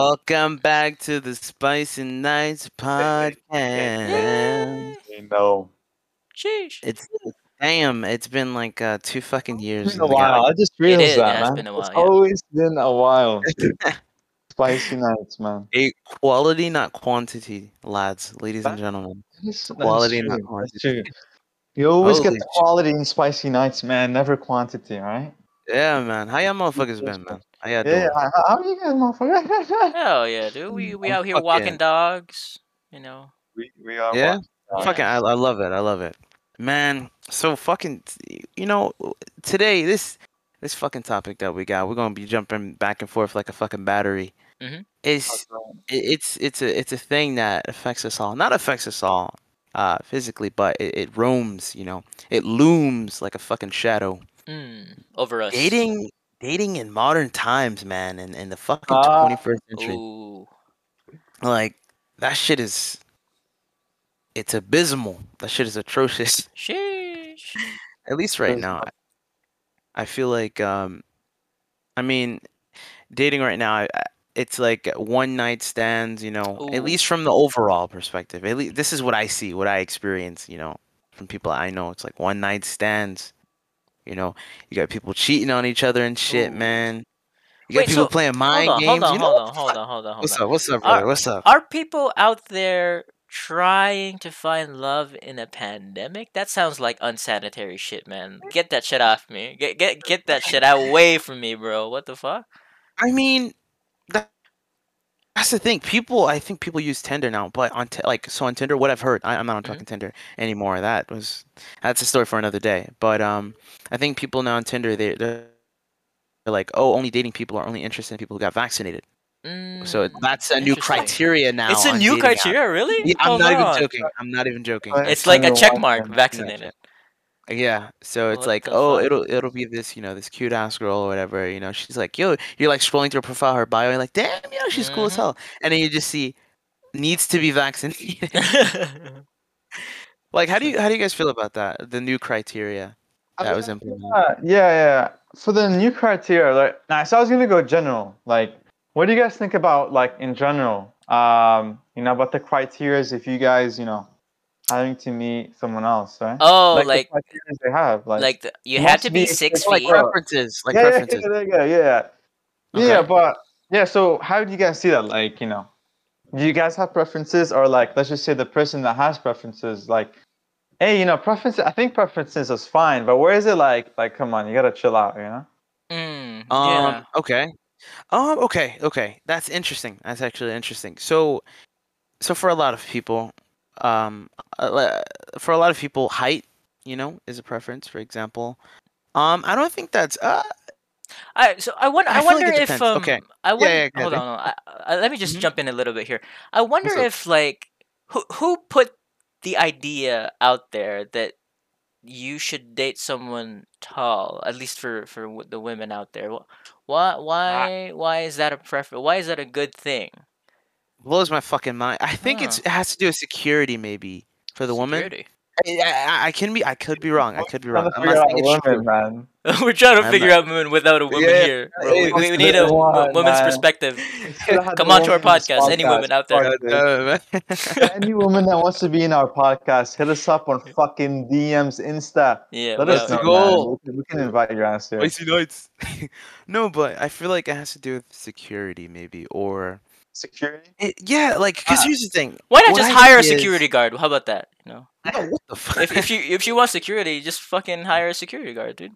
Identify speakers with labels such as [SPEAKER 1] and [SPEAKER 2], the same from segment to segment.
[SPEAKER 1] Welcome back to the Spicy Nights podcast.
[SPEAKER 2] You know,
[SPEAKER 3] Sheesh.
[SPEAKER 1] It's damn, it's been like uh, two fucking years.
[SPEAKER 2] it's been a
[SPEAKER 1] We got,
[SPEAKER 2] while. I just realized
[SPEAKER 3] is, it
[SPEAKER 2] that,
[SPEAKER 3] has
[SPEAKER 2] man.
[SPEAKER 3] been a while,
[SPEAKER 2] it's
[SPEAKER 3] yeah.
[SPEAKER 2] always been a while. Spicy nights, man.
[SPEAKER 1] a quality, not quantity, lads, ladies and gentlemen.
[SPEAKER 2] That's, that's
[SPEAKER 1] Quality, not
[SPEAKER 2] true.
[SPEAKER 1] quantity.
[SPEAKER 2] You always
[SPEAKER 1] Holy
[SPEAKER 2] get the
[SPEAKER 1] shit.
[SPEAKER 2] quality in spicy nights, man. Never quantity, right?
[SPEAKER 1] Yeah, man. How y'all motherfuckers been, man? How y'all
[SPEAKER 2] Yeah. How, how you guys, motherfucker?
[SPEAKER 3] Hell yeah, dude. We we
[SPEAKER 1] I'm
[SPEAKER 3] out here
[SPEAKER 1] fucking-
[SPEAKER 3] walking dogs. You know.
[SPEAKER 2] we, we are.
[SPEAKER 1] Yeah?
[SPEAKER 2] what?
[SPEAKER 1] Fucking, I, I love it. I love it, man. So fucking, you know, today this this fucking topic that we got, we're gonna be jumping back and forth like a fucking battery.
[SPEAKER 3] Mhm.
[SPEAKER 1] It's it's it's a it's a thing that affects us all. Not affects us all uh physically, but it, it roams, you know. It looms like a fucking shadow.
[SPEAKER 3] Mm, over us.
[SPEAKER 1] Dating dating in modern times, man, and in, the fucking
[SPEAKER 2] Ah.
[SPEAKER 1] 21st century.
[SPEAKER 3] Ooh.
[SPEAKER 1] Like that shit is it's abysmal. That shit is atrocious.
[SPEAKER 3] Sheesh.
[SPEAKER 1] At least right now. I feel like um I mean dating right now I- I- it's like one night stands, you know, at least from the overall perspective. At least this is what I see, what I experience, you know, from people I know. It's like one night stands. You know, you got people cheating on each other and shit,
[SPEAKER 3] Ooh.
[SPEAKER 1] man. You got
[SPEAKER 3] Wait,
[SPEAKER 1] people
[SPEAKER 3] so-
[SPEAKER 1] playing mind
[SPEAKER 3] hold on,
[SPEAKER 1] games.
[SPEAKER 3] hold on,
[SPEAKER 1] you know
[SPEAKER 3] hold on, hold on, hold on, hold
[SPEAKER 1] What's
[SPEAKER 3] on.
[SPEAKER 1] up? What's up, brother?
[SPEAKER 3] Are-
[SPEAKER 1] What's up?
[SPEAKER 3] Are people out there trying to find love in a pandemic? That sounds like unsanitary shit, man. Get that shit off me. Get get get that shit away from me, bro. What the fuck?
[SPEAKER 1] I mean, that, that's the thing. People, I think people use Tinder now, but on t- like so on Tinder, what I've heard, I, I'm not on
[SPEAKER 3] Mhm.
[SPEAKER 1] talking Tinder anymore. That was that's a story for another day. But um, I think people now on Tinder, they they're like, oh, only dating people are only interested in people who got vaccinated. So
[SPEAKER 3] Mm,
[SPEAKER 1] that's a new criteria now.
[SPEAKER 3] It's a new
[SPEAKER 1] dating apps.
[SPEAKER 3] criteria, really?
[SPEAKER 1] Yeah, I'm
[SPEAKER 3] Hold
[SPEAKER 1] not
[SPEAKER 3] on.
[SPEAKER 1] even joking. I'm not even joking.
[SPEAKER 2] But-
[SPEAKER 3] It's like a check mark, vaccinated.
[SPEAKER 1] Yeah, so it's
[SPEAKER 3] What
[SPEAKER 1] like,
[SPEAKER 3] the
[SPEAKER 1] oh,
[SPEAKER 3] fuck?
[SPEAKER 1] it'll it'll be this, you know, this cute ass girl or whatever, you know. She's like, yo, you're like scrolling through her profile, her bio, and you're like, damn, you know, she's cool as
[SPEAKER 3] Mhm.
[SPEAKER 1] hell. And then you just see needs to be vaccinated. like, how do you how do you guys feel about that? The new criteria
[SPEAKER 2] I
[SPEAKER 1] that was implemented.
[SPEAKER 2] Uh, yeah, yeah. For the new criteria, like, nah, so I was gonna go general. Like, what do you guys think about, like, in general? Um, you know, about the criteria if you guys, you know, having to meet someone else, right?
[SPEAKER 3] oh,
[SPEAKER 2] like,
[SPEAKER 3] like
[SPEAKER 2] the criteria they have, like,
[SPEAKER 3] like the, you
[SPEAKER 2] it
[SPEAKER 3] had
[SPEAKER 2] must
[SPEAKER 3] to be
[SPEAKER 2] be-
[SPEAKER 3] six
[SPEAKER 2] it's like
[SPEAKER 3] feet.
[SPEAKER 1] Preferences, like
[SPEAKER 2] yeah, yeah,
[SPEAKER 1] preferences.
[SPEAKER 2] yeah, yeah, yeah, yeah. Yeah, but yeah. So, how do you guys see that? Like, you know, do you guys have preferences, or like, let's just say the person that has preferences, like, hey, you know, preferences. I think preferences is fine, but where is it? Like, like, come on, you gotta chill out, you know?
[SPEAKER 3] Mm,
[SPEAKER 1] Um.
[SPEAKER 3] yeah.
[SPEAKER 1] Okay. Um. Okay. Okay. That's interesting. That's actually interesting. So, so for a lot of people, um, for a lot of people, height, you know, is a preference. For example, um, I don't think that's uh.
[SPEAKER 3] I so I wonder.
[SPEAKER 1] I
[SPEAKER 3] I,
[SPEAKER 1] feel like
[SPEAKER 3] wonder if um.
[SPEAKER 1] Okay.
[SPEAKER 3] I wonder.
[SPEAKER 1] yeah, go
[SPEAKER 3] hold on. hold on. I, I, let me just
[SPEAKER 1] Mhm.
[SPEAKER 3] jump in a little bit here. I wonder if like who who put the idea out there that you should date someone tall, at least for for the women out there. Why why why is that a preference? Why is that a good thing?
[SPEAKER 1] Blows my fucking mind. I think it's
[SPEAKER 3] oh.
[SPEAKER 1] it has to do with security, maybe for the woman.
[SPEAKER 3] Security.
[SPEAKER 1] I, I, I can be, I could be wrong. I could be
[SPEAKER 2] Trying
[SPEAKER 1] wrong.
[SPEAKER 2] to
[SPEAKER 1] I'm
[SPEAKER 2] figure
[SPEAKER 1] not
[SPEAKER 2] out
[SPEAKER 1] saying true.
[SPEAKER 2] women, man.
[SPEAKER 3] We're trying to
[SPEAKER 1] I'm
[SPEAKER 3] figure
[SPEAKER 1] not-
[SPEAKER 3] out women without a woman
[SPEAKER 1] Yeah,
[SPEAKER 3] here. We, we, we need a
[SPEAKER 2] one,
[SPEAKER 3] woman's
[SPEAKER 2] man.
[SPEAKER 3] perspective. Come on to our
[SPEAKER 2] woman in this
[SPEAKER 3] podcast. Any women out there.
[SPEAKER 1] No.
[SPEAKER 2] Any woman that wants to be in our podcast, hit us up on fucking DMs, Insta.
[SPEAKER 3] Yeah.
[SPEAKER 2] Let
[SPEAKER 3] we
[SPEAKER 2] us know,
[SPEAKER 1] go.
[SPEAKER 2] We can, we can invite your ass here.
[SPEAKER 1] Spicy nights. no, but I feel like it has to do with security, maybe, or
[SPEAKER 2] Security?
[SPEAKER 1] it, yeah, like because
[SPEAKER 2] Ah.
[SPEAKER 1] here's the thing.
[SPEAKER 3] Why not just hire a
[SPEAKER 1] see is-
[SPEAKER 3] security guard? How about that? You know,
[SPEAKER 1] No, what the fuck,
[SPEAKER 3] if if you if you want security, just fucking hire a security guard, dude.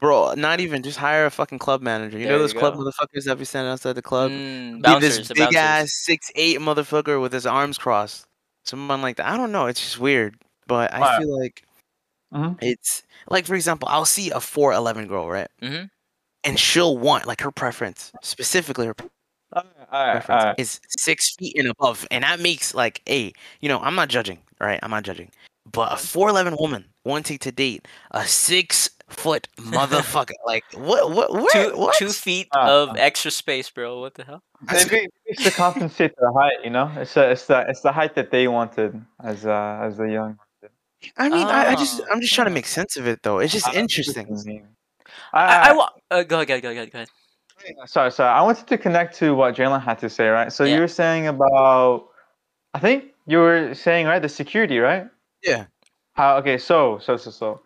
[SPEAKER 1] bro? Not even just hire a fucking club manager. You
[SPEAKER 3] There
[SPEAKER 1] know
[SPEAKER 3] you
[SPEAKER 1] those club motherfuckers that be standing outside the club.
[SPEAKER 3] Mm,
[SPEAKER 1] Be
[SPEAKER 3] bouncers,
[SPEAKER 1] this
[SPEAKER 3] the
[SPEAKER 1] big
[SPEAKER 3] bouncers.
[SPEAKER 1] ass six eight motherfucker with his arms crossed. Someone like that. I don't know. It's just weird, but I
[SPEAKER 2] Right.
[SPEAKER 1] feel like
[SPEAKER 2] Mhm.
[SPEAKER 1] it's like, for example, I'll see a four eleven girl, right?
[SPEAKER 3] Mhm.
[SPEAKER 1] And she'll want like her preference, specifically her
[SPEAKER 2] Alright, alright,
[SPEAKER 1] is six feet and above, and that makes like a you know I'm not judging, right? I'm not judging, but a four eleven woman wanting to date a six foot motherfucker, like what what where,
[SPEAKER 3] Two
[SPEAKER 1] what?
[SPEAKER 3] two feet
[SPEAKER 2] Ah,
[SPEAKER 3] of
[SPEAKER 2] ah.
[SPEAKER 3] extra space, bro. What the hell?
[SPEAKER 2] Maybe it's to compensate their height, you know? It's, a, it's, the, it's the height that they wanted as uh, as a young.
[SPEAKER 1] I mean, I, I just
[SPEAKER 3] Ah,
[SPEAKER 1] I'm just trying to make sense of it though. It's just
[SPEAKER 2] I-
[SPEAKER 1] interesting.
[SPEAKER 2] I,
[SPEAKER 3] I, I wa- uh, go ahead, go ahead, go ahead, go ahead.
[SPEAKER 2] Sorry, sorry. I wanted to connect to what Jalen had to say, right? So
[SPEAKER 3] Yeah.
[SPEAKER 2] you were saying about, I think you were saying right the security, right?
[SPEAKER 1] Yeah.
[SPEAKER 2] How? Okay, so so so so.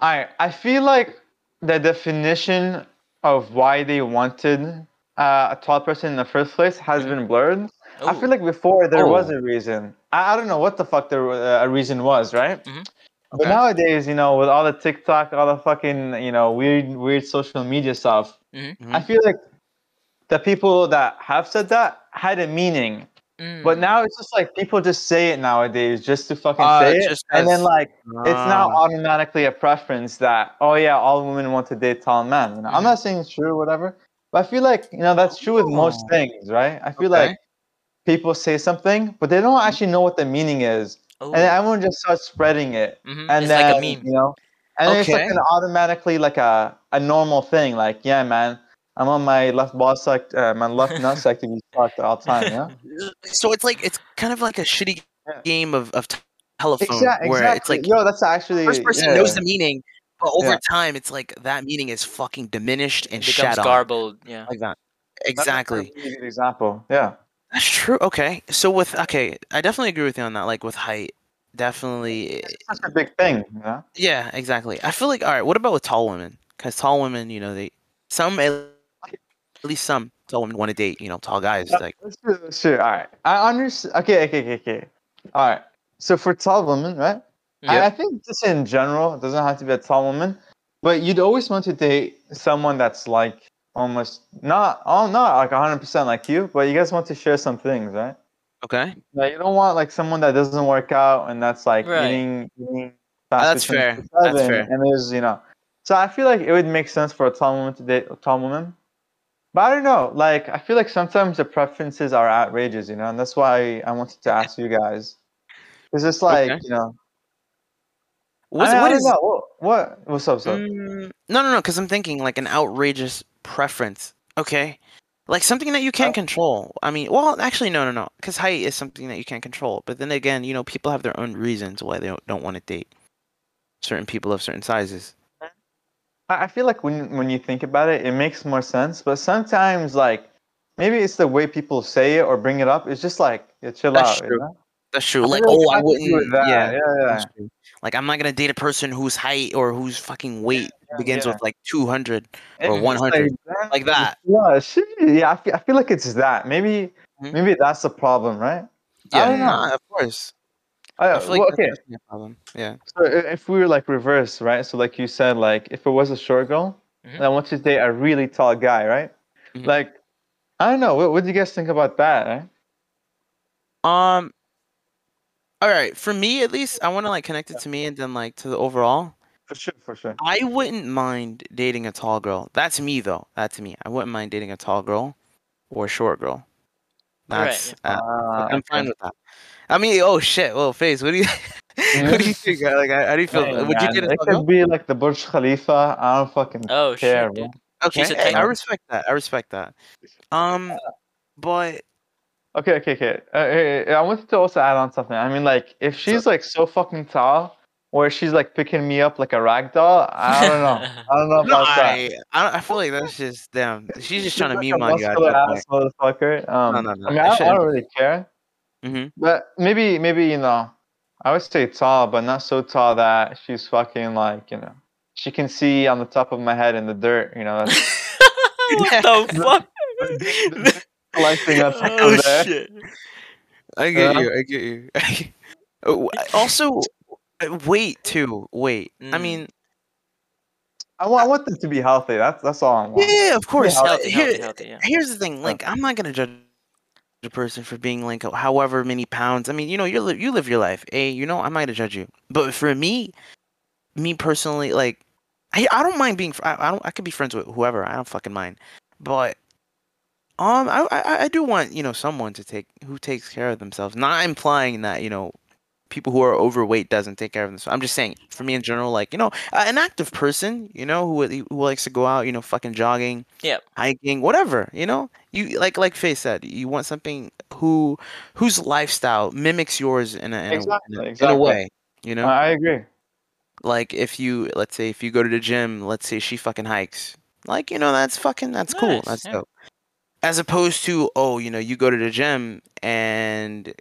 [SPEAKER 2] I I feel like the definition of why they wanted uh, a tall person in the first place has been blurred. I feel like before there was
[SPEAKER 1] Oh.
[SPEAKER 2] a reason. I, I don't know what the fuck the uh, a reason was, right?
[SPEAKER 3] Mhm.
[SPEAKER 2] But nowadays, you know, with all the TikTok, all the fucking, you know, weird, weird social media stuff,
[SPEAKER 3] Mhm.
[SPEAKER 2] I feel like the people that have said that had a meaning. But
[SPEAKER 3] Mm.
[SPEAKER 2] now it's just like people just say it nowadays just to fucking
[SPEAKER 1] Uh,
[SPEAKER 2] say it,
[SPEAKER 1] just
[SPEAKER 2] and then
[SPEAKER 1] as-
[SPEAKER 2] like it's now
[SPEAKER 1] Ah.
[SPEAKER 2] automatically a preference that oh yeah, all women want to date tall men. You know, I'm not saying it's true or whatever, but I feel like you know that's true with most
[SPEAKER 1] Oh.
[SPEAKER 2] things, right? I feel
[SPEAKER 1] Okay.
[SPEAKER 2] like people say something, but they don't actually know what the meaning is,
[SPEAKER 3] Ooh.
[SPEAKER 2] and then everyone just starts spreading it,
[SPEAKER 3] Mhm.
[SPEAKER 2] and
[SPEAKER 3] It's
[SPEAKER 2] then
[SPEAKER 3] like a meme.
[SPEAKER 2] you know, and then it's like an automatically like a a normal thing. Like yeah, man, I'm on my left ball sect, uh, my left nut sector be fucked all the time. You know.
[SPEAKER 1] So it's like it's kind of like a shitty
[SPEAKER 2] Yeah.
[SPEAKER 1] game of, of t- telephone
[SPEAKER 2] Exactly.
[SPEAKER 1] where it's like
[SPEAKER 2] Yo, that's actually
[SPEAKER 1] the first person
[SPEAKER 2] yeah.
[SPEAKER 1] knows the meaning, but over
[SPEAKER 2] Yeah.
[SPEAKER 1] time it's like that meaning is fucking diminished and
[SPEAKER 3] It becomes
[SPEAKER 1] shat
[SPEAKER 3] garbled. Yeah.
[SPEAKER 1] Like that.
[SPEAKER 2] That's a
[SPEAKER 1] Exactly.
[SPEAKER 2] good example. Yeah.
[SPEAKER 1] That's true. Okay. So with okay, I definitely agree with you on that. Like with height, definitely.
[SPEAKER 2] It's such a big thing. You know?
[SPEAKER 1] Yeah, exactly. I feel like all right. What about with tall women? Because tall women, you know, they some at least some tall women want to date. You know, tall guys. Like
[SPEAKER 2] Let's do this. All right. I understand. Okay, okay, okay, okay. All right. So for tall women, right? I,
[SPEAKER 1] Yeah.
[SPEAKER 2] I think just in general, it doesn't have to be a tall woman, but you'd always want to date someone that's like almost not, oh, not like 100% like you, but you guys want to share some things, right?
[SPEAKER 1] Okay,
[SPEAKER 2] Yeah, you don't want like someone that doesn't work out and that's like
[SPEAKER 3] Right.
[SPEAKER 2] eating, eating fast
[SPEAKER 1] that's fair. That's fair.
[SPEAKER 2] And there's, you know, so I feel like it would make sense for a tall woman to date a tall woman. But I don't know. Like, I feel like sometimes the preferences are outrageous, you know, and that's why I wanted to ask you guys. It's just like,
[SPEAKER 1] Okay.
[SPEAKER 2] you know,
[SPEAKER 1] what's,
[SPEAKER 2] I, I
[SPEAKER 1] what
[SPEAKER 2] don't
[SPEAKER 1] is?
[SPEAKER 2] What, what what's up, so?
[SPEAKER 1] Mm, no, no, no. Because I'm thinking like an outrageous preference. Okay, like something that you can't control. I mean, well, actually, no, no, no. Because height is something that you can't control. But then again, you know, people have their own reasons why they don't, don't want to date certain people of certain sizes.
[SPEAKER 2] I feel like when when you think about it, it makes more sense. But sometimes, like, maybe it's the way people say it or bring it up. It's just like, yeah, chill
[SPEAKER 1] That's
[SPEAKER 2] out.
[SPEAKER 1] true.
[SPEAKER 2] You know?
[SPEAKER 1] That's true. Like,
[SPEAKER 2] feel
[SPEAKER 1] oh, I
[SPEAKER 2] it has to do with
[SPEAKER 1] wouldn't.
[SPEAKER 2] that.
[SPEAKER 1] Yeah,
[SPEAKER 2] yeah, yeah.
[SPEAKER 1] Like, I'm not gonna date a person whose height or whose fucking weight begins
[SPEAKER 2] yeah.
[SPEAKER 1] with like 200 or
[SPEAKER 2] just
[SPEAKER 1] 100.
[SPEAKER 2] that-
[SPEAKER 1] like that.
[SPEAKER 2] Yeah, shit. Yeah, I feel, I feel like it's that. Maybe
[SPEAKER 1] Mhm.
[SPEAKER 2] maybe that's the problem, right? I
[SPEAKER 1] Yeah,
[SPEAKER 2] don't know.
[SPEAKER 1] nah, of course.
[SPEAKER 2] Uh,
[SPEAKER 1] I feel like
[SPEAKER 2] well,
[SPEAKER 1] that's
[SPEAKER 2] okay,
[SPEAKER 1] definitely a problem. Yeah.
[SPEAKER 2] so if we were like reverse, right? So like you said, like if it was a short girl,
[SPEAKER 3] Mhm.
[SPEAKER 2] and I want to date a really tall guy, right?
[SPEAKER 1] Mhm.
[SPEAKER 2] Like, I don't know. What, what do you guys think about that? Eh?
[SPEAKER 1] Um. All right. For me, at least, I want to like connect it to me and then like to the overall.
[SPEAKER 2] For sure, for sure.
[SPEAKER 1] I wouldn't mind dating a tall girl. That's me though. That's me. I wouldn't mind dating a tall girl or a short girl.
[SPEAKER 3] Right,
[SPEAKER 1] That's uh,
[SPEAKER 2] Ah,
[SPEAKER 1] I'm fine with that. I mean, oh shit. Well, face. What do you? what do you think? Uh, Like, how do you feel?
[SPEAKER 2] Hey,
[SPEAKER 1] Would you
[SPEAKER 2] man,
[SPEAKER 1] date a
[SPEAKER 2] it
[SPEAKER 1] tall girl?
[SPEAKER 2] could be like the Burj Khalifa. I don't fucking
[SPEAKER 3] Oh
[SPEAKER 2] care,
[SPEAKER 3] shit,
[SPEAKER 2] bro.
[SPEAKER 1] Okay, hey, I respect that. I respect that. Um, but
[SPEAKER 2] Okay, okay, okay. Uh, hey, hey, I wanted to also add on something. I mean, like, if she's like so fucking tall, or she's like picking me up like a rag doll, I don't know. I don't know
[SPEAKER 1] no,
[SPEAKER 2] about that.
[SPEAKER 1] I, I, I feel like that's just damn. She's just trying to
[SPEAKER 2] She's
[SPEAKER 1] meme
[SPEAKER 2] like
[SPEAKER 1] on
[SPEAKER 2] a
[SPEAKER 1] you at
[SPEAKER 2] muscular
[SPEAKER 1] that point.
[SPEAKER 2] ass motherfucker. Um,
[SPEAKER 1] No, no, no,
[SPEAKER 2] I mean,
[SPEAKER 1] I
[SPEAKER 2] I, don't- I don't really care,
[SPEAKER 1] hmm
[SPEAKER 2] but maybe, maybe you know, I would say tall, but not so tall that she's fucking like you know, she can see on the top of my head in the dirt. You know, that's
[SPEAKER 3] what the fuck?
[SPEAKER 2] collecting us
[SPEAKER 3] oh shit.
[SPEAKER 1] I get
[SPEAKER 2] Yeah.
[SPEAKER 1] you. I get you. Oh, also, uh, weight too. Weight. I
[SPEAKER 3] Mm.
[SPEAKER 1] mean,
[SPEAKER 2] I want, I want them to be healthy. That's that's all I want.
[SPEAKER 1] yeah, of course.
[SPEAKER 2] healthy,
[SPEAKER 1] uh,
[SPEAKER 3] Healthy,
[SPEAKER 1] here-
[SPEAKER 3] healthy, healthy, yeah.
[SPEAKER 1] Here's the thing. Like, I'm not gonna judge a person for being like however many pounds. I mean, you know, you live you live your life. A, you know, I'm not gonna judge you. But for me, me personally, like, I I don't mind being. fr- I, I don't. I could be friends with whoever. I don't fucking mind. But um, I, I I do want you know someone to take who takes care of themselves. Not implying that you know people who are overweight doesn't take care of themselves. I'm just saying for me in general, like you know, uh, an active person, you know, who who likes to go out, you know, fucking jogging,
[SPEAKER 3] Yep.
[SPEAKER 1] hiking, whatever. You know, you like like Faye said, you want something who whose lifestyle mimics yours in a in,
[SPEAKER 2] Exactly,
[SPEAKER 1] a, in, a, in a way. You know,
[SPEAKER 2] I agree.
[SPEAKER 1] like if you let's say if you go to the gym, let's say she fucking hikes. Like, you know, that's fucking that's cool. That's
[SPEAKER 3] yeah.
[SPEAKER 1] dope. As opposed to, oh, you know, you go to the gym and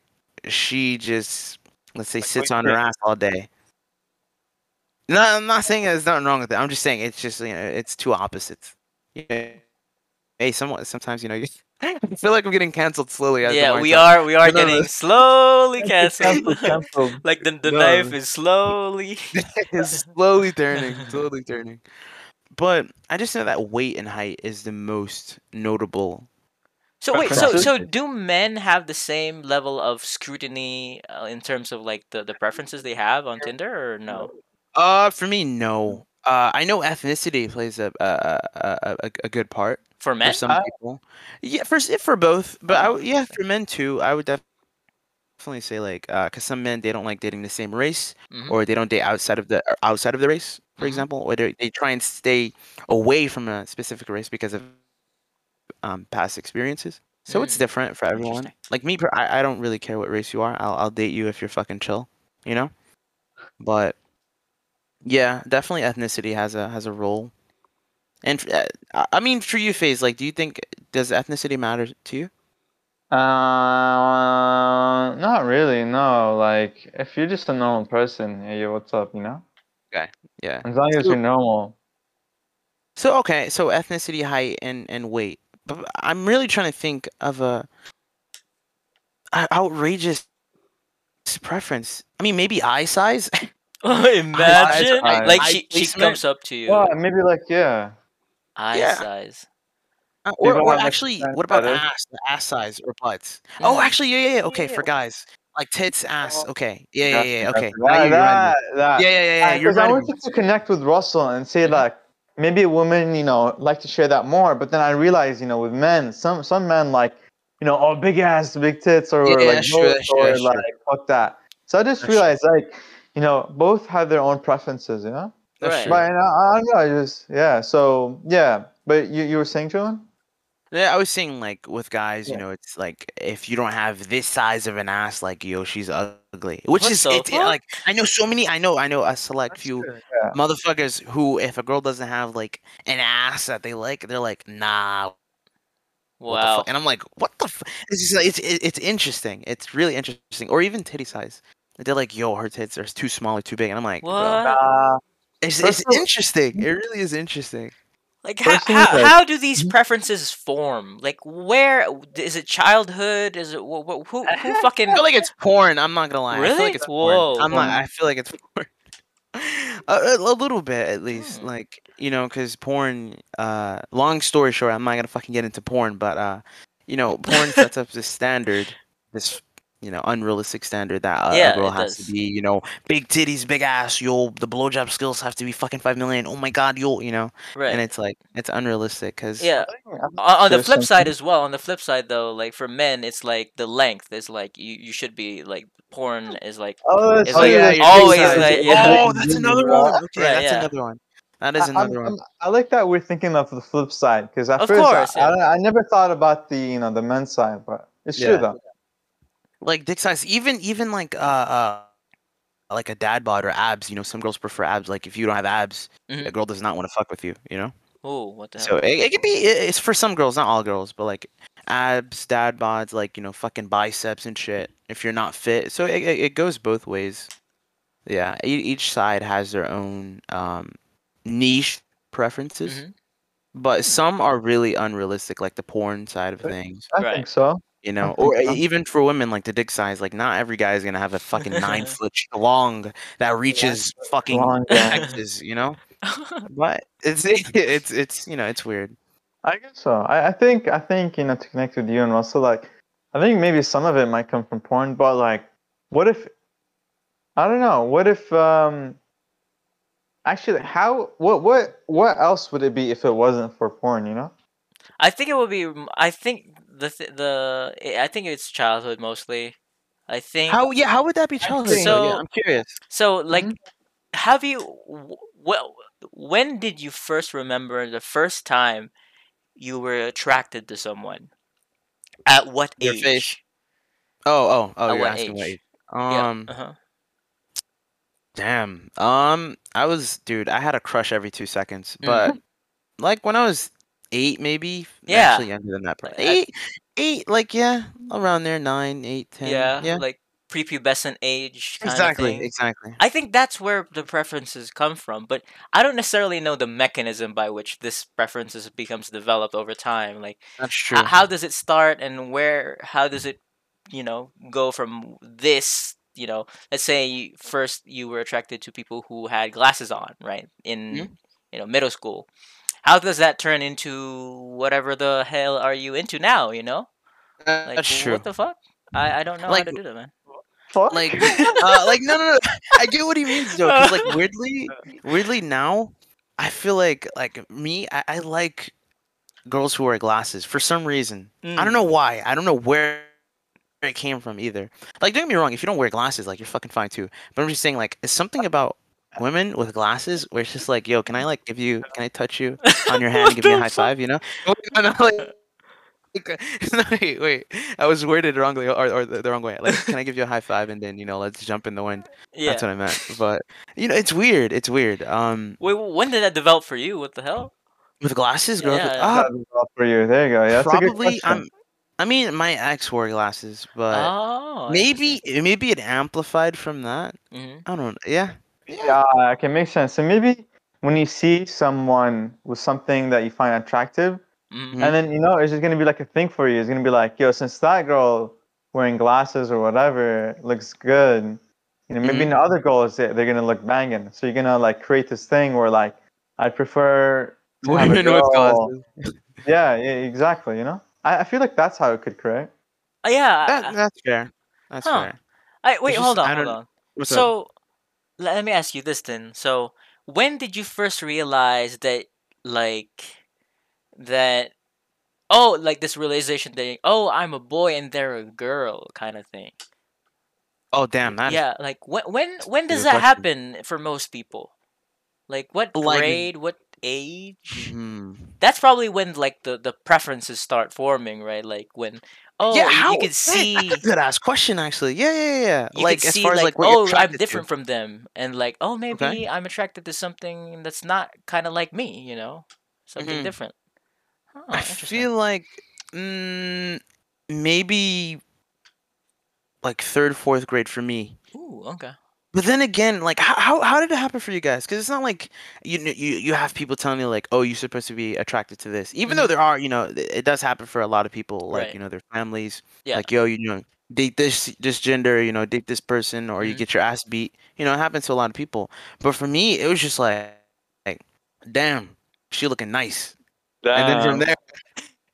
[SPEAKER 1] she just let's say
[SPEAKER 2] Like,
[SPEAKER 1] sits on her ass all day. No, I'm not saying there's nothing wrong with it. I'm just saying it's just you know it's two opposites. You know, hey, somewhat sometimes you know you, I feel like I'm getting canceled slowly. as
[SPEAKER 3] Yeah, we
[SPEAKER 1] I talk.
[SPEAKER 3] are we are
[SPEAKER 1] No, no,
[SPEAKER 3] getting
[SPEAKER 1] no.
[SPEAKER 3] slowly
[SPEAKER 2] Cancel,
[SPEAKER 3] canceled.
[SPEAKER 2] cancel.
[SPEAKER 3] like the the
[SPEAKER 1] No.
[SPEAKER 3] knife is slowly.
[SPEAKER 1] it's slowly turning, slowly turning. But I just know that weight and height is the most notable.
[SPEAKER 3] So wait, so so do men have the same level of scrutiny uh, in terms of like the, the preferences they have on Tinder or no?
[SPEAKER 1] Uh, for me, no. Uh, I know ethnicity plays a a a, a, good part
[SPEAKER 3] For
[SPEAKER 1] for
[SPEAKER 3] men?
[SPEAKER 1] some
[SPEAKER 2] I-
[SPEAKER 1] people. Yeah, for for both, but I yeah, for men too. I would def- definitely say like, uh, because some men they don't like dating the same race,
[SPEAKER 3] Mhm.
[SPEAKER 1] or they don't date outside of the outside of the race, for
[SPEAKER 3] Mhm.
[SPEAKER 1] example, or they they try and stay away from a specific race because of um past experiences. So it's
[SPEAKER 3] Mm,
[SPEAKER 1] different for everyone. Like me, I, I don't really care what race you are. I'll I'll date you if you're fucking chill, you know. But yeah, definitely ethnicity has a has a role. And uh, I mean, for you, Phase, like, do you think does ethnicity matter to you?
[SPEAKER 2] Uh, not really. No, like if you're just a normal person, hey, what's up? You know, Okay.
[SPEAKER 1] Yeah.
[SPEAKER 2] as long as you're normal.
[SPEAKER 1] So okay, so ethnicity, height, and and weight. But I'm really trying to think of a, a outrageous preference. I mean, maybe eye size.
[SPEAKER 3] Imagine
[SPEAKER 2] eye-
[SPEAKER 3] like
[SPEAKER 1] eye
[SPEAKER 3] she she comes up to you,
[SPEAKER 2] Well, maybe like yeah.
[SPEAKER 3] eye
[SPEAKER 1] Yeah.
[SPEAKER 3] size.
[SPEAKER 1] Uh, or, or actually, what about
[SPEAKER 2] feathers.
[SPEAKER 1] ass? Ass size or butts? Oh,
[SPEAKER 3] Mm.
[SPEAKER 1] actually, yeah, yeah, yeah. Okay,
[SPEAKER 3] Yeah.
[SPEAKER 1] for guys, like tits, ass.
[SPEAKER 2] Oh,
[SPEAKER 1] Okay, yeah, yeah,
[SPEAKER 2] Gotcha,
[SPEAKER 1] yeah. Okay,
[SPEAKER 2] That,
[SPEAKER 1] you reminded me.
[SPEAKER 2] that, that.
[SPEAKER 1] Yeah, yeah, yeah, yeah. You're
[SPEAKER 2] Because I
[SPEAKER 1] reminding me.
[SPEAKER 2] wanted to connect with Russell and say
[SPEAKER 3] Mhm.
[SPEAKER 2] like maybe a woman, you know, like to share that more. But then I realized, you know, with men, some some men like, you know, oh big ass, big tits, or
[SPEAKER 1] Yeah,
[SPEAKER 2] like
[SPEAKER 1] that's true,
[SPEAKER 2] both,
[SPEAKER 1] that's true,
[SPEAKER 2] or
[SPEAKER 1] that's true.
[SPEAKER 2] like fuck that. So I just
[SPEAKER 1] That's
[SPEAKER 2] realized like, you know, both have their own preferences, you know.
[SPEAKER 1] That's
[SPEAKER 3] Right.
[SPEAKER 2] But you know, I don't know, I just yeah. So yeah, but you you were saying, Joan?
[SPEAKER 1] Yeah, I was saying like with guys, you know, it's like if you don't have this size of an ass, like yo, she's ugly. Which
[SPEAKER 3] What
[SPEAKER 1] is it's
[SPEAKER 3] fuck?
[SPEAKER 1] like I know so many. I know I know a select few
[SPEAKER 2] Yeah.
[SPEAKER 1] motherfuckers who, if a girl doesn't have like an ass that they like, they're like, nah. What the
[SPEAKER 3] Wow.
[SPEAKER 1] And I'm like, what the? F-? It's just it's it- it's interesting. It's really interesting. Or even titty size. They're like, yo, her tits are too small or too big, and I'm like,
[SPEAKER 3] What?
[SPEAKER 1] It's, it's interesting. It really is interesting.
[SPEAKER 3] Like how,
[SPEAKER 2] First thing
[SPEAKER 3] how,
[SPEAKER 2] is, like-
[SPEAKER 3] how do these
[SPEAKER 2] Mhm.
[SPEAKER 3] preferences form? Like where is it childhood? Is it wh- wh- who who fucking
[SPEAKER 1] I feel like it's porn. I'm not gonna lie. I feel
[SPEAKER 3] Really?
[SPEAKER 1] like it's
[SPEAKER 3] Whoa.
[SPEAKER 1] porn. I'm not. I feel like it's porn. a, a, a little bit at least,
[SPEAKER 3] Hmm.
[SPEAKER 1] like you know, because porn. Uh, long story short, I'm not gonna fucking get into porn, but uh, you know, porn sets up this standard, this you know, unrealistic standard that uh,
[SPEAKER 3] Yeah,
[SPEAKER 1] a girl has
[SPEAKER 3] does.
[SPEAKER 1] to be, you know, big titties, big ass. You'll the blowjob skills have to be fucking five million. Oh my god, you'll you know,
[SPEAKER 3] right?
[SPEAKER 1] and it's like it's unrealistic because
[SPEAKER 3] yeah.
[SPEAKER 2] I think- I think
[SPEAKER 3] On, on the
[SPEAKER 2] there's
[SPEAKER 3] flip side as well, on the flip side though, like for men, it's like the length is like you, you should be like porn is like
[SPEAKER 2] Oh, that's
[SPEAKER 3] It's
[SPEAKER 2] true,
[SPEAKER 3] like
[SPEAKER 2] that's
[SPEAKER 1] your
[SPEAKER 2] true.
[SPEAKER 3] always like- yeah.
[SPEAKER 1] Oh, that's another one. Okay,
[SPEAKER 3] Right,
[SPEAKER 1] that's
[SPEAKER 3] yeah.
[SPEAKER 1] another one. That is
[SPEAKER 2] I-
[SPEAKER 1] another
[SPEAKER 2] I'm-
[SPEAKER 1] one.
[SPEAKER 2] I'm- I like that we're thinking of the flip side because at
[SPEAKER 3] Of
[SPEAKER 2] first
[SPEAKER 3] course,
[SPEAKER 2] I,
[SPEAKER 3] yeah.
[SPEAKER 2] I, I never thought about the you know the men's side, but it's true though.
[SPEAKER 1] Like dick size even even like uh uh like a dad bod or abs you know some girls prefer abs like if you don't have abs
[SPEAKER 3] Mhm.
[SPEAKER 1] a girl does not want to fuck with you you know
[SPEAKER 3] oh what the hell?
[SPEAKER 1] so it, it could be it- it's for some girls not all girls but like abs dad bods like you know fucking biceps and shit if you're not fit so it, it, it goes both ways yeah e- each side has their own um niche preferences
[SPEAKER 3] Mhm.
[SPEAKER 1] but some are really unrealistic like the porn side of things
[SPEAKER 2] I
[SPEAKER 3] Right.
[SPEAKER 2] think so.
[SPEAKER 1] You know, or even for women, like the dick size, like not every guy is gonna have a fucking nine foot long that reaches fucking
[SPEAKER 2] Long, yeah.
[SPEAKER 1] Texas, you know. But it's it's it's you know it's weird.
[SPEAKER 2] I guess so. I, I think I think you know to connect with you and Russell, like I think maybe some of it might come from porn, but like, what if? I don't know. What if? um Actually, how? What? What? What else would it be if it wasn't for porn? You know?
[SPEAKER 3] I think it would be. I think the th- the I think it's childhood mostly. I think
[SPEAKER 1] How yeah? How would that be childhood?
[SPEAKER 2] think-
[SPEAKER 1] though? yeah,
[SPEAKER 3] So-
[SPEAKER 1] I'm curious.
[SPEAKER 3] so. Like,
[SPEAKER 2] Mhm.
[SPEAKER 3] have you? Well, when did you first remember the first time you were attracted to someone? At what
[SPEAKER 1] Your
[SPEAKER 3] age?
[SPEAKER 1] face. Oh oh oh!
[SPEAKER 3] At
[SPEAKER 1] You're
[SPEAKER 3] what
[SPEAKER 1] asking what
[SPEAKER 3] age?
[SPEAKER 1] age? Um,
[SPEAKER 3] yeah. Uh-huh.
[SPEAKER 1] damn. Um, I was dude. I had a crush every two seconds, but like when I was eight, maybe.
[SPEAKER 3] Yeah.
[SPEAKER 1] Actually younger than that. Probably.
[SPEAKER 3] I-
[SPEAKER 1] Eight, eight, like yeah, around there, nine, eight, ten.
[SPEAKER 3] yeah,
[SPEAKER 1] yeah.
[SPEAKER 3] like prepubescent age. Kind
[SPEAKER 1] exactly,
[SPEAKER 3] Of thing.
[SPEAKER 1] exactly.
[SPEAKER 3] I think that's where the preferences come from, but I don't necessarily know the mechanism by which this preferences becomes developed over time. Like,
[SPEAKER 1] That's
[SPEAKER 3] h-
[SPEAKER 1] true.
[SPEAKER 3] how does it start, and where? How does it, you know, go from this? You know, let's say you, first you were attracted to people who had glasses on, right? In
[SPEAKER 1] Mhm.
[SPEAKER 3] you know middle school. How does that turn into whatever the hell are you into now? You know, like
[SPEAKER 1] That's true.
[SPEAKER 3] what the fuck? I, I don't know
[SPEAKER 1] Like-
[SPEAKER 3] how to do that, man.
[SPEAKER 2] Fuck.
[SPEAKER 1] like uh, like no no no i get what he means though because like weirdly weirdly now i feel like like me I, I like girls who wear glasses for some reason i
[SPEAKER 3] Mm.
[SPEAKER 1] don't know why i don't know where it came from either like don't get me wrong if you don't wear glasses like you're fucking fine too but i'm just saying like it's something about women with glasses where it's just like yo can i like give you can i touch you on your hand and give you a high five you know no, no, like, like, no, wait, wait. I was worded wrongly, or, or the, the wrong way. Like, can I give you a high five and then you know, let's jump in the wind?
[SPEAKER 3] Yeah.
[SPEAKER 1] That's what I meant. But you know, it's weird. It's weird. Um,
[SPEAKER 3] Wait, when did that develop for you? What the hell?
[SPEAKER 1] with glasses,
[SPEAKER 3] Yeah,
[SPEAKER 1] girls.
[SPEAKER 3] yeah,
[SPEAKER 1] with-
[SPEAKER 3] yeah.
[SPEAKER 1] ah,
[SPEAKER 2] That'd be well for you. There you go. Yeah, that's a good
[SPEAKER 1] probably. I'm. I mean, my ex wore glasses, but
[SPEAKER 3] oh,
[SPEAKER 1] maybe maybe it amplified from that.
[SPEAKER 3] hmm
[SPEAKER 1] I don't. Know. Yeah.
[SPEAKER 2] Yeah, okay, makes sense. So maybe when you see someone with something that you find attractive,
[SPEAKER 3] hmm
[SPEAKER 2] and then you know it's just gonna be like a thing for you. It's gonna be like, yo, since that girl wearing glasses or whatever looks good, you know, maybe
[SPEAKER 1] Mhm.
[SPEAKER 2] in other girls they, they're gonna look banging. So you're gonna like create this thing where like I prefer to have
[SPEAKER 1] Women with glasses.
[SPEAKER 2] Yeah, yeah, exactly. You know, I, I feel like that's how it could create.
[SPEAKER 3] Uh, yeah.
[SPEAKER 1] That, that's fair. That's
[SPEAKER 3] Huh.
[SPEAKER 1] fair.
[SPEAKER 3] I, wait,
[SPEAKER 1] just-
[SPEAKER 3] hold on,
[SPEAKER 1] I
[SPEAKER 3] hold
[SPEAKER 1] don't-
[SPEAKER 3] on.
[SPEAKER 1] What's up?
[SPEAKER 3] Let me ask you this then. So, when did you first realize that, like, that, oh, like this realization thing, oh, I'm a boy and they're a girl kind of thing?
[SPEAKER 1] Oh damn, that
[SPEAKER 3] yeah, like, when, when, when does that
[SPEAKER 1] question.
[SPEAKER 3] happen for most people? Like, what
[SPEAKER 1] Like-
[SPEAKER 3] grade, what age?
[SPEAKER 1] Hmm.
[SPEAKER 3] That's probably when, like, the, the preferences start forming, right? Like, when, oh,
[SPEAKER 1] yeah,
[SPEAKER 3] you-
[SPEAKER 1] how?
[SPEAKER 3] you could
[SPEAKER 1] that-
[SPEAKER 3] see.
[SPEAKER 1] That's a good ass question, actually. Yeah, yeah, yeah.
[SPEAKER 3] you
[SPEAKER 1] like
[SPEAKER 3] could
[SPEAKER 1] as
[SPEAKER 3] see
[SPEAKER 1] far as
[SPEAKER 3] like,
[SPEAKER 1] like what you're
[SPEAKER 3] oh i'm
[SPEAKER 1] attracted to.
[SPEAKER 3] different from them and like oh maybe
[SPEAKER 1] Okay.
[SPEAKER 3] i'm attracted to something that's not kind of like me you know something
[SPEAKER 1] Mhm.
[SPEAKER 3] different oh,
[SPEAKER 1] I feel like mm, maybe like third, fourth grade for me.
[SPEAKER 3] Ooh, okay
[SPEAKER 1] But then again, like how how, how did it happen for you guys? Because it's not like you you you have people telling you like, oh, you're supposed to be attracted to this. Even though there are, you know, it does happen for a lot of people. Like
[SPEAKER 3] Right.
[SPEAKER 1] you know, their families,
[SPEAKER 3] Yeah.
[SPEAKER 1] like yo, you know, date this this gender, you know, date this person, or you
[SPEAKER 3] Mhm.
[SPEAKER 1] get your ass beat. You know, it happens to a lot of people. But for me, it was just like, like, damn, she looking nice. And then from there,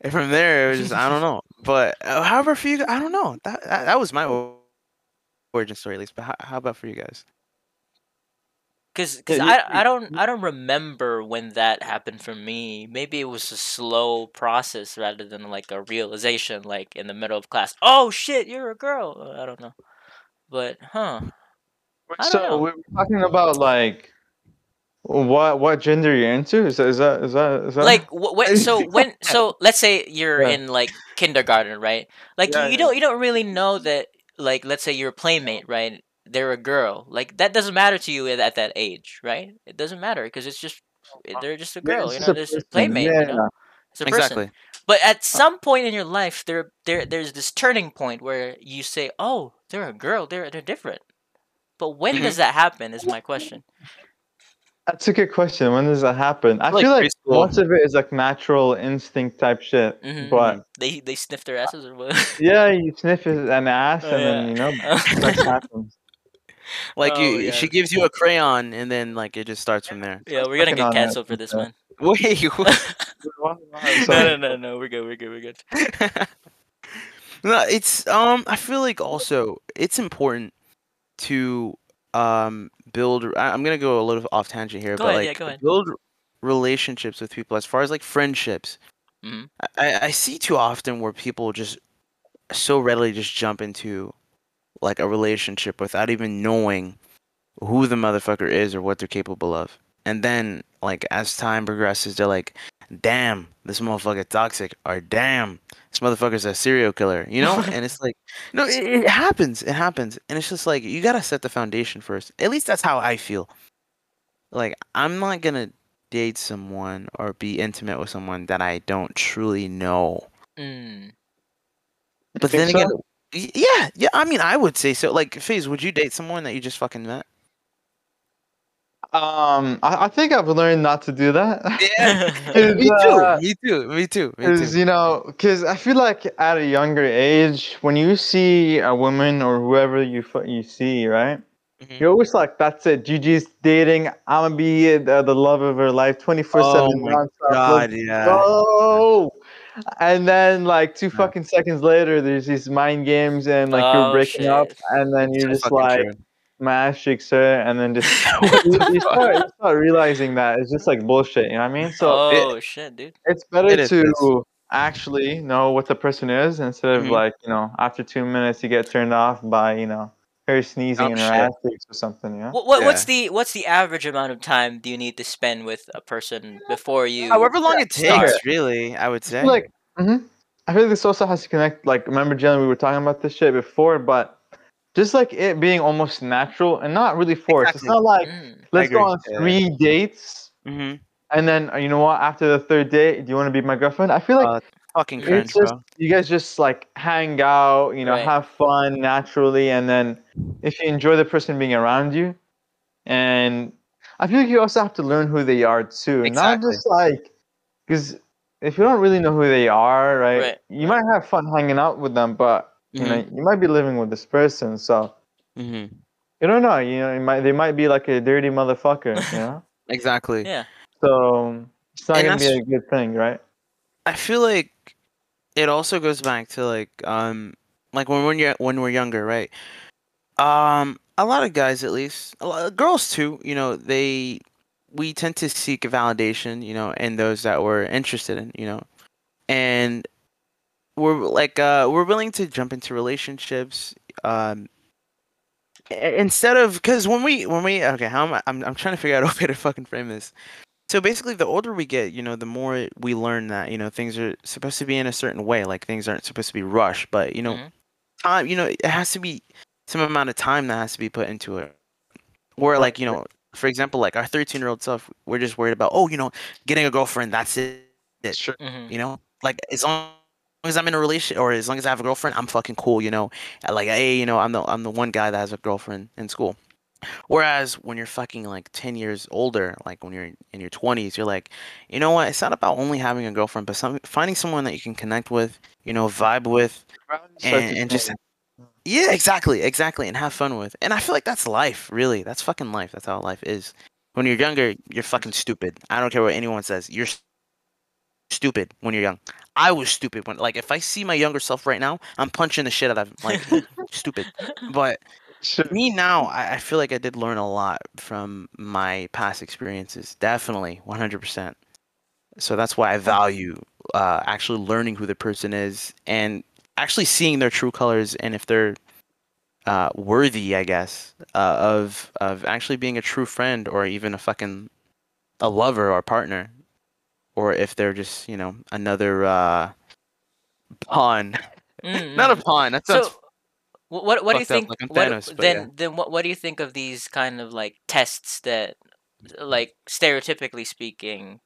[SPEAKER 1] and from there, it was just I don't know. But uh, however, for you, I don't know. That that, that was my origin story, at least. But how, how about for you guys?
[SPEAKER 3] because
[SPEAKER 2] Yeah, you-
[SPEAKER 3] I, I don't i don't remember when that happened for me maybe it was a slow process rather than like a realization like in the middle of class oh shit you're a girl Uh, i don't know but huh
[SPEAKER 2] So
[SPEAKER 3] know.
[SPEAKER 2] we're talking about like what what gender you're into. Is that is that is that, is that
[SPEAKER 3] like wh- when so when so let's say you're
[SPEAKER 2] Yeah.
[SPEAKER 3] in like kindergarten right like
[SPEAKER 2] Yeah,
[SPEAKER 3] you, you
[SPEAKER 2] yeah.
[SPEAKER 3] don't you don't really know that like let's say your playmate right? They're a girl. Like that doesn't matter to you at, at that age right? It doesn't matter because it's just uh, they're just a girl
[SPEAKER 2] it's
[SPEAKER 3] you know
[SPEAKER 2] a
[SPEAKER 3] there's a
[SPEAKER 2] person,
[SPEAKER 3] playmate you know?
[SPEAKER 2] Yeah.
[SPEAKER 3] it's a person.
[SPEAKER 1] Exactly.
[SPEAKER 3] but at uh, some point in your life there there there's this turning point where you say oh they're a girl. They're they're different. But when does mm-hmm. that happen is my question
[SPEAKER 2] That's a good question. When does that happen? I
[SPEAKER 1] Like
[SPEAKER 2] feel like
[SPEAKER 1] preschool.
[SPEAKER 2] most of it is like natural instinct type shit.
[SPEAKER 3] Mhm.
[SPEAKER 2] But
[SPEAKER 3] they they sniff their asses or what
[SPEAKER 2] yeah, you sniff it- an ass
[SPEAKER 3] Oh,
[SPEAKER 2] and then you know sex happens.
[SPEAKER 1] Like
[SPEAKER 3] Oh,
[SPEAKER 1] you,
[SPEAKER 3] yeah.
[SPEAKER 1] she gives you a crayon, and then like it just starts from there.
[SPEAKER 3] yeah we're gonna get
[SPEAKER 2] on that,
[SPEAKER 3] canceled for this
[SPEAKER 2] yeah.
[SPEAKER 3] man
[SPEAKER 1] Wait, what?
[SPEAKER 3] no, no, no, no. We're good. We're good. We're good.
[SPEAKER 1] no, it's um. I feel like also it's important to um build. I- I'm gonna go a little off tangent here,
[SPEAKER 3] Go
[SPEAKER 1] but
[SPEAKER 3] ahead, yeah,
[SPEAKER 1] like
[SPEAKER 3] ahead.
[SPEAKER 1] build relationships with people as far as like friendships.
[SPEAKER 3] Mhm.
[SPEAKER 1] I- I, I see too often where people just so readily just jump into like a relationship without even knowing who the motherfucker is or what they're capable of. And then like as time progresses, they're like, damn, this motherfucker toxic, or damn, this motherfucker's a serial killer, you know? and it's like, no, it, it happens, it happens, and it's just like you gotta set the foundation first. At least that's how I feel. Like I'm not gonna date someone or be intimate with someone that I don't truly know.
[SPEAKER 3] Mm.
[SPEAKER 1] But then
[SPEAKER 2] so?
[SPEAKER 1] again, yeah, yeah. I mean, I would say so. Like, Faze, would you date someone that you just fucking met?
[SPEAKER 2] Um, I, I think I've learned not to do that.
[SPEAKER 1] Yeah, me too.
[SPEAKER 2] uh,
[SPEAKER 1] me too. Me too. Me
[SPEAKER 2] Because
[SPEAKER 1] too.
[SPEAKER 2] you know, because I feel like at a younger age, when you see a woman or whoever you you see, right,
[SPEAKER 1] Mhm.
[SPEAKER 2] you're always like, "That's it. Gigi's dating. I'm gonna be the, the love of her life, 24
[SPEAKER 1] Oh
[SPEAKER 2] seven.
[SPEAKER 1] my
[SPEAKER 2] nonstop.
[SPEAKER 1] God,
[SPEAKER 2] Let's
[SPEAKER 1] yeah.
[SPEAKER 2] go!" And then like two
[SPEAKER 1] Yeah.
[SPEAKER 2] fucking seconds later, there's these mind games and like
[SPEAKER 3] Oh,
[SPEAKER 2] you're breaking up, and then you're
[SPEAKER 1] So
[SPEAKER 2] just like,
[SPEAKER 1] true.
[SPEAKER 2] My ass cheeks her, and then just you, you start, you start realizing that it's just like bullshit. You know what I mean? So
[SPEAKER 3] oh shit, dude.
[SPEAKER 2] it's better
[SPEAKER 1] it
[SPEAKER 2] to actually know what the person is instead of
[SPEAKER 1] Mhm.
[SPEAKER 2] like you know after two minutes you get turned off by you know her sneezing
[SPEAKER 1] Oh,
[SPEAKER 2] in her
[SPEAKER 1] shit.
[SPEAKER 2] ass cheeks or something. Yeah.
[SPEAKER 3] What, what
[SPEAKER 1] Yeah.
[SPEAKER 3] what's the what's the average amount of time do you need to spend with a person before you?
[SPEAKER 1] However long it
[SPEAKER 2] Yeah.
[SPEAKER 1] takes, really, I would say.
[SPEAKER 2] feel like hmm I feel like this also has to connect. Like remember, Jalen, we were talking about this shit before, but just like it being almost natural and not really forced. It's not like
[SPEAKER 3] Mm.
[SPEAKER 2] let's go on
[SPEAKER 1] Yeah.
[SPEAKER 2] three dates
[SPEAKER 1] hmm
[SPEAKER 2] and then uh, you know what? After the third date, do you want to be my girlfriend? I feel like
[SPEAKER 1] Uh, fucking cringe,
[SPEAKER 2] just
[SPEAKER 1] bro.
[SPEAKER 2] you guys just like hang out, you know,
[SPEAKER 3] Right.
[SPEAKER 2] have fun naturally, and then if you enjoy the person being around you, and I feel like you also have to learn who they are too, not just like because if you don't really know who they are, right,
[SPEAKER 3] Right,
[SPEAKER 2] you might have fun hanging out with them, but you know
[SPEAKER 1] Mm-hmm.
[SPEAKER 2] you might be living with this person, so
[SPEAKER 1] hmm
[SPEAKER 2] you don't know, you know, it might they might be like a dirty motherfucker, you know,
[SPEAKER 1] Exactly.
[SPEAKER 3] Yeah.
[SPEAKER 2] so it's not
[SPEAKER 1] And
[SPEAKER 2] gonna be a good thing, right?
[SPEAKER 1] I feel like it also goes back to like um like when when you're when we're younger, right? Um, a lot of guys, at least, a lot, girls too. You know, they we tend to seek validation, you know, in those that we're interested in, you know, and we're like uh we're willing to jump into relationships um instead of because when we when we okay how am I I'm, I'm trying to figure out a way to fucking frame this so basically the older we get you know the more we learn that you know things are supposed to be in a certain way like things aren't supposed to be rushed but you know
[SPEAKER 3] Mhm.
[SPEAKER 1] time you know it has to be some amount of time that has to be put into it where like you know for example like our 13 year old self we're just worried about oh you know getting a girlfriend that's it
[SPEAKER 2] Sure.
[SPEAKER 3] Mhm.
[SPEAKER 1] you know like as long as i'm in a relationship or as long as i have a girlfriend i'm fucking cool you know? Like hey you know i'm the i'm the one guy that has a girlfriend in school. Whereas when you're fucking like 10 years older like when you're in your 20s you're like you know what? It's not about only having a girlfriend but some finding someone that you can connect with you know vibe with and, and just yeah exactly exactly and have fun with. And i feel like that's life really. That's fucking life. That's how life is. When you're younger you're fucking stupid. I don't care what anyone says. You're stupid when you're young. I was stupid when like if i see my younger self right now i'm punching the shit out of him like stupid. But
[SPEAKER 2] Sure.
[SPEAKER 1] me now I, I feel like i did learn a lot from my past experiences definitely 100% so that's why i value uh, actually learning who the person is and actually seeing their true colors and if they're uh, worthy i guess uh, of of actually being a true friend or even a fucking a lover or partner or if they're just you know another uh pawn
[SPEAKER 3] Mm,
[SPEAKER 1] not a pawn that sounds
[SPEAKER 3] So, what what do you think?
[SPEAKER 1] like I'm
[SPEAKER 3] what, then
[SPEAKER 1] yeah.
[SPEAKER 3] then what what do you think of these kind of like tests that, like stereotypically speaking,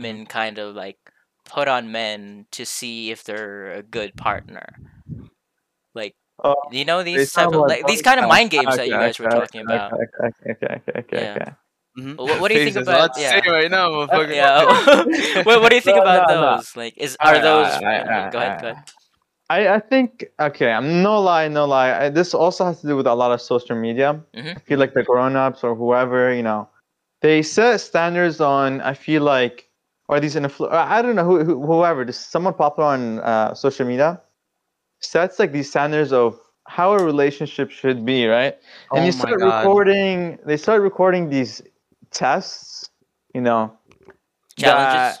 [SPEAKER 1] Mm-hmm.
[SPEAKER 3] women kind of like put on men to see if they're a good partner. Like
[SPEAKER 2] Oh,
[SPEAKER 3] you know these type of
[SPEAKER 2] like
[SPEAKER 3] like these kind of mind games that you
[SPEAKER 2] okay,
[SPEAKER 3] guys were
[SPEAKER 2] okay,
[SPEAKER 3] talking about.
[SPEAKER 2] Okay, okay, okay, okay, okay,
[SPEAKER 3] Yeah.
[SPEAKER 2] Okay.
[SPEAKER 1] Mhm.
[SPEAKER 3] What- what do you think about-
[SPEAKER 1] Let's
[SPEAKER 3] yeah.
[SPEAKER 1] say right now, motherfucker.
[SPEAKER 3] Yeah. what, what do you think
[SPEAKER 2] No,
[SPEAKER 3] about
[SPEAKER 2] no, no.
[SPEAKER 3] those? Like, is are
[SPEAKER 2] Alright,
[SPEAKER 3] those?
[SPEAKER 2] alright,
[SPEAKER 3] okay,
[SPEAKER 2] alright,
[SPEAKER 3] go ahead. Go ahead.
[SPEAKER 2] I, I think okay. I'm no lie, no lie. I, this also has to do with a lot of social media.
[SPEAKER 3] Mhm.
[SPEAKER 2] I feel like the grown-ups or whoever, you know, they set standards on. I feel like, or these influ- I don't know who, who whoever, just someone popular on uh, social media, sets like these standards of how a relationship should be, right? and
[SPEAKER 1] Oh
[SPEAKER 2] you
[SPEAKER 1] my
[SPEAKER 2] start
[SPEAKER 1] God.
[SPEAKER 2] recording. They start recording these tests, you know.
[SPEAKER 3] Challenges.
[SPEAKER 2] that-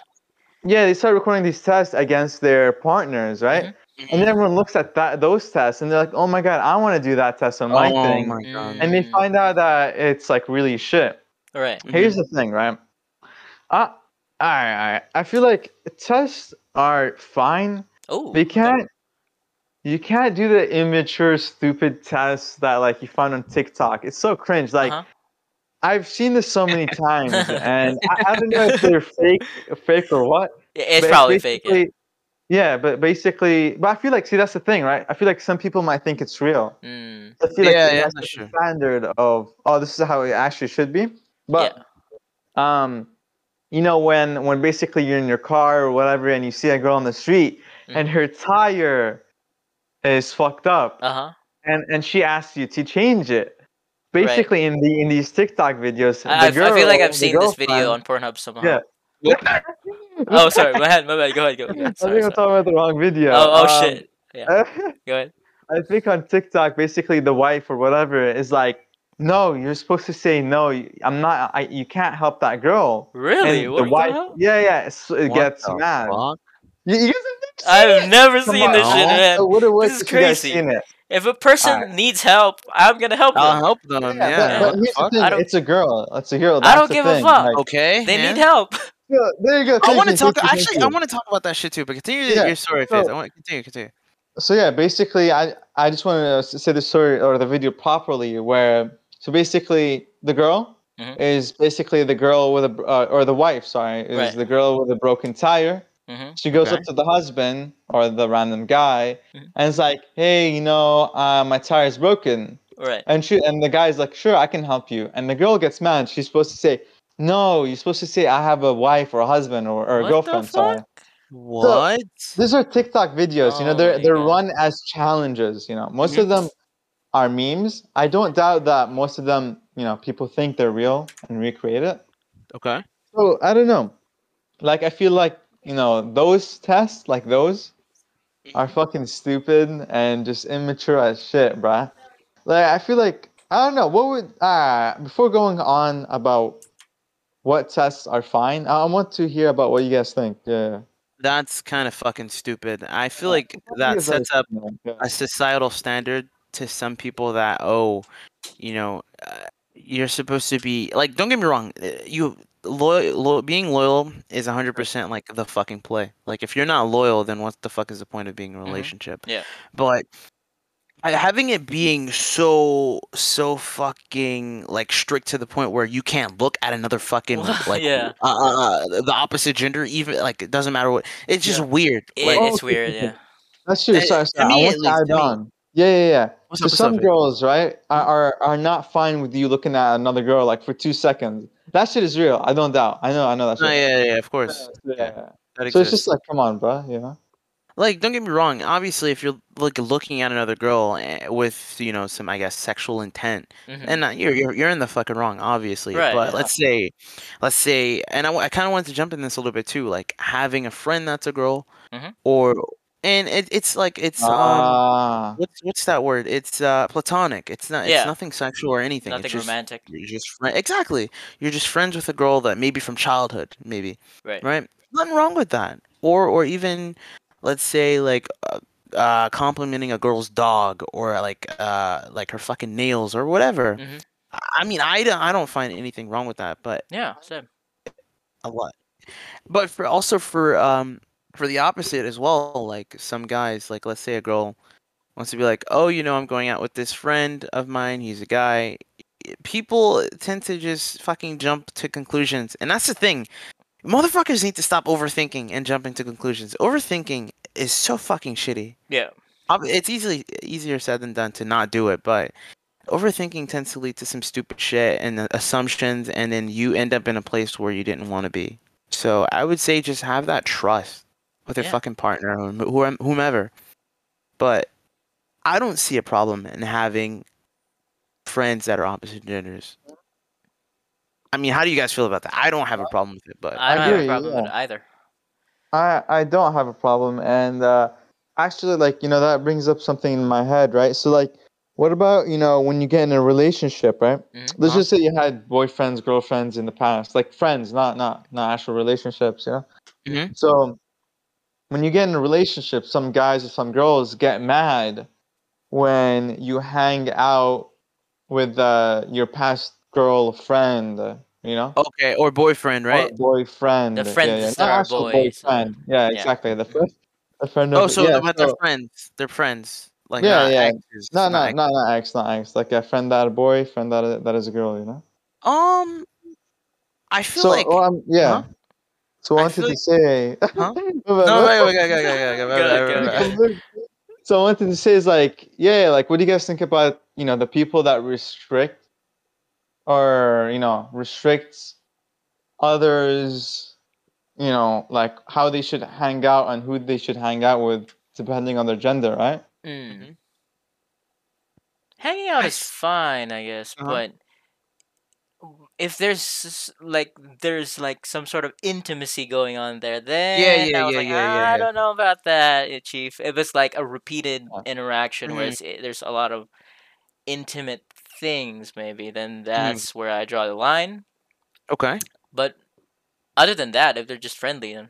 [SPEAKER 2] yeah, they start recording these tests against their partners, right?
[SPEAKER 3] Mhm.
[SPEAKER 2] And then everyone looks at that those tests and they're like, "Oh my god, I want to do that test on my
[SPEAKER 1] oh
[SPEAKER 2] thing."
[SPEAKER 1] my god.
[SPEAKER 2] And they
[SPEAKER 3] Mm.
[SPEAKER 2] find out that it's like really shit.
[SPEAKER 3] All right.
[SPEAKER 2] Here's the thing, right? Uh, I, I I feel like tests are fine.
[SPEAKER 3] Oh.
[SPEAKER 2] They can't. You can't do the immature, stupid tests that like you find on TikTok. It's so cringe. Like
[SPEAKER 3] Uh-huh.
[SPEAKER 2] I've seen this so many times, and I, I don't know if they're fake, fake or what.
[SPEAKER 3] It's
[SPEAKER 2] but
[SPEAKER 3] probably fake. Yeah.
[SPEAKER 2] Yeah, but basically, but I feel like, see, that's the thing, right? I feel like some people might think it's real.
[SPEAKER 3] Mm,
[SPEAKER 2] I feel like
[SPEAKER 1] Yeah, yeah, that's true.
[SPEAKER 2] standard of, oh, this is how it actually should be. But, um, you know, when when basically you're in your car or whatever, and you see a girl on the street, and her tire is fucked up,
[SPEAKER 3] uh huh.
[SPEAKER 2] and and she asks you to change it. Basically, in the in these TikTok videos, the
[SPEAKER 3] I, I feel like I've
[SPEAKER 2] the
[SPEAKER 3] seen this video on Pornhub somehow.
[SPEAKER 2] Yeah.
[SPEAKER 3] Oh, sorry. My bad. My bad. Go ahead. Go.
[SPEAKER 2] I
[SPEAKER 3] ahead.
[SPEAKER 2] think
[SPEAKER 3] Sorry,
[SPEAKER 2] I'm talking about the wrong video.
[SPEAKER 3] Oh, oh
[SPEAKER 2] Um,
[SPEAKER 3] shit. Yeah. Go ahead.
[SPEAKER 2] I think on TikTok, basically the wife or whatever is like, no, you're supposed to say no. I'm not. I, you can't help that girl.
[SPEAKER 3] Really?
[SPEAKER 2] And
[SPEAKER 3] What
[SPEAKER 2] the wife,
[SPEAKER 3] hell?
[SPEAKER 2] yeah, yeah, it's, it gets mad.
[SPEAKER 1] fuck?
[SPEAKER 2] You, you guys have never seen
[SPEAKER 3] I've
[SPEAKER 2] it?
[SPEAKER 3] never
[SPEAKER 2] Come
[SPEAKER 3] seen this shit, man.
[SPEAKER 2] So what, what
[SPEAKER 3] This is
[SPEAKER 2] if you guys
[SPEAKER 3] crazy.
[SPEAKER 2] it?
[SPEAKER 3] If a person
[SPEAKER 2] Alright.
[SPEAKER 3] needs help, I'm gonna help them.
[SPEAKER 1] I'll
[SPEAKER 3] them.
[SPEAKER 1] help them.
[SPEAKER 2] Yeah,
[SPEAKER 1] Yeah.
[SPEAKER 2] but, but here's the thing. It's a girl. It's a girl.
[SPEAKER 3] I don't
[SPEAKER 2] the
[SPEAKER 3] give a fuck.
[SPEAKER 2] Like,
[SPEAKER 1] Okay.
[SPEAKER 3] They
[SPEAKER 1] yeah.
[SPEAKER 3] need help.
[SPEAKER 2] yeah, there you go.
[SPEAKER 1] I want to talk.
[SPEAKER 2] thank you, thank
[SPEAKER 1] Actually, I want to talk about that shit too. But continue
[SPEAKER 2] Yeah,
[SPEAKER 1] your story,
[SPEAKER 2] so-
[SPEAKER 1] Fizz. I want continue, continue.
[SPEAKER 2] so yeah, basically, I I just want to say the story or the video properly. Where so basically, the girl
[SPEAKER 3] Mhm.
[SPEAKER 2] is basically the girl with a uh, or the wife. Sorry, is
[SPEAKER 3] Right.
[SPEAKER 2] the girl with a broken tire.
[SPEAKER 3] Hmm
[SPEAKER 2] She goes
[SPEAKER 1] Okay.
[SPEAKER 2] up to the husband or the random guy
[SPEAKER 3] Mhm.
[SPEAKER 2] and it's like, "Hey, you know, uh, my tire is broken."
[SPEAKER 3] Right.
[SPEAKER 2] And she and the guy's like, "Sure, I can help you." And the girl gets mad. She's supposed to say, "No, you're supposed to say I have a wife or a husband or, or a
[SPEAKER 3] What
[SPEAKER 2] girlfriend." Sorry.
[SPEAKER 3] fuck?
[SPEAKER 1] What?
[SPEAKER 2] These are TikTok videos. you know,
[SPEAKER 3] Oh
[SPEAKER 2] they're they're
[SPEAKER 3] God.
[SPEAKER 2] run as challenges. You know, most
[SPEAKER 3] Mhm.
[SPEAKER 2] of them are memes. I don't doubt that most of them, you know, people think they're real and recreate it.
[SPEAKER 1] Okay.
[SPEAKER 2] So I don't know. Like I feel like you know those tests, like those, are fucking stupid and just immature as shit, bruh. Like I feel like I don't know what would uh before going on about what tests are fine. I I want to hear about what you guys think. Yeah.
[SPEAKER 1] That's kind of fucking stupid. I feel like that sets up a societal standard to some people that oh, you know, uh, you're supposed to be like. Don't get me wrong. uh, You loyal, lo- being loyal is hundred percent like the fucking play. Like if you're not loyal, then what the fuck is the point of being in a relationship?
[SPEAKER 3] Yeah.
[SPEAKER 1] But having it being so so fucking like strict to the point where you can't look at another fucking like
[SPEAKER 3] Yeah.
[SPEAKER 1] uh, uh, uh, the opposite gender even like it doesn't matter what it's just
[SPEAKER 2] Yeah.
[SPEAKER 1] weird
[SPEAKER 3] It,
[SPEAKER 1] like
[SPEAKER 3] it's
[SPEAKER 2] okay,
[SPEAKER 3] weird. Yeah.
[SPEAKER 2] That's true.
[SPEAKER 1] Uh,
[SPEAKER 2] Sorry, sorry.
[SPEAKER 1] me,
[SPEAKER 2] I
[SPEAKER 1] at
[SPEAKER 2] want to
[SPEAKER 1] least,
[SPEAKER 2] add on. Yeah, yeah, yeah.
[SPEAKER 1] What's
[SPEAKER 2] So
[SPEAKER 1] up,
[SPEAKER 2] some girls, right, are, are are not fine with you looking at another girl like for two seconds. That shit is real. I don't doubt. I know. I know that's
[SPEAKER 1] No,
[SPEAKER 2] real.
[SPEAKER 1] yeah, yeah, of course
[SPEAKER 2] Yeah.
[SPEAKER 1] yeah, that
[SPEAKER 2] So it's just like, come on, bro. You know.
[SPEAKER 1] like don't get me wrong obviously if you're like looking at another girl eh, with you know some i guess sexual intent
[SPEAKER 3] Mhm.
[SPEAKER 1] and uh, you're, you're you're in the fucking wrong obviously
[SPEAKER 3] Right,
[SPEAKER 1] but
[SPEAKER 3] yeah.
[SPEAKER 1] let's say let's say and I, I kind of wanted to jump in this a little bit too like having a friend that's a girl
[SPEAKER 3] Mhm.
[SPEAKER 1] or and it, it's like it's um
[SPEAKER 2] Ah.
[SPEAKER 1] what's what's that word it's uh platonic it's not it's
[SPEAKER 3] Yeah.
[SPEAKER 1] nothing sexual or anything
[SPEAKER 3] Nothing
[SPEAKER 1] it's just
[SPEAKER 3] romantic.
[SPEAKER 1] you're just fri- exactly you're just friends with a girl that maybe from childhood maybe
[SPEAKER 3] Right.
[SPEAKER 1] right nothing wrong with that or or even let's say like uh, uh complimenting a girl's dog or like uh like her fucking nails or whatever
[SPEAKER 3] mm-hmm.
[SPEAKER 1] I- i mean i don't i don't find anything wrong with that but
[SPEAKER 3] Yeah. Same.
[SPEAKER 1] a lot but for also for um for the opposite as well like some guys like let's say a girl wants to be like oh you know i'm going out with this friend of mine he's a guy people tend to just fucking jump to conclusions and that's the thing. Motherfuckers need to stop overthinking and jumping to conclusions. Overthinking is so fucking shitty.
[SPEAKER 3] Yeah.
[SPEAKER 1] It's easily easier said than done to not do it but overthinking tends to lead to some stupid shit and uh, assumptions and then you end up in a place where you didn't want to be. So i would say just have that trust with their
[SPEAKER 3] Yeah.
[SPEAKER 1] fucking partner or whom- whom- whomever but i don't see a problem in having friends that are opposite genders i mean how do you guys feel about that i don't have a problem with it but
[SPEAKER 3] I don't have a problem with it either.
[SPEAKER 2] I I don't have a problem, and uh, actually, like you know, that brings up something in my head, right? So like, what about you know when you get in a relationship, right?
[SPEAKER 3] Mhm.
[SPEAKER 2] Let's
[SPEAKER 1] Uh-huh.
[SPEAKER 2] just say you had boyfriends, girlfriends in the past, like friends, not not not actual relationships, you know.
[SPEAKER 1] Mhm.
[SPEAKER 2] So when you get in a relationship, some guys or some girls get mad when you hang out with uh, your past girlfriend, you know.
[SPEAKER 1] okay or boyfriend
[SPEAKER 2] Or
[SPEAKER 1] right
[SPEAKER 2] boyfriend.
[SPEAKER 3] The
[SPEAKER 2] yeah,
[SPEAKER 3] friends
[SPEAKER 2] yeah,
[SPEAKER 3] that
[SPEAKER 2] not
[SPEAKER 3] are
[SPEAKER 2] actual
[SPEAKER 3] boys or-
[SPEAKER 2] boyfriend. Yeah,
[SPEAKER 3] Yeah.
[SPEAKER 2] exactly. The friend, the friend of
[SPEAKER 1] oh so
[SPEAKER 2] yeah, so-
[SPEAKER 1] they're friends they're friends like
[SPEAKER 2] Yeah,
[SPEAKER 1] not
[SPEAKER 2] yeah.
[SPEAKER 1] exes,
[SPEAKER 2] no,
[SPEAKER 1] not
[SPEAKER 2] no,
[SPEAKER 1] ex-
[SPEAKER 2] not not ex, not ex. Like a friend that a boy, friend that a, that is a girl. You know.
[SPEAKER 1] Um, I feel
[SPEAKER 2] So
[SPEAKER 1] like
[SPEAKER 2] well, um, yeah.
[SPEAKER 1] huh?
[SPEAKER 2] So I
[SPEAKER 1] I
[SPEAKER 2] wanted
[SPEAKER 1] feel
[SPEAKER 2] to
[SPEAKER 1] like-
[SPEAKER 2] say.
[SPEAKER 1] Huh?
[SPEAKER 2] No,
[SPEAKER 1] no, wait, wait, go. go.
[SPEAKER 2] so I wanted to say is like, yeah, like what do you guys think about you know the people that restrict or you know restricts others, you know, like how they should hang out and who they should hang out with depending on their gender, right?
[SPEAKER 3] Mm.
[SPEAKER 1] Mhm.
[SPEAKER 3] Hanging out
[SPEAKER 1] I
[SPEAKER 3] is fine, I guess,
[SPEAKER 1] Uh-huh.
[SPEAKER 3] but if there's like there's like some sort of intimacy going on there, then
[SPEAKER 1] yeah,
[SPEAKER 3] I was
[SPEAKER 1] yeah,
[SPEAKER 3] like,
[SPEAKER 1] yeah, yeah,
[SPEAKER 3] I don't know about that, eh, Chief. If it's like a repeated
[SPEAKER 2] Yeah.
[SPEAKER 3] interaction where
[SPEAKER 1] Mhm.
[SPEAKER 3] it's, eh, there's a lot of intimate things, maybe, then
[SPEAKER 1] Mm-hmm.
[SPEAKER 3] that's where I draw the line.
[SPEAKER 1] Okay.
[SPEAKER 3] But other than that, if they're just friendly, then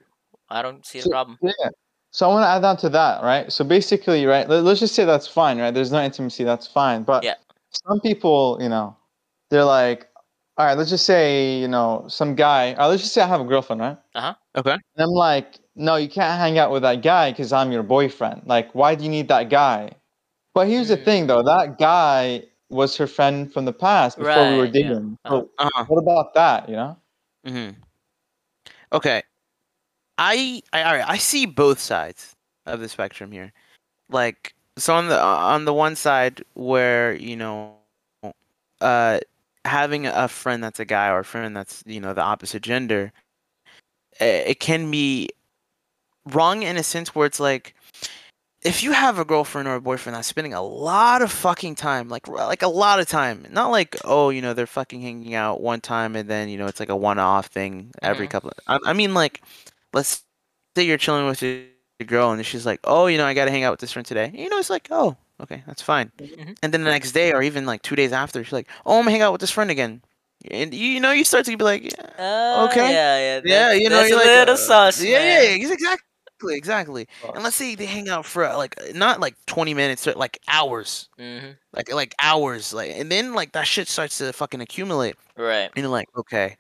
[SPEAKER 3] I don't see
[SPEAKER 2] So-
[SPEAKER 3] problem.
[SPEAKER 2] Yeah. So I want to add on to that, right? So basically, right, let, us just say that's fine, right? There's no intimacy, that's fine. But
[SPEAKER 3] Yeah.
[SPEAKER 2] some people, you know, they're like, all right, let's just say, you know, some guy, or let's just say I have a girlfriend, right? Uh huh.
[SPEAKER 1] Okay.
[SPEAKER 2] And I'm like, no, you can't hang out with that guy because I'm your boyfriend. Like, why do you need that guy? But here's the
[SPEAKER 3] Mm.
[SPEAKER 2] thing, though, that guy was her friend from the past before we were
[SPEAKER 3] Right, yeah.
[SPEAKER 2] dating.
[SPEAKER 3] Uh-huh.
[SPEAKER 2] So
[SPEAKER 1] Uh huh.
[SPEAKER 2] what about that, you know?
[SPEAKER 1] Mm hmm Okay. I I all right, I see both sides of the spectrum here. Like so on the on the one side where, you know, uh having a friend that's a guy or a friend that's, you know, the opposite gender, eh, it can be wrong in a sense where it's like if you have a girlfriend or a boyfriend that's spending a lot of fucking time, like like a lot of time, not like oh you know they're fucking hanging out one time and then you know it's like a one-off thing every
[SPEAKER 3] Mhm.
[SPEAKER 1] couple. I, I mean like, let's say you're chilling with your girl and she's like oh you know I gotta hang out with this friend today. You know it's like oh okay that's fine.
[SPEAKER 3] Mhm.
[SPEAKER 1] And then the next day or even like two days after she's like oh I'm gonna hang out with this friend again. And you, you know you start to be like yeah,
[SPEAKER 3] Uh,
[SPEAKER 1] okay.
[SPEAKER 3] Yeah, yeah.
[SPEAKER 1] yeah, you know, you're
[SPEAKER 3] a
[SPEAKER 1] like,
[SPEAKER 3] little
[SPEAKER 1] uh,
[SPEAKER 3] sus.
[SPEAKER 1] Yeah,
[SPEAKER 3] man.
[SPEAKER 1] yeah, yeah, exactly, exactly. And let's say they hang out for uh, like not like 20 minutes, or like hours,
[SPEAKER 3] hmm
[SPEAKER 1] like like hours, like, and then like that shit starts to fucking accumulate,
[SPEAKER 3] Right.
[SPEAKER 1] and you're like, okay,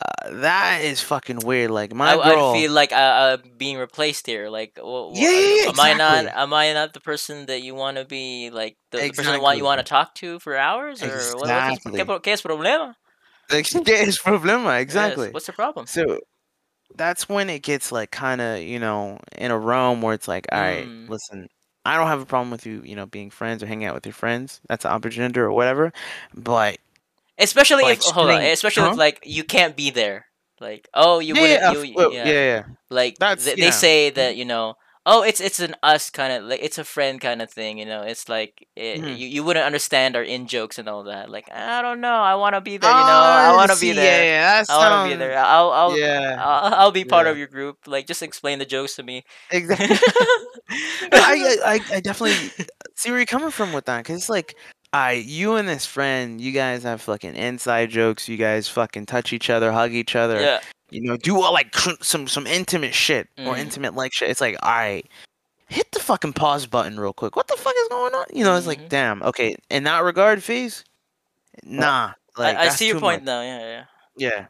[SPEAKER 1] uh, that is fucking weird. Like my
[SPEAKER 3] I,
[SPEAKER 1] girl,
[SPEAKER 3] I'd feel like uh, uh, being replaced here. Like, wh-
[SPEAKER 1] Yeah, yeah, yeah,
[SPEAKER 3] am I not? Am I not the person that you want to be? Like the, the person that want you want to talk to for hours, or what, what's
[SPEAKER 1] Exactly.
[SPEAKER 3] ¿qué, es problema?
[SPEAKER 1] ¿qué es problema?
[SPEAKER 3] Yes,
[SPEAKER 1] Exactly.
[SPEAKER 3] What's the problem?
[SPEAKER 1] So that's when it gets like kind of you know in a realm where it's like, all right,
[SPEAKER 3] Mm.
[SPEAKER 1] listen, I don't have a problem with you, you know, being friends or hanging out with your friends. That's opposite gender or whatever. But
[SPEAKER 3] Especially
[SPEAKER 1] Like
[SPEAKER 3] if hold on. Especially
[SPEAKER 1] huh?
[SPEAKER 3] if like you can't be there. Like, oh, you
[SPEAKER 1] yeah,
[SPEAKER 3] wouldn't.
[SPEAKER 1] yeah,
[SPEAKER 3] you, yeah.
[SPEAKER 1] yeah, yeah.
[SPEAKER 3] Like
[SPEAKER 1] That's-
[SPEAKER 3] th-
[SPEAKER 1] yeah.
[SPEAKER 3] they say that you know. Oh, it's it's an us kind of like it's a friend kind of thing, you know. It's like it,
[SPEAKER 1] Mhm.
[SPEAKER 3] you you wouldn't understand our in jokes and all that. Like I don't know, I want to be there, you know. I
[SPEAKER 1] Oh,
[SPEAKER 3] want to be there.
[SPEAKER 1] Yeah,
[SPEAKER 3] I want to be there. I'll I'll
[SPEAKER 1] Yeah,
[SPEAKER 3] I'll, I'll be part of your group. Like just explain the jokes to me.
[SPEAKER 1] exactly. I, I, I- I definitely see where you're coming from with that, because it's like, I, you and this friend, you guys have fucking inside jokes. You guys fucking touch each other, hug each other.
[SPEAKER 3] yeah.
[SPEAKER 1] You know, do all like some some intimate shit or
[SPEAKER 3] Mm.
[SPEAKER 1] intimate like shit. It's like, all right, hit the fucking pause button real quick. What the fuck is going on? You know, it's
[SPEAKER 3] Mhm.
[SPEAKER 1] like, damn. Okay, in that regard, fees, nah. Like,
[SPEAKER 3] I, I see your point
[SPEAKER 1] much.
[SPEAKER 3] now. Yeah, yeah.
[SPEAKER 1] Yeah.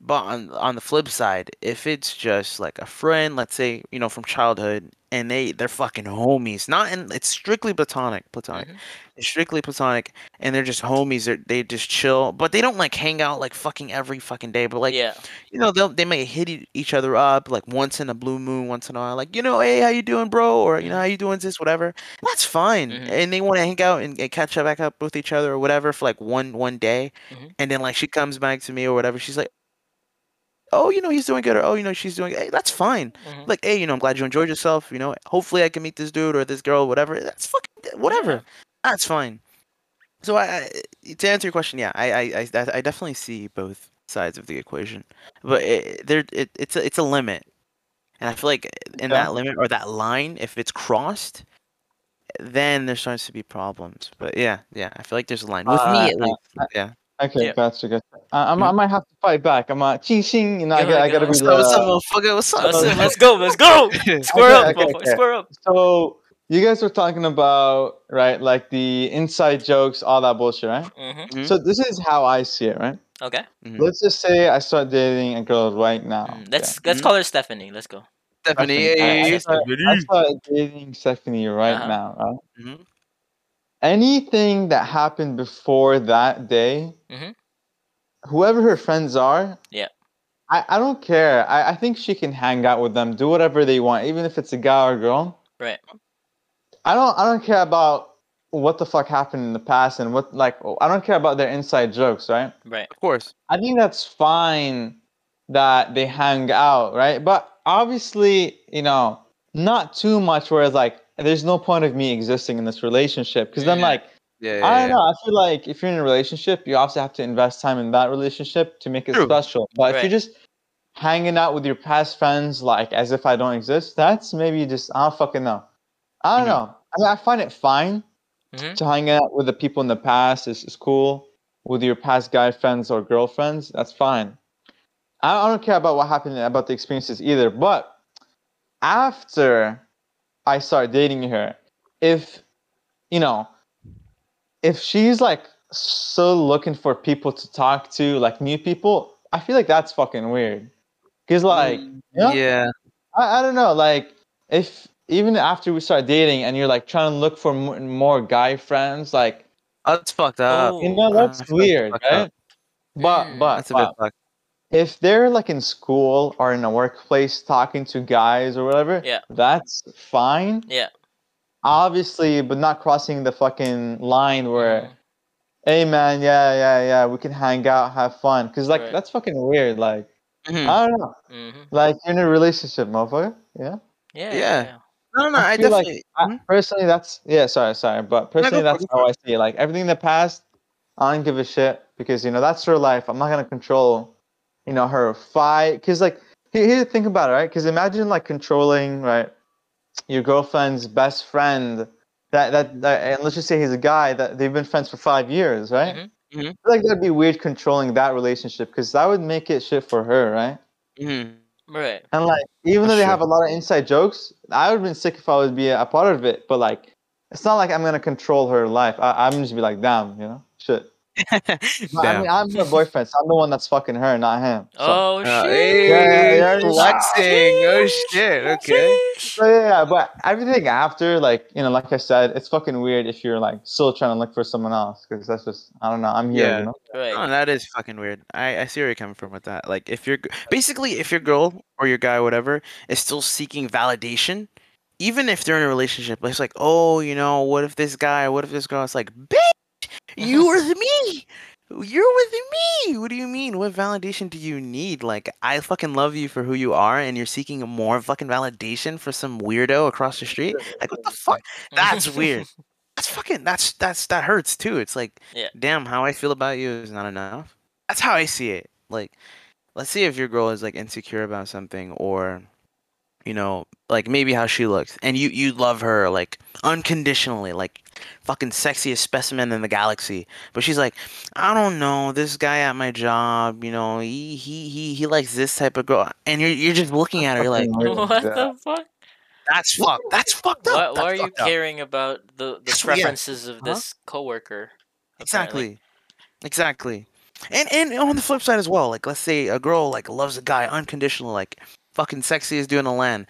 [SPEAKER 1] But on on the flip side, if it's just like a friend, let's say, you know, from childhood and they they're fucking homies. Not in it's strictly platonic, platonic.
[SPEAKER 3] Mhm.
[SPEAKER 1] Strictly platonic and they're just homies. They they just chill, but they don't like hang out like fucking every fucking day, but like
[SPEAKER 3] yeah.
[SPEAKER 1] you know, they'll they may hit each other up like once in a blue moon, once in a while, like, you know, hey, how you doing, bro? Or you know, how you doing this, whatever. That's fine.
[SPEAKER 3] Mhm.
[SPEAKER 1] And they want to hang out and, and catch up back up with each other or whatever for like one one day.
[SPEAKER 3] Mhm.
[SPEAKER 1] And then like she comes back to me or whatever. She's like, oh, you know, he's doing good, or oh, you know, she's doing. Hey, that's fine.
[SPEAKER 3] Mhm.
[SPEAKER 1] Like, hey, you know, I'm glad you enjoyed yourself. You know, hopefully I can meet this dude or this girl, whatever. That's fucking whatever.
[SPEAKER 3] Yeah.
[SPEAKER 1] That's fine. So I, I to answer your question, yeah, I I, I, I definitely see both sides of the equation, but it, there it, it's a, it's a limit, and I feel like in
[SPEAKER 2] Yeah.
[SPEAKER 1] that limit or that line, if it's crossed, then there starts to be problems. But yeah, yeah, I feel like there's a line with
[SPEAKER 2] Uh,
[SPEAKER 1] me at
[SPEAKER 2] uh,
[SPEAKER 1] least. yeah.
[SPEAKER 2] Okay,
[SPEAKER 3] Yeah.
[SPEAKER 2] gotcha, gotcha. I, I'm, I might have to fight back. I'm uh, ching ching. You know, I,
[SPEAKER 3] Go
[SPEAKER 2] got, I gotta be
[SPEAKER 3] ahead.
[SPEAKER 1] What's up, motherfucker? What's up?
[SPEAKER 3] Let's, go. Let's go. Square
[SPEAKER 2] Okay,
[SPEAKER 3] up,
[SPEAKER 2] okay, okay.
[SPEAKER 3] Square up.
[SPEAKER 2] So you guys were talking about right, like the inside jokes, all that bullshit, right?
[SPEAKER 3] hmm
[SPEAKER 1] Mhm.
[SPEAKER 2] So this is how I see it, right?
[SPEAKER 3] Okay.
[SPEAKER 1] Mhm.
[SPEAKER 2] Let's just say I start dating a girl right now.
[SPEAKER 3] Mm, Let's
[SPEAKER 2] okay?
[SPEAKER 3] let's
[SPEAKER 1] Mhm.
[SPEAKER 3] call her Stephanie. Let's go.
[SPEAKER 1] Stephanie,
[SPEAKER 2] Stephanie, I- I start- I start dating Stephanie right
[SPEAKER 3] Uh-huh.
[SPEAKER 2] now, right?
[SPEAKER 1] Mhm.
[SPEAKER 2] Anything that happened before that day,
[SPEAKER 3] Mhm.
[SPEAKER 2] whoever her friends are.
[SPEAKER 3] Yeah.
[SPEAKER 2] I, I don't care. I, I think she can hang out with them, do whatever they want, even if it's a guy or a girl.
[SPEAKER 3] Right.
[SPEAKER 2] I don't I don't care about what the fuck happened in the past and what like I don't care about their inside jokes, right?
[SPEAKER 3] Right.
[SPEAKER 1] Of course.
[SPEAKER 2] I think that's fine that they hang out, right? But obviously, you know, not too much where it's like there's no point of me existing in this relationship because then
[SPEAKER 3] Yeah.
[SPEAKER 2] like
[SPEAKER 1] Yeah. yeah,
[SPEAKER 2] I don't
[SPEAKER 1] yeah.
[SPEAKER 2] know. I feel like if you're in a relationship, you also have to invest time in that relationship to make it
[SPEAKER 1] True.
[SPEAKER 2] special. But if you're just hanging out with your past friends, like as if I don't exist, that's maybe just I don't fucking know. I don't know. I mean, I find it fine
[SPEAKER 3] Mhm.
[SPEAKER 2] to hang out with the people in the past. Is is cool with your past guy friends or girlfriends. That's fine. I, I don't care about what happened about the experiences either. But after I start dating her, if you know, if she's like so looking for people to talk to, like new people, I feel like that's fucking weird. Cause like, yeah,
[SPEAKER 1] Yeah.
[SPEAKER 2] I, I don't know, like if even after we start dating and you're like trying to look for more, more guy friends, like
[SPEAKER 1] That's fucked up.
[SPEAKER 3] Oh.
[SPEAKER 2] you know that's
[SPEAKER 1] I feel like
[SPEAKER 2] weird,
[SPEAKER 1] fucked up.
[SPEAKER 2] right? But
[SPEAKER 3] Mm.
[SPEAKER 2] but,
[SPEAKER 1] That's a
[SPEAKER 2] but
[SPEAKER 1] fucked.
[SPEAKER 2] if they're like in school or in a workplace talking to guys or whatever,
[SPEAKER 3] Yeah.
[SPEAKER 2] that's fine.
[SPEAKER 3] Yeah.
[SPEAKER 2] Obviously, but not crossing the fucking line where
[SPEAKER 3] Mhm.
[SPEAKER 2] hey man, yeah, yeah, yeah, we can hang out, have fun. Cause like
[SPEAKER 3] Right.
[SPEAKER 2] that's fucking weird. Like
[SPEAKER 1] Mhm.
[SPEAKER 2] I don't know.
[SPEAKER 3] Mhm.
[SPEAKER 2] Like you're in a relationship, motherfucker. Yeah.
[SPEAKER 3] Yeah.
[SPEAKER 1] Yeah. No, no,
[SPEAKER 2] I
[SPEAKER 1] I
[SPEAKER 2] feel like-
[SPEAKER 1] definitely.
[SPEAKER 2] I,
[SPEAKER 1] Mhm.
[SPEAKER 2] personally, that's yeah. Sorry, sorry, but personally, that's how I see it. Like everything in the past, I don't give a shit because you know that's her life. I'm not gonna control, you know, her fight. Cause like here, here think about it, right? Cause imagine like controlling right your girlfriend's best friend. That, that that and let's just say he's a guy that they've been friends for five years, right?
[SPEAKER 3] Mhm.
[SPEAKER 1] Mhm.
[SPEAKER 2] I feel like that'd be weird controlling that relationship because that would make it shit for her, right?
[SPEAKER 1] Mhm.
[SPEAKER 3] Right.
[SPEAKER 2] And like, even though they
[SPEAKER 1] true.
[SPEAKER 2] have a lot of inside jokes, I would have been sick if I would be a, a part of it. But like, it's not like I'm gonna control her life. I, I'm just be like, damn, you know, shit. But I mean, I'm her boyfriend, so I'm the one that's fucking her, not him. So,
[SPEAKER 3] Oh
[SPEAKER 1] Uh,
[SPEAKER 3] shit.
[SPEAKER 1] hey,
[SPEAKER 2] Yeah, yeah, yeah.
[SPEAKER 1] flexing. Oh shit. Okay.
[SPEAKER 2] so yeah, yeah, but everything after, like, you know, like I said, it's fucking weird if you're like still trying to look for someone else because that's just, I don't know, I'm here,
[SPEAKER 1] Yeah.
[SPEAKER 2] you know.
[SPEAKER 3] Right.
[SPEAKER 1] Oh, that is fucking weird. I, I see where you're coming from with that. Like, if you're basically if your girl or your guy, whatever, is still seeking validation, even if they're in a relationship, it's like, oh, you know, what if this guy, what if this girl? It's like, bitch, you were with me. You're with me. What do you mean? What validation do you need? Like, I fucking love you for who you are, and you're seeking more fucking validation for some weirdo across the street. Like, what the fuck? That's weird. That's fucking. That's that's that hurts too. It's like,
[SPEAKER 3] Yeah.
[SPEAKER 1] damn, how I feel about you is not enough. That's how I see it. Like, let's see if your girl is like insecure about something, or, you know, like maybe how she looks, and you you love her like unconditionally, like fucking sexiest specimen in the galaxy. But she's like, I don't know, this guy at my job, you know, he he he, he likes this type of girl, and you're you're just looking at her, like,
[SPEAKER 3] what the fuck?
[SPEAKER 1] that's fucked. That's fucked up.
[SPEAKER 3] Why, why are you
[SPEAKER 1] up.
[SPEAKER 3] caring about the, the
[SPEAKER 1] That's what- yeah.
[SPEAKER 3] preferences of
[SPEAKER 1] Huh?
[SPEAKER 3] this coworker? apparently?
[SPEAKER 1] Exactly. Exactly. And and on the flip side as well, like let's say a girl like loves a guy unconditionally, like fucking sexy as doing the land.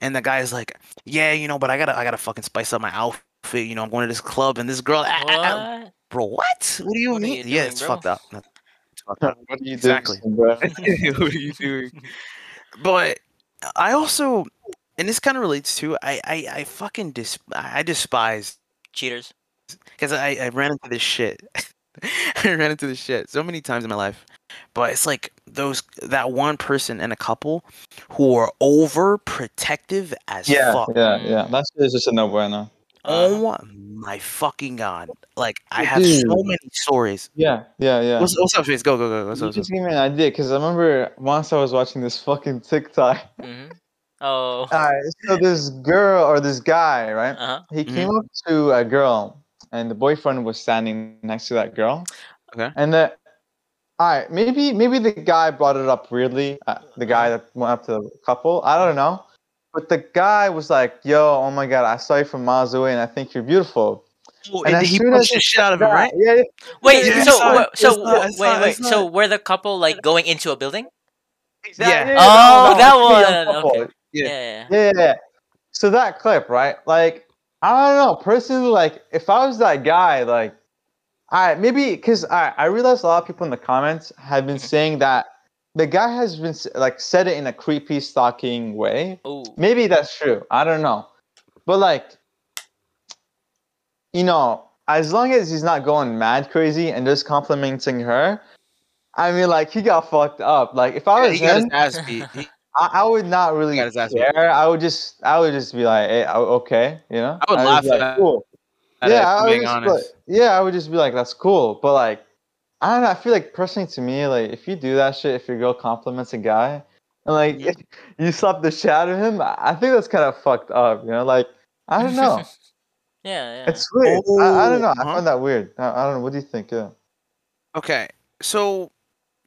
[SPEAKER 1] And the guy's like, Yeah, you know, but I gotta I gotta fucking spice up my outfit, you know, I'm going to this club and this girl ah, ah, ah." Bro, what? What do you
[SPEAKER 3] What
[SPEAKER 1] mean?
[SPEAKER 3] you
[SPEAKER 1] yeah, it's
[SPEAKER 3] bro?
[SPEAKER 1] fucked up. That's fucked up.
[SPEAKER 2] What are you
[SPEAKER 1] Exactly.
[SPEAKER 2] doing, bro?
[SPEAKER 1] what are you doing? But I also and this kind of relates to I I, I fucking dis I despise
[SPEAKER 3] Cheaters.
[SPEAKER 1] because I, I ran into this shit. I ran into this shit so many times in my life. But it's like those that one person and a couple who are overprotective as
[SPEAKER 2] Yeah,
[SPEAKER 1] fuck.
[SPEAKER 2] yeah, yeah. That's just a no bueno.
[SPEAKER 1] Oh my fucking god! Like I have
[SPEAKER 2] Dude.
[SPEAKER 1] so many stories.
[SPEAKER 2] Yeah, yeah, yeah.
[SPEAKER 1] What's, what's up, Face? Go, go, go. What's
[SPEAKER 2] you
[SPEAKER 1] up?
[SPEAKER 2] Just
[SPEAKER 1] up?
[SPEAKER 2] gave me an idea because I remember once I was watching this fucking TikTok.
[SPEAKER 3] mhm. Oh.
[SPEAKER 2] Alright, so this girl or this guy, right?
[SPEAKER 3] Uh huh.
[SPEAKER 2] He came up to a girl, and the boyfriend was standing next to that girl.
[SPEAKER 1] Okay.
[SPEAKER 2] And the, all right, maybe maybe the guy brought it up weirdly. Uh, the guy that went up to the couple, I don't know. But the guy was like, "Yo, oh my god, I saw you from miles away, and I think you're beautiful."
[SPEAKER 1] Oh,
[SPEAKER 2] And
[SPEAKER 1] and he
[SPEAKER 2] soon
[SPEAKER 1] punched
[SPEAKER 2] as
[SPEAKER 1] the shit out of him, right?
[SPEAKER 2] Yeah, yeah.
[SPEAKER 3] Wait.
[SPEAKER 1] Yeah,
[SPEAKER 3] so
[SPEAKER 1] it's not-
[SPEAKER 3] so
[SPEAKER 1] it's not-
[SPEAKER 3] wait
[SPEAKER 1] not-
[SPEAKER 3] wait.
[SPEAKER 1] it's
[SPEAKER 3] So were the couple like going into a building?
[SPEAKER 2] Exactly,
[SPEAKER 1] Yeah.
[SPEAKER 3] Oh,
[SPEAKER 2] no,
[SPEAKER 3] that
[SPEAKER 2] it's
[SPEAKER 3] one, okay.
[SPEAKER 1] Yeah.
[SPEAKER 3] Yeah.
[SPEAKER 2] Yeah, yeah, yeah. So that clip, right? Like, I don't know. Personally, like, if I was that guy, like, I maybe because I I realized a lot of people in the comments have been mm-hmm. saying that the guy has been like said it in a creepy stalking way.
[SPEAKER 3] Oh,
[SPEAKER 2] Maybe that's true. I don't know, but like, you know, as long as he's not going mad crazy and just complimenting her, I mean, like he got fucked up. Like if I
[SPEAKER 1] Yeah,
[SPEAKER 2] was
[SPEAKER 1] he got his
[SPEAKER 2] him,
[SPEAKER 1] ass beat. He-
[SPEAKER 2] I, I would not really
[SPEAKER 1] got his ass beat.
[SPEAKER 2] care. I would just, I would just be like, hey, o- okay, you know.
[SPEAKER 1] I would
[SPEAKER 2] I'd
[SPEAKER 1] laugh at
[SPEAKER 2] like,
[SPEAKER 1] it,
[SPEAKER 2] cool.
[SPEAKER 1] at
[SPEAKER 2] Yeah, I would just be like, yeah, I would just be like, that's cool. But like, I don't know. I feel like personally to me, like if you do that shit, if your girl compliments a guy, and like
[SPEAKER 1] Mhm.
[SPEAKER 2] you slap the shit out of him, I I think that's kind of fucked up. You know, like I don't know.
[SPEAKER 3] yeah, yeah.
[SPEAKER 2] It's weird. I, I don't know. I
[SPEAKER 1] Oh, huh?
[SPEAKER 2] find that weird. I, I don't know. What do you think? Yeah.
[SPEAKER 1] Okay, so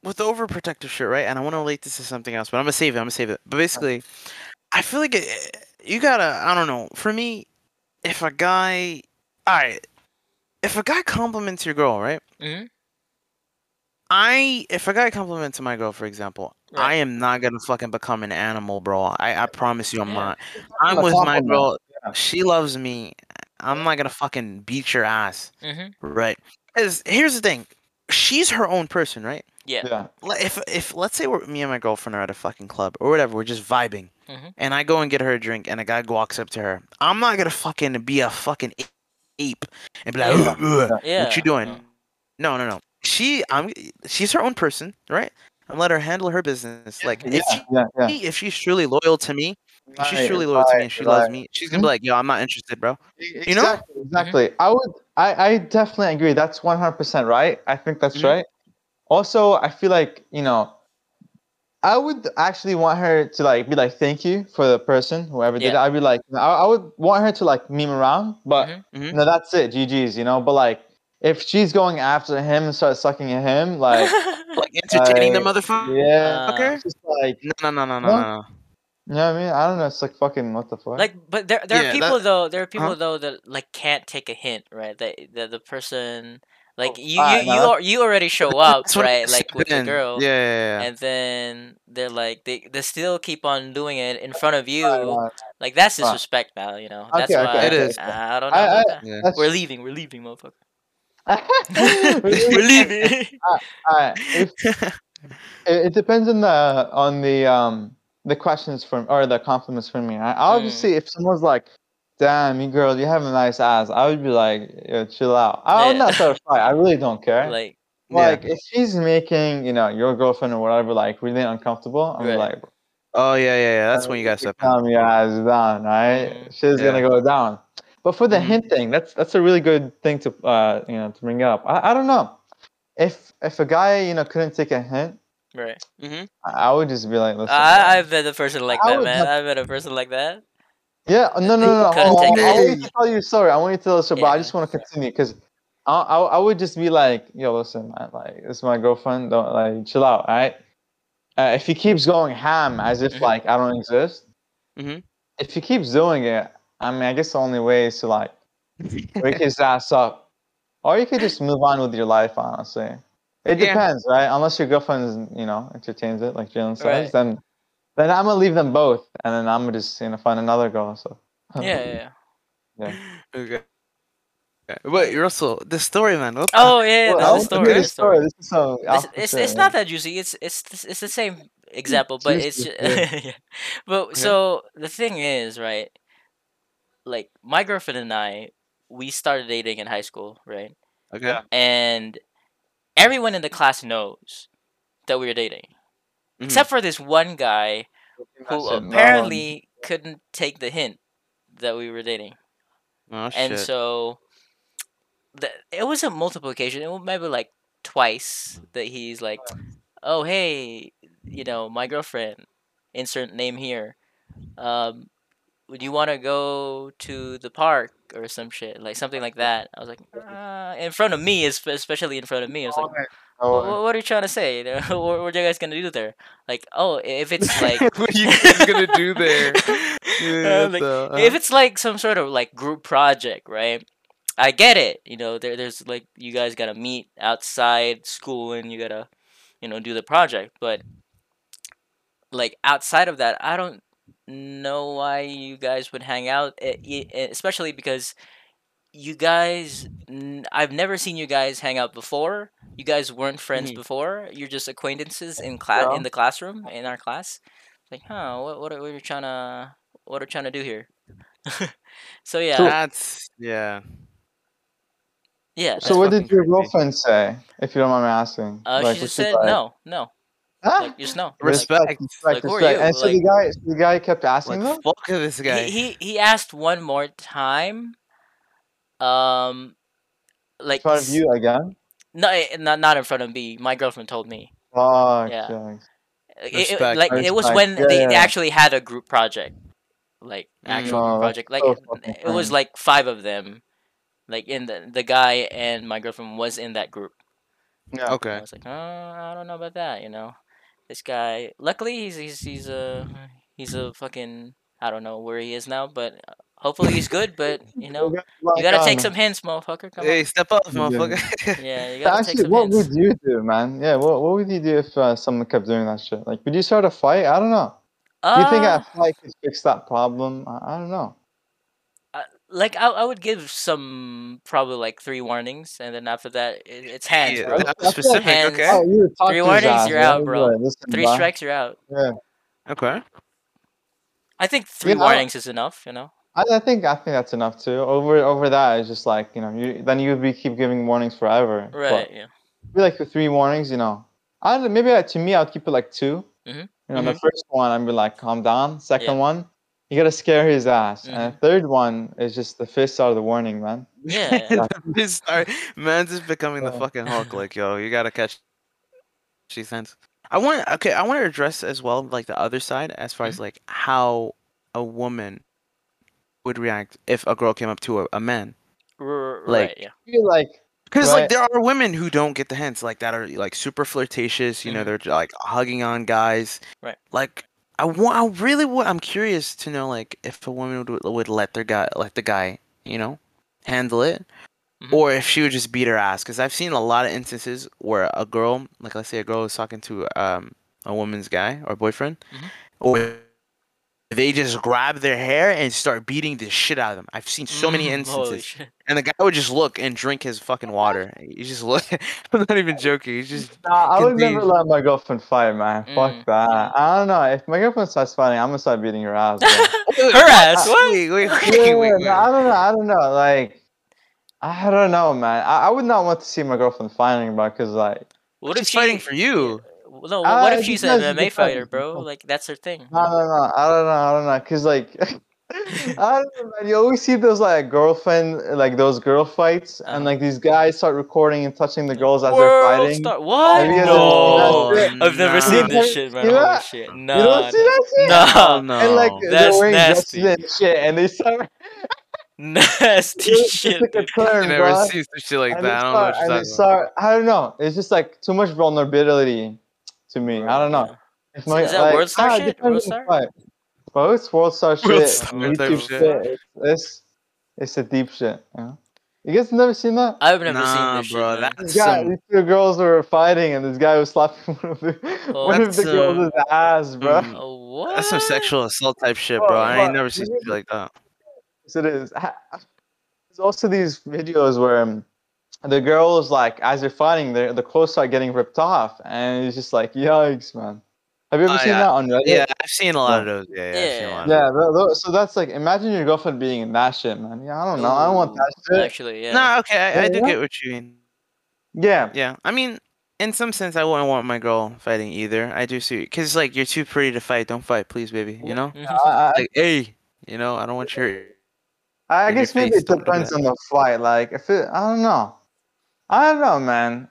[SPEAKER 1] with the overprotective shit, right? And I want to relate this to something else, but I'm gonna save it. I'm gonna save it. But basically, I feel like it, you gotta. I don't know. For me, if a guy, all right, if a guy compliments your girl, right?
[SPEAKER 3] Mhm.
[SPEAKER 1] I if a guy compliments my girl, for example, I am not gonna fucking become an animal, bro. I I promise you, I'm not. I'm with my girl.
[SPEAKER 2] yeah.
[SPEAKER 1] She loves me. I'm not gonna fucking beat your ass,
[SPEAKER 3] Mhm.
[SPEAKER 1] right? Because here's the thing, she's her own person, right?
[SPEAKER 3] Yeah.
[SPEAKER 2] Yeah.
[SPEAKER 1] If if let's say we're, me and my girlfriend are at a fucking club or whatever, we're just vibing,
[SPEAKER 3] Mhm.
[SPEAKER 1] and I go and get her a drink, and a guy walks up to her, I'm not gonna fucking be a fucking ape and be like,
[SPEAKER 3] Yeah.
[SPEAKER 1] "Ugh, ugh,
[SPEAKER 3] Yeah.
[SPEAKER 1] what you doing? No, no, no. She, I'm, she's her own person, right? And let her handle her business. Like
[SPEAKER 2] Yeah.
[SPEAKER 1] if she,
[SPEAKER 2] Yeah. Yeah.
[SPEAKER 1] if she's truly loyal to me, if she's truly loyal to me and she loves me, she's gonna be like, yo, I'm not interested, bro.
[SPEAKER 2] Exactly.
[SPEAKER 1] know?
[SPEAKER 2] Exactly. I would. I. I definitely agree. That's one hundred percent right. I think that's
[SPEAKER 1] Mhm.
[SPEAKER 2] right. Also, I feel like you know. I would actually want her to like be like thank you for the person whoever did it. I'd be like I, I would want her to like meme around, but
[SPEAKER 3] Mhm.
[SPEAKER 1] Mhm.
[SPEAKER 2] no, that's it. GG's, you know. But like if she's going after him and start sucking at him, like
[SPEAKER 1] Like entertaining the motherfucker.
[SPEAKER 2] yeah,
[SPEAKER 3] Uh,
[SPEAKER 2] just like
[SPEAKER 1] No, no, no, no, no,
[SPEAKER 2] No?
[SPEAKER 1] no.
[SPEAKER 2] know what I mean. I don't know. It's like fucking what the fuck.
[SPEAKER 3] like, but there there
[SPEAKER 1] Yeah,
[SPEAKER 3] are people
[SPEAKER 1] that-
[SPEAKER 3] though. There are people
[SPEAKER 1] Huh?
[SPEAKER 3] though that like can't take a hint, right? That the the person like
[SPEAKER 2] Oh,
[SPEAKER 3] you you you,
[SPEAKER 2] that's-
[SPEAKER 3] al- you already show up,
[SPEAKER 1] That's when I
[SPEAKER 3] right? Like with the girl.
[SPEAKER 1] Yeah, yeah, yeah.
[SPEAKER 3] And then they're like they, they still keep on doing it in front of you. Like that's disrespect now, you know. That's
[SPEAKER 2] Okay,
[SPEAKER 3] why
[SPEAKER 2] okay,
[SPEAKER 1] It
[SPEAKER 3] I. I don't know
[SPEAKER 2] I-
[SPEAKER 3] about
[SPEAKER 2] I-
[SPEAKER 3] that.
[SPEAKER 1] yeah.
[SPEAKER 3] We're leaving. We're leaving, motherfucker.
[SPEAKER 2] We're
[SPEAKER 3] leaving.
[SPEAKER 2] It, it depends on the on the um the questions from or the compliments from me. I,
[SPEAKER 3] Mm.
[SPEAKER 2] obviously, if someone's like, "Damn, you girl, you have a nice ass," I would be like, Yo, "Chill out." I would
[SPEAKER 3] Yeah.
[SPEAKER 2] not start a fight. I really don't care.
[SPEAKER 3] like
[SPEAKER 1] Yeah.
[SPEAKER 2] like if she's making you know your girlfriend or whatever like really uncomfortable, I'm
[SPEAKER 3] Right.
[SPEAKER 2] like,
[SPEAKER 1] Oh yeah, yeah, yeah. That's when you gotta step in.
[SPEAKER 2] calm your ass down, right? She's
[SPEAKER 1] Yeah.
[SPEAKER 2] gonna go down. But for the
[SPEAKER 1] Mhm.
[SPEAKER 2] hint thing, that's that's a really good thing to uh you know to bring up. I, I don't know if if a guy you know couldn't take a hint,
[SPEAKER 3] right.
[SPEAKER 1] Mm-hmm.
[SPEAKER 2] I I would just be like, listen.
[SPEAKER 3] I I've met a person like
[SPEAKER 2] I
[SPEAKER 3] that, man.
[SPEAKER 2] have-
[SPEAKER 3] I've met a person like that.
[SPEAKER 2] Yeah, no, no, no, no.
[SPEAKER 3] Couldn't
[SPEAKER 2] hold on,
[SPEAKER 3] take
[SPEAKER 2] I
[SPEAKER 3] a
[SPEAKER 2] want you to tell you a story. I want you to tell the story, but I just want to continue because I, I I would just be like, yo, listen, man, like this is my girlfriend. Don't like chill out, all right? Uh, if he keeps going ham as if
[SPEAKER 3] Mhm.
[SPEAKER 2] like I don't exist,
[SPEAKER 1] Mhm.
[SPEAKER 2] if he keeps doing it, I mean, I guess the only way is to like wake his ass up, or you could just move on with your life. Honestly, it
[SPEAKER 1] Yeah.
[SPEAKER 2] depends, right? Unless your girlfriend, you know, entertains it, like Jalen says,
[SPEAKER 3] Right.
[SPEAKER 2] then then I'm gonna leave them both, and then I'm gonna just you know find another girl. So
[SPEAKER 3] Yeah, yeah. yeah.
[SPEAKER 1] Okay. Okay. Wait, Russell, the story, man. What the-
[SPEAKER 3] Oh yeah,
[SPEAKER 2] Well,
[SPEAKER 3] there's
[SPEAKER 2] I
[SPEAKER 3] a
[SPEAKER 2] want to
[SPEAKER 3] story.
[SPEAKER 2] the
[SPEAKER 3] story.
[SPEAKER 2] This is so.
[SPEAKER 3] It's, it's it's not that juicy. It's it's it's the same example, but it's
[SPEAKER 2] Juicy,
[SPEAKER 3] ju- yeah. But so the thing is, right? Like my girlfriend and I, we started dating in high school, right?
[SPEAKER 1] Okay.
[SPEAKER 3] And everyone in the class knows that we were dating,
[SPEAKER 1] Mhm.
[SPEAKER 3] except for this one guy who
[SPEAKER 2] That's it, no.
[SPEAKER 3] apparently couldn't take the hint that we were dating.
[SPEAKER 1] Oh
[SPEAKER 3] and
[SPEAKER 1] shit.
[SPEAKER 3] so the, it was a multiple occasion it was maybe like twice that he's like oh hey you know my girlfriend insert name here um would you want to go to the park or some shit like something like that i was like uh, in front of me especially in front of me i was like
[SPEAKER 2] Oh,
[SPEAKER 3] "Wha- what, are you trying to say what, what are you guys gonna do there like oh if it's like
[SPEAKER 1] what are you guys gonna do there?
[SPEAKER 3] Uh, like,
[SPEAKER 1] uh,
[SPEAKER 3] if it's like some sort of like group project, right? I get it. You know, there there's like you guys gotta meet outside school and you gotta, you know, do the project. But like outside of that, I don't know why you guys would hang out, e- e- e- especially because you guys, I've never seen you guys hang out before. You guys weren't friends
[SPEAKER 1] Mhm.
[SPEAKER 3] before. You're just acquaintances in class
[SPEAKER 2] Yeah.
[SPEAKER 3] in the classroom in our class. Like, huh? What what are, what are you trying to what are you trying to do here? so yeah,
[SPEAKER 1] That's yeah.
[SPEAKER 3] yeah.
[SPEAKER 2] So what did your
[SPEAKER 1] creepy.
[SPEAKER 2] girlfriend say? If you don't mind me asking.
[SPEAKER 3] Uh,
[SPEAKER 2] Like,
[SPEAKER 3] she just said
[SPEAKER 2] like?
[SPEAKER 3] no, no.
[SPEAKER 2] Ah,
[SPEAKER 3] Like just no. Like,
[SPEAKER 1] Respect.
[SPEAKER 2] respect,
[SPEAKER 3] like, who are
[SPEAKER 2] respect.
[SPEAKER 3] you?
[SPEAKER 2] And so the guy, so the guy kept asking
[SPEAKER 1] Like
[SPEAKER 2] them.
[SPEAKER 1] fuck this guy.
[SPEAKER 3] he, he he asked one more time. Um, like
[SPEAKER 2] in front of you again.
[SPEAKER 3] No, eh, not not in front of me. My girlfriend told me.
[SPEAKER 2] Fuck.
[SPEAKER 3] Yeah.
[SPEAKER 2] yeah.
[SPEAKER 3] It- it-
[SPEAKER 1] Respect,
[SPEAKER 3] like it was when
[SPEAKER 2] Yeah,
[SPEAKER 3] they,
[SPEAKER 2] yeah,
[SPEAKER 3] they actually had a group project, like actual
[SPEAKER 2] No,
[SPEAKER 3] group project. Like
[SPEAKER 2] so
[SPEAKER 3] it, it was like five of them. Like in the the guy and my girlfriend was in that group.
[SPEAKER 2] Yeah.
[SPEAKER 3] And
[SPEAKER 1] Okay.
[SPEAKER 3] I was like, oh, I don't know about that. You know, this guy. Luckily, he's he's he's a he's a fucking I don't know where he is now, but uh, hopefully he's good. But you know, you gotta take some hints, motherfucker. Come
[SPEAKER 1] Hey,
[SPEAKER 3] on.
[SPEAKER 1] step up, motherfucker.
[SPEAKER 3] Yeah, you gotta take
[SPEAKER 2] Actually,
[SPEAKER 3] some
[SPEAKER 2] what
[SPEAKER 3] hints.
[SPEAKER 2] would you do, man? Yeah, what, what would you do if uh, someone kept doing that shit? Like, would you start a fight? I don't know. Do you think
[SPEAKER 3] Uh,
[SPEAKER 2] a fight could fix that problem? I, I don't know.
[SPEAKER 3] like I, I would give some probably like three warnings, and then after that it, it's hands,
[SPEAKER 1] Yeah,
[SPEAKER 3] bro.
[SPEAKER 1] that
[SPEAKER 2] I
[SPEAKER 1] specific.
[SPEAKER 3] hands-
[SPEAKER 1] Okay.
[SPEAKER 2] Oh, you
[SPEAKER 3] Three warnings,
[SPEAKER 2] ass,
[SPEAKER 3] you're out, bro.
[SPEAKER 2] Listen,
[SPEAKER 3] Three
[SPEAKER 2] bye.
[SPEAKER 3] strikes, you're out.
[SPEAKER 2] Yeah,
[SPEAKER 1] Okay.
[SPEAKER 3] I think three
[SPEAKER 2] Yeah, I-
[SPEAKER 3] warnings is enough. You know.
[SPEAKER 2] I, I think I think that's enough too. Over over that, it's just like you know, you then you would be keep giving warnings forever. But
[SPEAKER 3] Right. Yeah.
[SPEAKER 2] be like with three warnings, you know. I don't maybe uh, to me I'd keep it like 2
[SPEAKER 3] Mhm.
[SPEAKER 2] You know, the first one I'd be like, calm down. Second
[SPEAKER 3] Yeah.
[SPEAKER 2] one, you gotta scare his ass, and the third one is just the fist out of the warning, man.
[SPEAKER 3] Yeah.
[SPEAKER 1] This start- Man's just becoming the fucking Hulk. Like, yo, you gotta catch. She sends. I want. Okay, I want to address as well, like the other side, as far as like how a woman would react if a girl came up to a, a man.
[SPEAKER 3] R-
[SPEAKER 1] Like-
[SPEAKER 3] right. Yeah.
[SPEAKER 2] I feel like
[SPEAKER 1] Because
[SPEAKER 2] Right.
[SPEAKER 1] like there are women who don't get the hints, like that are like super flirtatious. You know,
[SPEAKER 3] Mhm.
[SPEAKER 1] they're like hugging on guys.
[SPEAKER 3] Right.
[SPEAKER 1] Like I want. I really would. I'm curious to know like if a woman would would let their guy let the guy you know handle it,
[SPEAKER 3] Mhm.
[SPEAKER 1] or if she would just beat her ass. Because I've seen a lot of instances where a girl, like let's say a girl is talking to um a woman's guy or boyfriend,
[SPEAKER 3] Mhm.
[SPEAKER 1] or they just grab their hair and start beating the shit out of them. I've seen so many
[SPEAKER 3] Mm, Holy
[SPEAKER 1] instances. And the guy would just look and drink his fucking water. He just look. I'm not even joking. He's just.
[SPEAKER 2] Nah, I would never
[SPEAKER 1] Continue.
[SPEAKER 2] let my girlfriend fight, man.
[SPEAKER 3] Mm,
[SPEAKER 2] Fuck that. I don't know. If my girlfriend starts fighting, I'm gonna start beating her ass.
[SPEAKER 3] Her ass. What?
[SPEAKER 1] Wait, wait, wait,
[SPEAKER 2] yeah,
[SPEAKER 1] wait, wait.
[SPEAKER 2] no, I don't know. I don't know. Like, I don't know, man. I, I would not want to see my girlfriend fighting, bro, because like,
[SPEAKER 3] What if she
[SPEAKER 1] fighting for you.
[SPEAKER 3] No,
[SPEAKER 2] Uh,
[SPEAKER 3] what if she's an MMA fighter, bro? Like that's her thing.
[SPEAKER 2] no, no, no. I don't know. I don't know, cause like. I don't know, man. You always see those like girlfriend, like those girl fights,
[SPEAKER 3] Uh-huh.
[SPEAKER 2] and like these guys start recording and touching the girls as they're
[SPEAKER 3] World
[SPEAKER 2] fighting.
[SPEAKER 3] star- What?
[SPEAKER 2] Have you guys
[SPEAKER 3] No,
[SPEAKER 2] ever seen
[SPEAKER 1] that
[SPEAKER 3] I've never
[SPEAKER 1] shit?
[SPEAKER 3] seen this shit, man.
[SPEAKER 2] You
[SPEAKER 3] Holy
[SPEAKER 2] know-
[SPEAKER 3] shit.
[SPEAKER 2] You
[SPEAKER 3] No,
[SPEAKER 2] don't see that shit?
[SPEAKER 3] no,
[SPEAKER 1] no.
[SPEAKER 2] And like
[SPEAKER 3] That's
[SPEAKER 2] they're wearing
[SPEAKER 3] nasty.
[SPEAKER 2] and shit, and they start
[SPEAKER 3] nasty shit.
[SPEAKER 2] like turn,
[SPEAKER 1] I never
[SPEAKER 2] bro.
[SPEAKER 1] seen some shit like
[SPEAKER 2] and
[SPEAKER 1] that.
[SPEAKER 2] they
[SPEAKER 1] I don't know what you're
[SPEAKER 2] and they
[SPEAKER 1] talking about.
[SPEAKER 2] start, I don't know. It's just like too much vulnerability to me. I don't know.
[SPEAKER 3] Yeah.
[SPEAKER 2] If
[SPEAKER 3] So is that
[SPEAKER 2] like,
[SPEAKER 3] World Star
[SPEAKER 2] ah,
[SPEAKER 3] shit? World Star?
[SPEAKER 2] fight. Bro, it's world star shit.
[SPEAKER 1] World Star
[SPEAKER 2] YouTube shit.
[SPEAKER 1] shit.
[SPEAKER 2] It's, it's it's a deep shit. You, know? you guys never seen that?
[SPEAKER 3] I've never
[SPEAKER 1] Nah,
[SPEAKER 3] seen this
[SPEAKER 1] bro,
[SPEAKER 3] shit. man.
[SPEAKER 1] that-
[SPEAKER 2] This guy,
[SPEAKER 1] some-
[SPEAKER 2] these two girls were fighting, and this guy was slapping one of the, one of the
[SPEAKER 1] That's,
[SPEAKER 2] girls' ass, bro.
[SPEAKER 1] mm,
[SPEAKER 3] Oh, what?
[SPEAKER 1] That's some sexual assault type shit,
[SPEAKER 2] Bro,
[SPEAKER 1] bro. I ain't never seen
[SPEAKER 2] you-
[SPEAKER 1] shit like that.
[SPEAKER 2] Yes, it is. There's also these videos where um, the girls, like, as they're fighting, the the clothes start getting ripped off, and it's just like, yikes, man. Have you ever
[SPEAKER 1] Oh,
[SPEAKER 2] seen
[SPEAKER 1] yeah.
[SPEAKER 2] that on Reddit?
[SPEAKER 1] Yeah, I've seen a lot of those. Yeah, yeah, I've seen a
[SPEAKER 3] Yeah.
[SPEAKER 1] lot
[SPEAKER 2] Yeah, tho- tho- so that's like, imagine your girlfriend being in that shit, man. Yeah, I don't know. I don't want that shit.
[SPEAKER 3] Actually, yeah.
[SPEAKER 1] Nah, okay, I, I do get what you mean.
[SPEAKER 2] Yeah.
[SPEAKER 1] Yeah, I mean, in some sense, I wouldn't want my girl fighting either. I do see, cause like you're too pretty to fight. Don't fight, please, baby. You know,
[SPEAKER 3] Mhm.
[SPEAKER 2] I, I,
[SPEAKER 1] like, hey, you know, I don't want your.
[SPEAKER 2] I
[SPEAKER 1] in your
[SPEAKER 2] guess maybe it depends on the fight. Like, if it, I don't know. I don't know, man.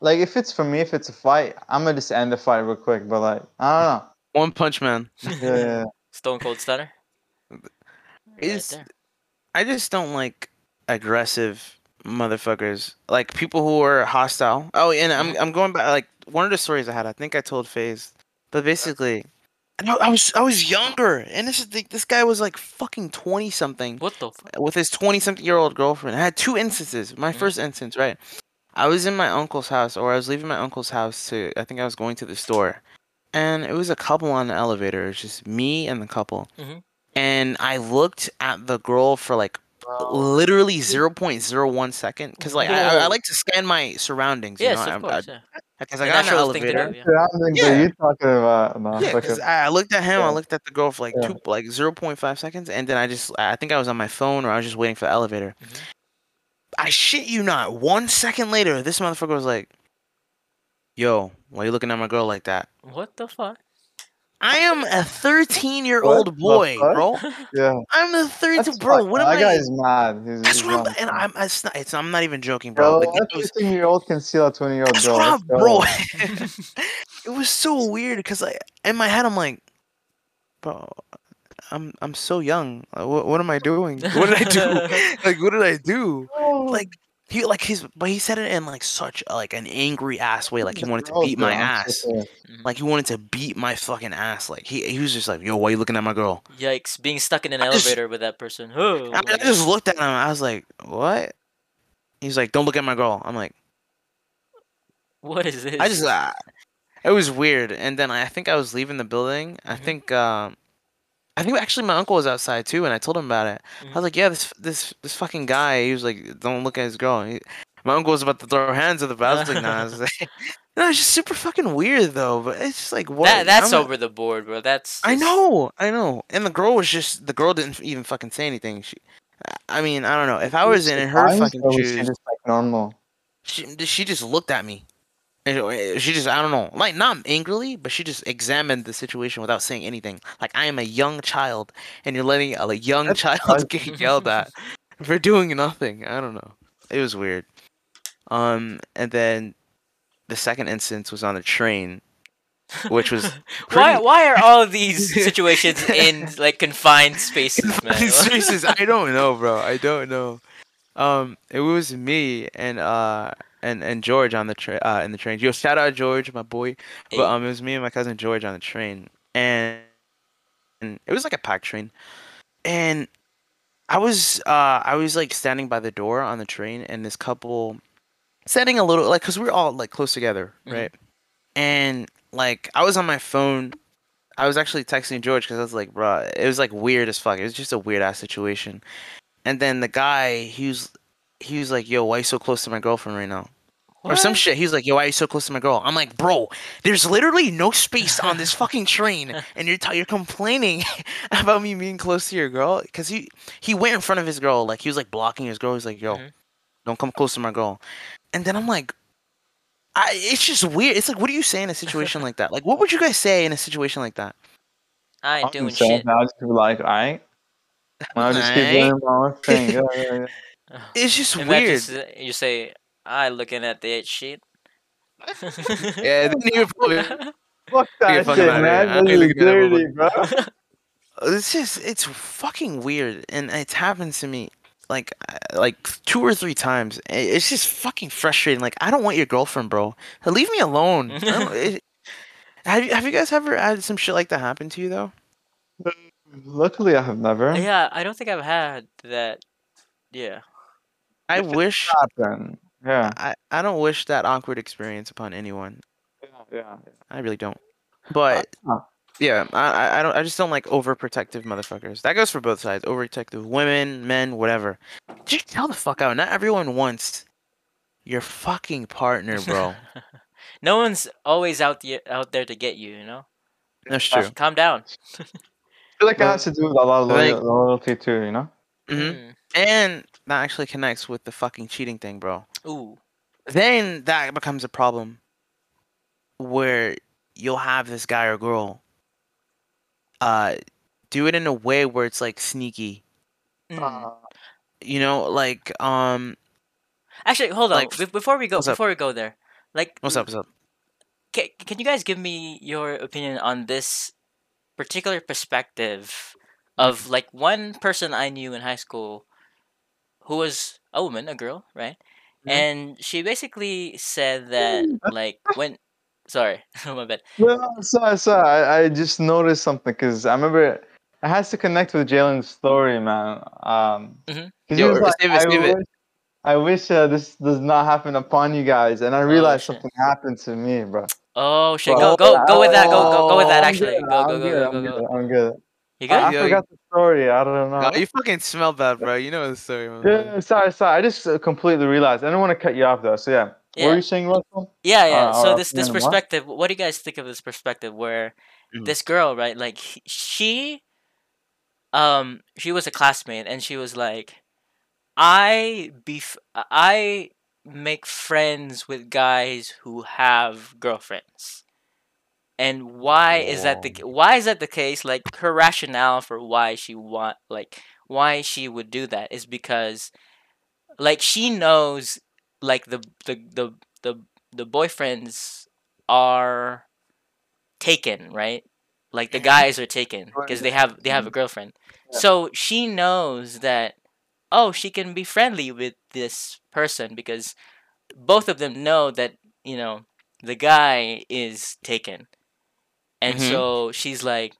[SPEAKER 2] Like, if it's for me, if it's a fight, I'm gonna just end the fight real quick. But like, I don't know.
[SPEAKER 1] One Punch Man.
[SPEAKER 2] know. Yeah, yeah.
[SPEAKER 3] Stone Cold Stunner.
[SPEAKER 1] Is
[SPEAKER 3] there.
[SPEAKER 1] I just don't like aggressive motherfuckers. Like people who are hostile. Oh, and I'm mm-hmm. I'm going back. Like one of the stories I had, I think I told FaZe, but oh. basically, I I was I was younger, and this is the, this guy was like fucking twenty something.
[SPEAKER 3] What the fuck?
[SPEAKER 1] with his 20 something year old girlfriend. I had two instances. My
[SPEAKER 3] Mhm.
[SPEAKER 1] first instance, right? I was in my uncle's house, or I was leaving my uncle's house to, I think I was going to the store. And it was a couple on the elevator. It was just me and the couple.
[SPEAKER 3] Mhm.
[SPEAKER 1] And I looked at the girl for like literally 0.01 second because like I, I- I like to scan my surroundings. You
[SPEAKER 3] Yes,
[SPEAKER 1] know,
[SPEAKER 3] of
[SPEAKER 1] I'm-
[SPEAKER 3] course.
[SPEAKER 1] I,
[SPEAKER 3] yeah.
[SPEAKER 1] because I got in the
[SPEAKER 3] natural thing to
[SPEAKER 1] elevator.
[SPEAKER 3] do, yeah.
[SPEAKER 2] Surroundings
[SPEAKER 1] Yeah.
[SPEAKER 2] you talking about? No,
[SPEAKER 1] Yeah,
[SPEAKER 2] fuck
[SPEAKER 1] 'cause
[SPEAKER 2] it.
[SPEAKER 1] I I looked at him. I looked at the girl for like
[SPEAKER 2] Yeah.
[SPEAKER 1] two, like zero point five seconds, and then I just, I think I was on my phone or I was just waiting for the elevator.
[SPEAKER 3] Mhm.
[SPEAKER 1] I shit you not. One second later, this motherfucker was like, "Yo, why you looking at my girl like that?"
[SPEAKER 3] What the fuck?
[SPEAKER 1] I am a thirteen-year-old boy,
[SPEAKER 2] fuck?
[SPEAKER 1] bro.
[SPEAKER 2] Yeah.
[SPEAKER 1] I'm a
[SPEAKER 2] That's
[SPEAKER 1] thirteen, bro.
[SPEAKER 2] fucked.
[SPEAKER 1] What am
[SPEAKER 2] that
[SPEAKER 1] I?
[SPEAKER 2] guy's mad. He's,
[SPEAKER 1] That's I'm, and I'm, it's not, it's, I'm not even joking, bro.
[SPEAKER 2] Bro,
[SPEAKER 1] Like, was,
[SPEAKER 2] 15 year old can steal a 20 year old girl.
[SPEAKER 1] what I'm,
[SPEAKER 2] Let's go.
[SPEAKER 1] bro. it was so weird because like in my head, I'm like, bro, I'm I'm so young. What what am I doing? What did I do? like what did I do? Like he like his but he said it in like such a, like an angry ass way. Like he wanted to beat my ass. Like he wanted to beat my fucking ass. Like he he was just like, yo, why you looking at my girl?
[SPEAKER 3] Yikes! Being stuck in an
[SPEAKER 1] I just-
[SPEAKER 3] elevator with that person. Oh,
[SPEAKER 1] I, I just looked at him. I was like, what? He's like, don't look at my girl. I'm like,
[SPEAKER 3] what is this?
[SPEAKER 1] I just uh, it was weird. And then I think I was leaving the building. I
[SPEAKER 3] Mhm.
[SPEAKER 1] think um. I think actually my uncle was outside too, and I told him about it. I
[SPEAKER 3] Mhm.
[SPEAKER 1] was like, "Yeah, this this this fucking guy." He was like, "Don't look at his girl." He, my uncle was about to throw hands at the I was like, "Nah." I was like, no, it's just super fucking weird though. But it's just like what?
[SPEAKER 3] that that's
[SPEAKER 1] I'm a-
[SPEAKER 3] over the board, bro. That's
[SPEAKER 1] I know, I know. And the girl was just the girl didn't even fucking say anything. She, I mean, I don't know. If I was in her fucking
[SPEAKER 2] or was she
[SPEAKER 1] shoes,
[SPEAKER 2] just like normal?
[SPEAKER 1] she she just looked at me. And she just I don't know, like not angrily, but she just examined the situation without saying anything. Like I am a young child, and you're letting a young
[SPEAKER 2] That's
[SPEAKER 1] child get yelled at for doing nothing. I don't know. It was weird. Um, and then the second instance was on the train, which was
[SPEAKER 3] why
[SPEAKER 1] pretty-
[SPEAKER 3] why are all of these situations in like confined spaces, man?
[SPEAKER 1] Spaces, I don't know, bro. I don't know. Um, it was me and uh and and George on the train. Uh, in the train. Yo, shout out George, my boy. But um, it was me and my cousin George on the train, and and it was like a packed train, and I was uh I was like standing by the door on the train, and this couple standing a little like because we are all like close together,
[SPEAKER 3] Mhm.
[SPEAKER 1] right? And like I was on my phone. I was actually texting George because I was like, bro, it was like weird as fuck. It was just a weird ass situation. And then the guy, he was, he was like, yo, why you so close to my girlfriend right now? Or some shit. He was like, yo, why are you so close to my girl? I'm like, bro, there's literally no space on this fucking train, and you're t- you're complaining about me being close to your girl because he he went in front of his girl, like he was like blocking his girl. He's like, yo,
[SPEAKER 3] Mhm.
[SPEAKER 1] don't come close to my girl. And then I'm like, I, it's just weird. It's like, what do you say in a situation like that? Like, what would you guys say in a situation like that?
[SPEAKER 3] I ain't
[SPEAKER 2] I'm
[SPEAKER 3] doing shit.
[SPEAKER 2] I'll just be like, alright. I'll just keep doing my own thing. Yeah, yeah, yeah.
[SPEAKER 1] It's just
[SPEAKER 3] Imagine
[SPEAKER 1] weird.
[SPEAKER 3] s- you say, "I looking at that sheet."
[SPEAKER 1] Yeah, then you probably
[SPEAKER 2] Fuck that shit,
[SPEAKER 1] outta
[SPEAKER 2] man.
[SPEAKER 1] here. I ain't
[SPEAKER 2] This is
[SPEAKER 1] looking at
[SPEAKER 2] dirty, bro.
[SPEAKER 1] it's just it's fucking weird and it's happened to me like uh, like two or three times it's just fucking frustrating like i don't want your girlfriend bro leave me alone it- have you, have you guys ever had some shit like that happen to you though
[SPEAKER 2] Luckily, I have never.
[SPEAKER 3] yeah, I don't think I've had that. Yeah.
[SPEAKER 1] I
[SPEAKER 2] If it
[SPEAKER 1] wish
[SPEAKER 2] Happen. Yeah.
[SPEAKER 1] I, I don't wish that awkward experience upon anyone
[SPEAKER 2] Yeah, yeah.
[SPEAKER 1] i really don't but
[SPEAKER 2] Uh,
[SPEAKER 1] yeah I, I- I don't i just don't like overprotective motherfuckers that goes for both sides overprotective women men whatever just tell the fuck out not everyone wants your fucking partner bro
[SPEAKER 3] no one's always out the, out there to get you. You know.
[SPEAKER 1] That's true.
[SPEAKER 3] Calm down.
[SPEAKER 2] I feel like it has to do with a lot of
[SPEAKER 1] I
[SPEAKER 2] loyal-
[SPEAKER 1] think-
[SPEAKER 2] loyalty too, you know?
[SPEAKER 1] hmm
[SPEAKER 3] Mm.
[SPEAKER 1] And that actually connects with the fucking cheating thing, bro.
[SPEAKER 3] Ooh.
[SPEAKER 1] Then that becomes a problem where you'll have this guy or girl uh do it in a way where it's like sneaky.
[SPEAKER 3] Mm.
[SPEAKER 2] Uh,
[SPEAKER 1] You know, like um
[SPEAKER 3] Actually, hold on.
[SPEAKER 1] like,
[SPEAKER 3] Be- before we go,
[SPEAKER 1] what's up?
[SPEAKER 3] before we go there, like,
[SPEAKER 1] what's up, what's up?
[SPEAKER 3] Can, can you guys give me your opinion on this particular perspective of like one person I knew in high school who was a woman, a girl, right?
[SPEAKER 1] Mhm.
[SPEAKER 3] And she basically said that like when sorry, my bad.
[SPEAKER 2] no, sorry, sorry. I, I just noticed something because I remember it has to connect with Jalen's story, man. Um,
[SPEAKER 3] Mhm.
[SPEAKER 2] he
[SPEAKER 1] Yo,
[SPEAKER 2] like,
[SPEAKER 1] it,
[SPEAKER 2] I wish, I wish uh, this does not happen upon you guys, and I realized
[SPEAKER 3] shit.
[SPEAKER 2] something happened to me, bro.
[SPEAKER 3] Oh shit,
[SPEAKER 2] Bro,
[SPEAKER 3] go go go with that, go go go with that
[SPEAKER 2] I'm
[SPEAKER 3] actually.
[SPEAKER 2] good,
[SPEAKER 3] Go
[SPEAKER 2] I'm
[SPEAKER 3] go go
[SPEAKER 2] good,
[SPEAKER 3] go
[SPEAKER 2] I'm good,
[SPEAKER 3] go.
[SPEAKER 2] I'm good.
[SPEAKER 3] You
[SPEAKER 2] I,
[SPEAKER 3] got
[SPEAKER 2] I
[SPEAKER 1] Yo,
[SPEAKER 2] forgot the story. I don't know.
[SPEAKER 1] Oh, you fucking smell bad, bro. You know the story.
[SPEAKER 2] Yeah, yeah, sorry, sorry. I just uh, completely realized. I don't want to cut you off though. So yeah, yeah. what
[SPEAKER 3] Yeah.
[SPEAKER 2] were you saying, Russell?
[SPEAKER 3] Yeah, yeah.
[SPEAKER 2] Uh,
[SPEAKER 3] so
[SPEAKER 2] or
[SPEAKER 3] this this
[SPEAKER 2] opinion on what?
[SPEAKER 3] perspective, what do you guys think of this perspective where
[SPEAKER 1] Mhm.
[SPEAKER 3] this girl, right? Like she um she was a classmate and she was like I bef- I make friends with guys who have girlfriends. And why is that the why is that the case? Like her rationale for why she want like why she would do that is because like she knows like the the the the, the boyfriends are taken, right? Like the
[SPEAKER 1] Mhm.
[SPEAKER 3] guys are taken because they have they have a girlfriend. So she knows that oh, she can be friendly with this person because both of them know that, you know, the guy is taken. And
[SPEAKER 1] Mhm.
[SPEAKER 3] so she's like,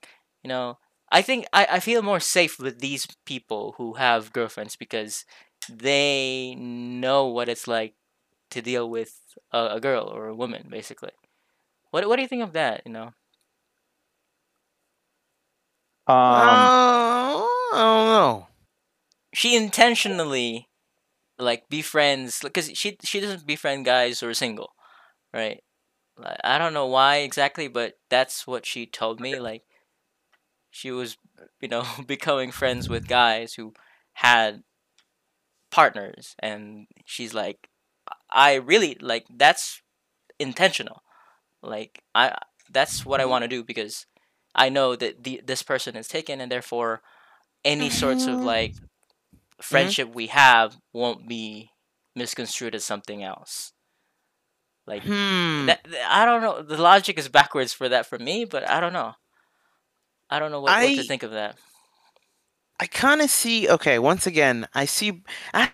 [SPEAKER 3] you know, I think I, I feel more safe with these people who have girlfriends because they know what it's like to deal with a, a girl or a woman, basically. What what do you think of that? You know,
[SPEAKER 2] Um,
[SPEAKER 1] Uh, I don't know.
[SPEAKER 3] she intentionally like befriends because she she doesn't befriend guys who are single, right? I don't know why exactly, but that's what she told me. Like she was, you know, becoming friends with guys who had partners, and she's like, I really like that's intentional. Like I that's what I mm-hmm. want to do because I know that the this person is taken, and therefore any sorts of mm-hmm. like mm-hmm. friendship we have won't be misconstrued as something else. Like
[SPEAKER 1] Hmm.
[SPEAKER 3] that, I don't know. The logic is backwards for that for me, but I don't know. I don't know what, what to think of that.
[SPEAKER 1] I kind of see. Okay, once again, I see. I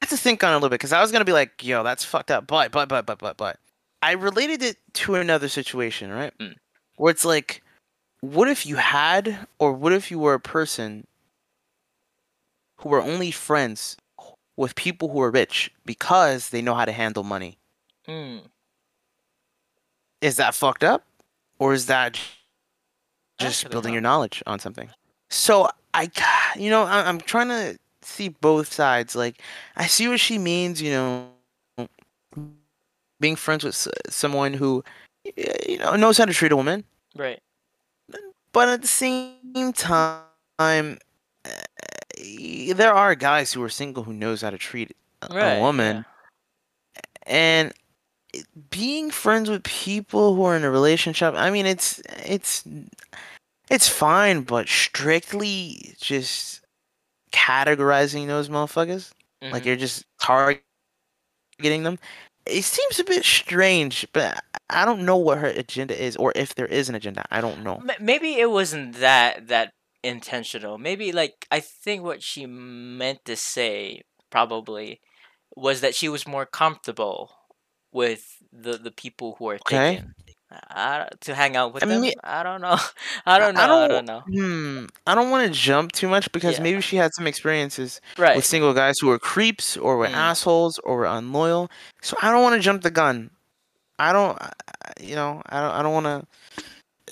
[SPEAKER 1] have to think on it a little bit because I was gonna be like, "Yo, that's fucked up," but but but but but but I related it to another situation, right?
[SPEAKER 3] Mm.
[SPEAKER 1] Where it's like, what if you had, or what if you were a person who were only friends with people who are rich because they know how to handle money?
[SPEAKER 3] Mm.
[SPEAKER 1] Is that fucked up, or is that just building your knowledge on something? So I, you know, I'm trying to see both sides. Like, I see what she means. You know, being friends with someone who, you know, knows how to treat a woman,
[SPEAKER 3] Right.
[SPEAKER 1] but at the same time, uh, there are guys who are single who knows how to treat a,
[SPEAKER 3] Right.
[SPEAKER 1] woman and it- being friends with people who are in a relationship i mean it's it's it's fine but strictly just categorizing those motherfuckers
[SPEAKER 3] Yeah.
[SPEAKER 1] like
[SPEAKER 3] mm-hmm.
[SPEAKER 1] you're just targeting them it seems a bit strange but i don't know what her agenda is or if there is an agenda i don't know
[SPEAKER 3] maybe it wasn't that that intentional. Maybe like I think what she meant to say probably was that she was more comfortable with the the people who are
[SPEAKER 1] Okay.
[SPEAKER 3] taken. I, to hang out with
[SPEAKER 1] I
[SPEAKER 3] them.
[SPEAKER 1] mean-
[SPEAKER 3] I don't know. I don't know.
[SPEAKER 1] I
[SPEAKER 3] I
[SPEAKER 1] don't-
[SPEAKER 3] don't know.
[SPEAKER 1] hmm i don't want to jump too much because
[SPEAKER 3] Yeah.
[SPEAKER 1] maybe she had some experiences
[SPEAKER 3] Right.
[SPEAKER 1] with single guys who were creeps or were
[SPEAKER 3] Mm.
[SPEAKER 1] assholes or were unloyal. So I don't want to jump the gun. I don't, you know, I don't, I don't want to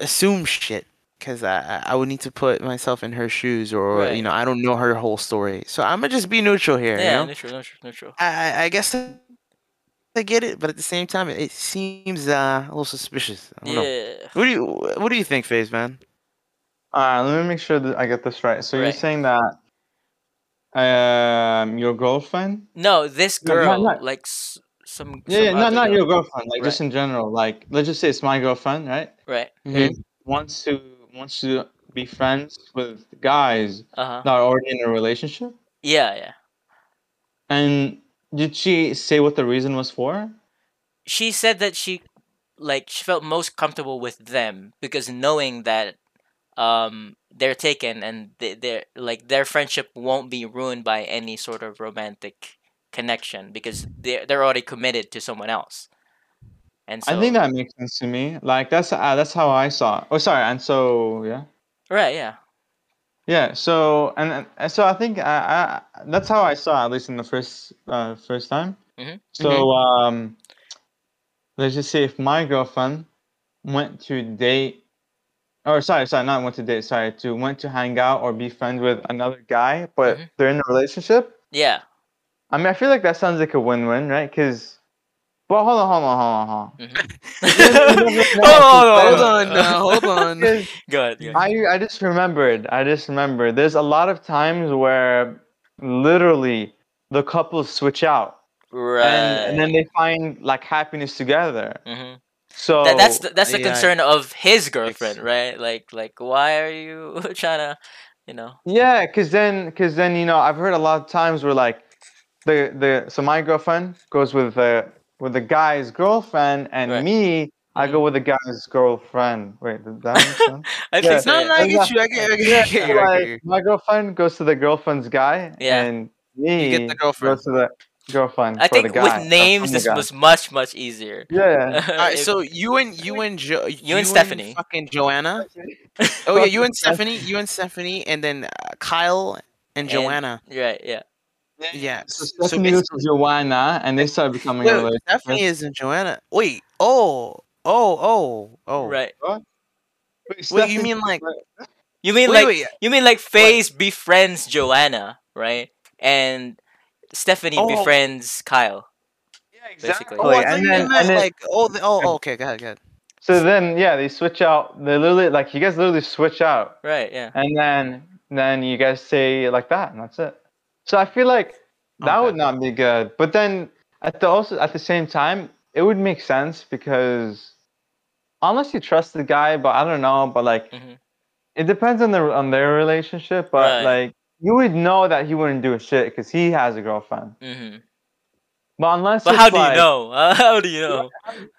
[SPEAKER 1] assume shit because I, I- would need to put myself in her shoes or
[SPEAKER 3] Right.
[SPEAKER 1] you know I don't know her whole story. So I'm gonna just be neutral here.
[SPEAKER 3] Yeah.
[SPEAKER 1] you know?
[SPEAKER 3] Neutral. Neutral. Neutral.
[SPEAKER 1] I- I guess I, I get it, but at the same time, it, it seems uh, a little suspicious. I don't know.
[SPEAKER 3] Yeah.
[SPEAKER 1] What do you, what do you think, Phase man?
[SPEAKER 2] all right, let me make sure that I get this right. So
[SPEAKER 3] Right.
[SPEAKER 2] you're saying that um your girlfriend?
[SPEAKER 3] No, this
[SPEAKER 2] No, not-
[SPEAKER 3] girl,
[SPEAKER 2] not-
[SPEAKER 3] like s- some.
[SPEAKER 2] Yeah,
[SPEAKER 3] some
[SPEAKER 2] yeah not not
[SPEAKER 3] girl.
[SPEAKER 2] your girlfriend. Like just in general. Like let's just say it's my girlfriend, right?
[SPEAKER 3] Right.
[SPEAKER 1] Mhm.
[SPEAKER 2] Wants to wants to be friends with guys
[SPEAKER 3] Uh huh.
[SPEAKER 2] that are already in a relationship.
[SPEAKER 3] Yeah. Yeah.
[SPEAKER 2] And did she say what the reason was for?
[SPEAKER 3] she said that she like she felt most comfortable with them because knowing that um they're taken and they, they're like their friendship won't be ruined by any sort of romantic connection because they're they're already committed to someone else and so
[SPEAKER 2] I think that makes sense to me. Like that's uh, that's how I saw. It. Oh, sorry. And so yeah,
[SPEAKER 3] right yeah
[SPEAKER 2] yeah. So and, and- so I think I, I that's how I saw it, at least in the first uh, first time.
[SPEAKER 3] Mhm.
[SPEAKER 2] So um, let's just say if my girlfriend went to date or sorry, sorry, not went to date. Sorry, to went to hang out or be friends with another guy, but
[SPEAKER 3] Mhm.
[SPEAKER 2] they're in a relationship.
[SPEAKER 3] Yeah.
[SPEAKER 2] I mean, I feel like that sounds like a win-win, right? Because, well, hold on, hold on, hold on, hold on.
[SPEAKER 3] Mhm.
[SPEAKER 1] Hold on hold on.
[SPEAKER 2] 'Cause
[SPEAKER 3] Go ahead. Go ahead.
[SPEAKER 2] I I just remembered. I just remembered. There's a lot of times where literally the couples switch out,
[SPEAKER 3] Right.
[SPEAKER 2] and, and then they find like happiness together.
[SPEAKER 3] hmm
[SPEAKER 2] So
[SPEAKER 3] That, that's the, that's the
[SPEAKER 1] yeah.
[SPEAKER 3] concern of his girlfriend, right? Like like why are you trying to, you know?
[SPEAKER 2] Yeah, cause then, cause then you know, I've heard a lot of times where like the the so my girlfriend goes with the with the guy's girlfriend, and
[SPEAKER 3] Right.
[SPEAKER 2] me, I go with the guy's girlfriend. Wait, did that make sense?
[SPEAKER 3] I
[SPEAKER 2] Yeah.
[SPEAKER 3] think so.
[SPEAKER 1] No,
[SPEAKER 3] yeah.
[SPEAKER 1] no, I get you. I get, I get, I get you.
[SPEAKER 2] So, like my girlfriend goes to the girlfriend's guy,
[SPEAKER 3] Yeah.
[SPEAKER 2] and me
[SPEAKER 1] get the girlfriend.
[SPEAKER 2] goes to the girlfriend.
[SPEAKER 3] I
[SPEAKER 2] for
[SPEAKER 3] think
[SPEAKER 2] the guy.
[SPEAKER 3] with names this
[SPEAKER 2] guy.
[SPEAKER 3] was much much easier.
[SPEAKER 2] yeah.
[SPEAKER 1] All right, so you and you and jo- you,
[SPEAKER 3] and Stephanie.
[SPEAKER 1] fucking Joanna. Oh yeah, you and Stephanie, you and Stephanie, and then uh, Kyle and
[SPEAKER 3] And-
[SPEAKER 1] Joanna.
[SPEAKER 3] right, yeah.
[SPEAKER 1] Yeah.
[SPEAKER 2] So
[SPEAKER 1] So, so
[SPEAKER 2] Stephanie goes to
[SPEAKER 1] basically,
[SPEAKER 2] Joanna, and they start becoming a
[SPEAKER 1] wait,
[SPEAKER 2] relationship.
[SPEAKER 1] Stephanie isn't Joanna. Wait. Oh. Oh. Oh. Oh.
[SPEAKER 3] Right.
[SPEAKER 2] Wait,
[SPEAKER 1] Wait, you mean like?
[SPEAKER 3] You mean
[SPEAKER 1] Wait,
[SPEAKER 3] like
[SPEAKER 1] wait.
[SPEAKER 3] you mean like FaZe befriends Joanna, right? And Stephanie
[SPEAKER 1] Oh.
[SPEAKER 3] befriends Kyle.
[SPEAKER 2] Yeah,
[SPEAKER 3] basically.
[SPEAKER 1] Oh, I
[SPEAKER 2] and then, and then
[SPEAKER 1] like oh, the, oh, okay, go ahead, go ahead.
[SPEAKER 2] so then yeah, they switch out. They literally like you guys literally switch out,
[SPEAKER 3] Right, yeah.
[SPEAKER 2] and then then you guys say like that, and that's it. So I feel like that
[SPEAKER 1] Okay.
[SPEAKER 2] would not be good. But then at the also at the same time, it would make sense because unless you trust the guy, but I don't know, but like
[SPEAKER 3] Mhm.
[SPEAKER 2] it depends on the on their relationship. But
[SPEAKER 3] Right.
[SPEAKER 2] like you would know that he wouldn't do a shit because he has a girlfriend.
[SPEAKER 3] hmm
[SPEAKER 2] But unless
[SPEAKER 3] But how do
[SPEAKER 2] like,
[SPEAKER 3] you know? Uh, how do you know?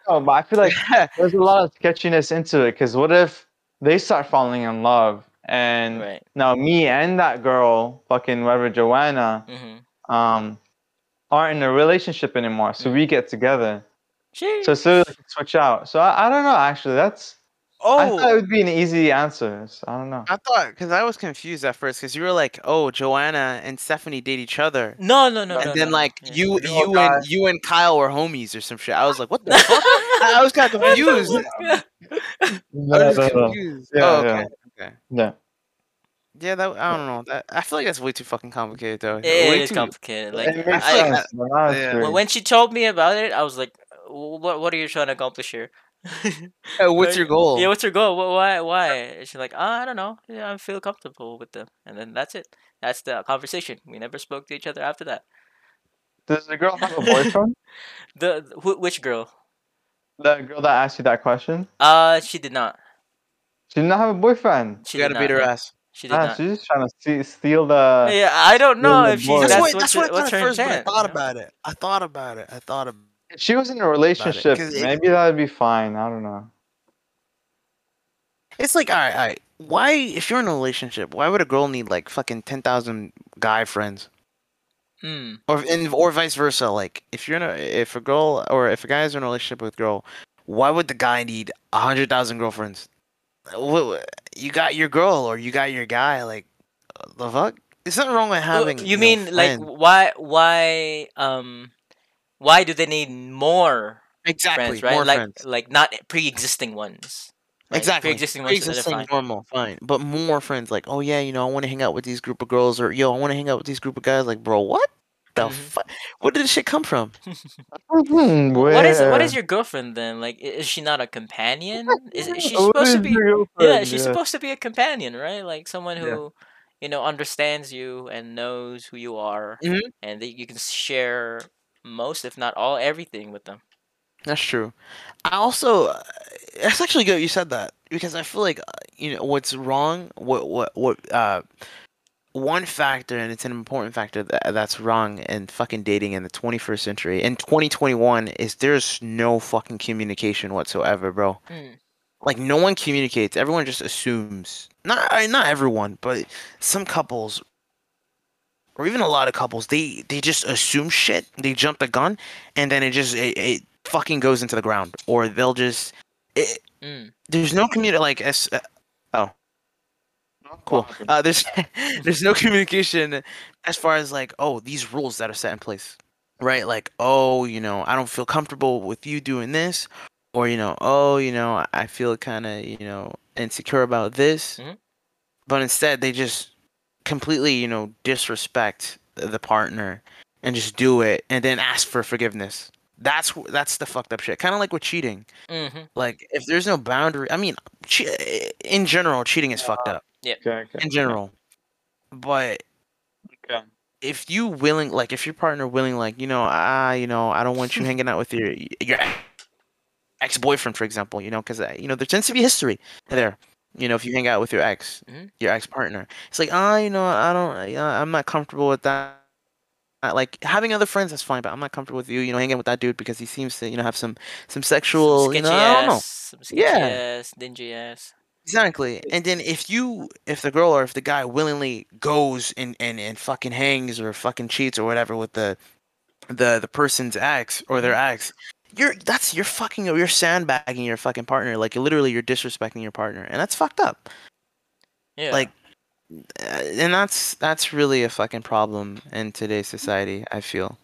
[SPEAKER 2] Oh, but I feel like there's a lot of sketchiness into it because what if they start falling in love and
[SPEAKER 3] Right.
[SPEAKER 2] now me and that girl, fucking whatever Joanna,
[SPEAKER 3] hmm
[SPEAKER 2] um, aren't in a relationship anymore, so we get together. So so like, switch out. So I, I don't know. Actually, that's Oh, I thought it would be an easy answer. So I don't know.
[SPEAKER 1] I thought because I was confused at first because you were like, oh, Joanna and Stephanie date each other.
[SPEAKER 3] No, no, no,
[SPEAKER 1] and
[SPEAKER 3] no.
[SPEAKER 1] then
[SPEAKER 3] no,
[SPEAKER 1] like
[SPEAKER 3] yeah.
[SPEAKER 1] you
[SPEAKER 2] Oh,
[SPEAKER 1] you
[SPEAKER 2] God.
[SPEAKER 1] and you and Kyle were homies or some shit. I was like, what the fuck? I I was kind of confused.
[SPEAKER 3] fuck?
[SPEAKER 1] I was
[SPEAKER 2] no, no.
[SPEAKER 1] confused.
[SPEAKER 2] Yeah,
[SPEAKER 1] oh,
[SPEAKER 2] yeah.
[SPEAKER 1] Okay. Okay.
[SPEAKER 2] Yeah.
[SPEAKER 1] Yeah, that I don't know. That I feel like that's way too fucking complicated though.
[SPEAKER 3] It
[SPEAKER 1] way
[SPEAKER 3] is
[SPEAKER 1] too,
[SPEAKER 3] complicated. Like
[SPEAKER 2] it makes
[SPEAKER 1] I- I-
[SPEAKER 2] sense. but not
[SPEAKER 1] yeah.
[SPEAKER 3] when, when she told me about it, I was like, "What? What are you trying to accomplish here?"
[SPEAKER 1] Hey, what's your goal?
[SPEAKER 3] Yeah, what's your goal? Why? Why? And She's like, oh, I don't know. Yeah, I feel comfortable with them, and then that's it. That's the conversation. We never spoke to each other after that.
[SPEAKER 2] Does the girl have a boyfriend?
[SPEAKER 3] The wh- which girl?
[SPEAKER 2] the girl that asked you that question?
[SPEAKER 3] Uh, she did not.
[SPEAKER 2] She did not have a boyfriend.
[SPEAKER 3] She
[SPEAKER 1] you gotta beat her ass.
[SPEAKER 3] She did
[SPEAKER 2] Ah,
[SPEAKER 3] not.
[SPEAKER 2] she's just trying to see, steal the.
[SPEAKER 3] Yeah, I don't know if she's.
[SPEAKER 1] That's
[SPEAKER 3] that's,
[SPEAKER 1] what
[SPEAKER 3] what's,
[SPEAKER 1] that's what I
[SPEAKER 3] what's
[SPEAKER 1] thought
[SPEAKER 3] her
[SPEAKER 1] at first, but I thought
[SPEAKER 3] you know?
[SPEAKER 1] about it. I thought about it. I thought about.
[SPEAKER 2] If she was in a relationship,
[SPEAKER 1] 'cause it-
[SPEAKER 2] maybe that would be fine. I don't know.
[SPEAKER 1] It's like, all right, all right. Why, if you're in a relationship, why would a girl need like fucking ten thousand guy friends,
[SPEAKER 3] Hmm.
[SPEAKER 1] or and, or vice versa? Like, if you're in a, if a girl or if a guy is in a relationship with a girl, why would the guy need a hundred thousand girlfriends? You got your girl or you got your guy. Like, the fuck? There's nothing wrong with
[SPEAKER 3] Well,
[SPEAKER 1] having.
[SPEAKER 3] you
[SPEAKER 1] know,
[SPEAKER 3] mean like why? Why? Um, why do they need more
[SPEAKER 1] exactly
[SPEAKER 3] friends? Right?
[SPEAKER 1] more
[SPEAKER 3] like
[SPEAKER 1] friends.
[SPEAKER 3] like not pre-existing ones. right?
[SPEAKER 1] Exactly.
[SPEAKER 3] Pre-existing ones
[SPEAKER 1] Pre-existing,
[SPEAKER 3] fine.
[SPEAKER 1] normal, fine. But more friends, like, oh yeah, you know, I want to hang out with these group of girls, or yo, I want to hang out with these group of guys. Like, bro, what the
[SPEAKER 3] Mhm.
[SPEAKER 1] fuck? Where did this shit come from?
[SPEAKER 2] Hmm,
[SPEAKER 3] What is what your girlfriend then? Like, is she not a companion? Is it- she's supposed to be? Yeah, she's
[SPEAKER 2] Yeah.
[SPEAKER 3] supposed to be a companion, right? Like someone
[SPEAKER 2] Yeah.
[SPEAKER 3] who, you know, understands you and knows who you are,
[SPEAKER 1] Mhm.
[SPEAKER 3] and that you can share most, if not all, everything with them.
[SPEAKER 1] That's true. I also, that's actually good you said that because I feel like uh, you know what's wrong. What what what? Uh, one factor, and it's an important factor that, that's wrong in fucking dating in the 21st century in 2021 is there's no fucking communication whatsoever, bro.
[SPEAKER 3] Mm.
[SPEAKER 1] like no one communicates everyone just assumes not not everyone but some couples or even a lot of couples they they just assume shit they jump the gun and then it just it, it fucking goes into the ground or they'll just it,
[SPEAKER 3] Mm.
[SPEAKER 1] there's no community like as, uh, oh cool uh, there's there's no communication as far as like oh these rules that are set in place right like oh you know i don't feel comfortable with you doing this or you know oh you know i feel kind of you know insecure about this,
[SPEAKER 3] Mhm.
[SPEAKER 1] but instead they just completely, you know, disrespect the partner and just do it and then ask for forgiveness. That's that's the fucked up shit. Kind of like with cheating.
[SPEAKER 3] Mm-hmm.
[SPEAKER 1] Like if there's no boundary, I mean, che- in general, cheating is fucked up
[SPEAKER 2] Okay, okay.
[SPEAKER 1] in general. But
[SPEAKER 2] Okay.
[SPEAKER 1] if you willing, like if your partner willing, like you know, ah, you know, I don't want you hanging out with your your ex boyfriend, for example, you know, because you know there tends to be history there. You know, if you hang out with your ex,
[SPEAKER 3] Mhm.
[SPEAKER 1] your ex partner, it's like ah, you know, I don't, uh, I'm not comfortable with that. Uh, Like having other friends, that's fine, but I'm not comfortable with you, you know, hanging with that dude because he seems to, you know, have some some sexual,
[SPEAKER 3] some
[SPEAKER 1] you know, I don't know.
[SPEAKER 3] ass, some sketchy
[SPEAKER 1] Yeah.
[SPEAKER 3] ass, dingy ass.
[SPEAKER 1] Exactly. And then if you if the girl or if the guy willingly goes and, and, and fucking hangs or fucking cheats or whatever with the the the person's ex or their ex, you're that's you're fucking you're sandbagging your fucking partner. Like literally you're disrespecting your partner. And that's fucked up.
[SPEAKER 3] Yeah.
[SPEAKER 1] Like uh, and that's that's really a fucking problem in today's society, I feel.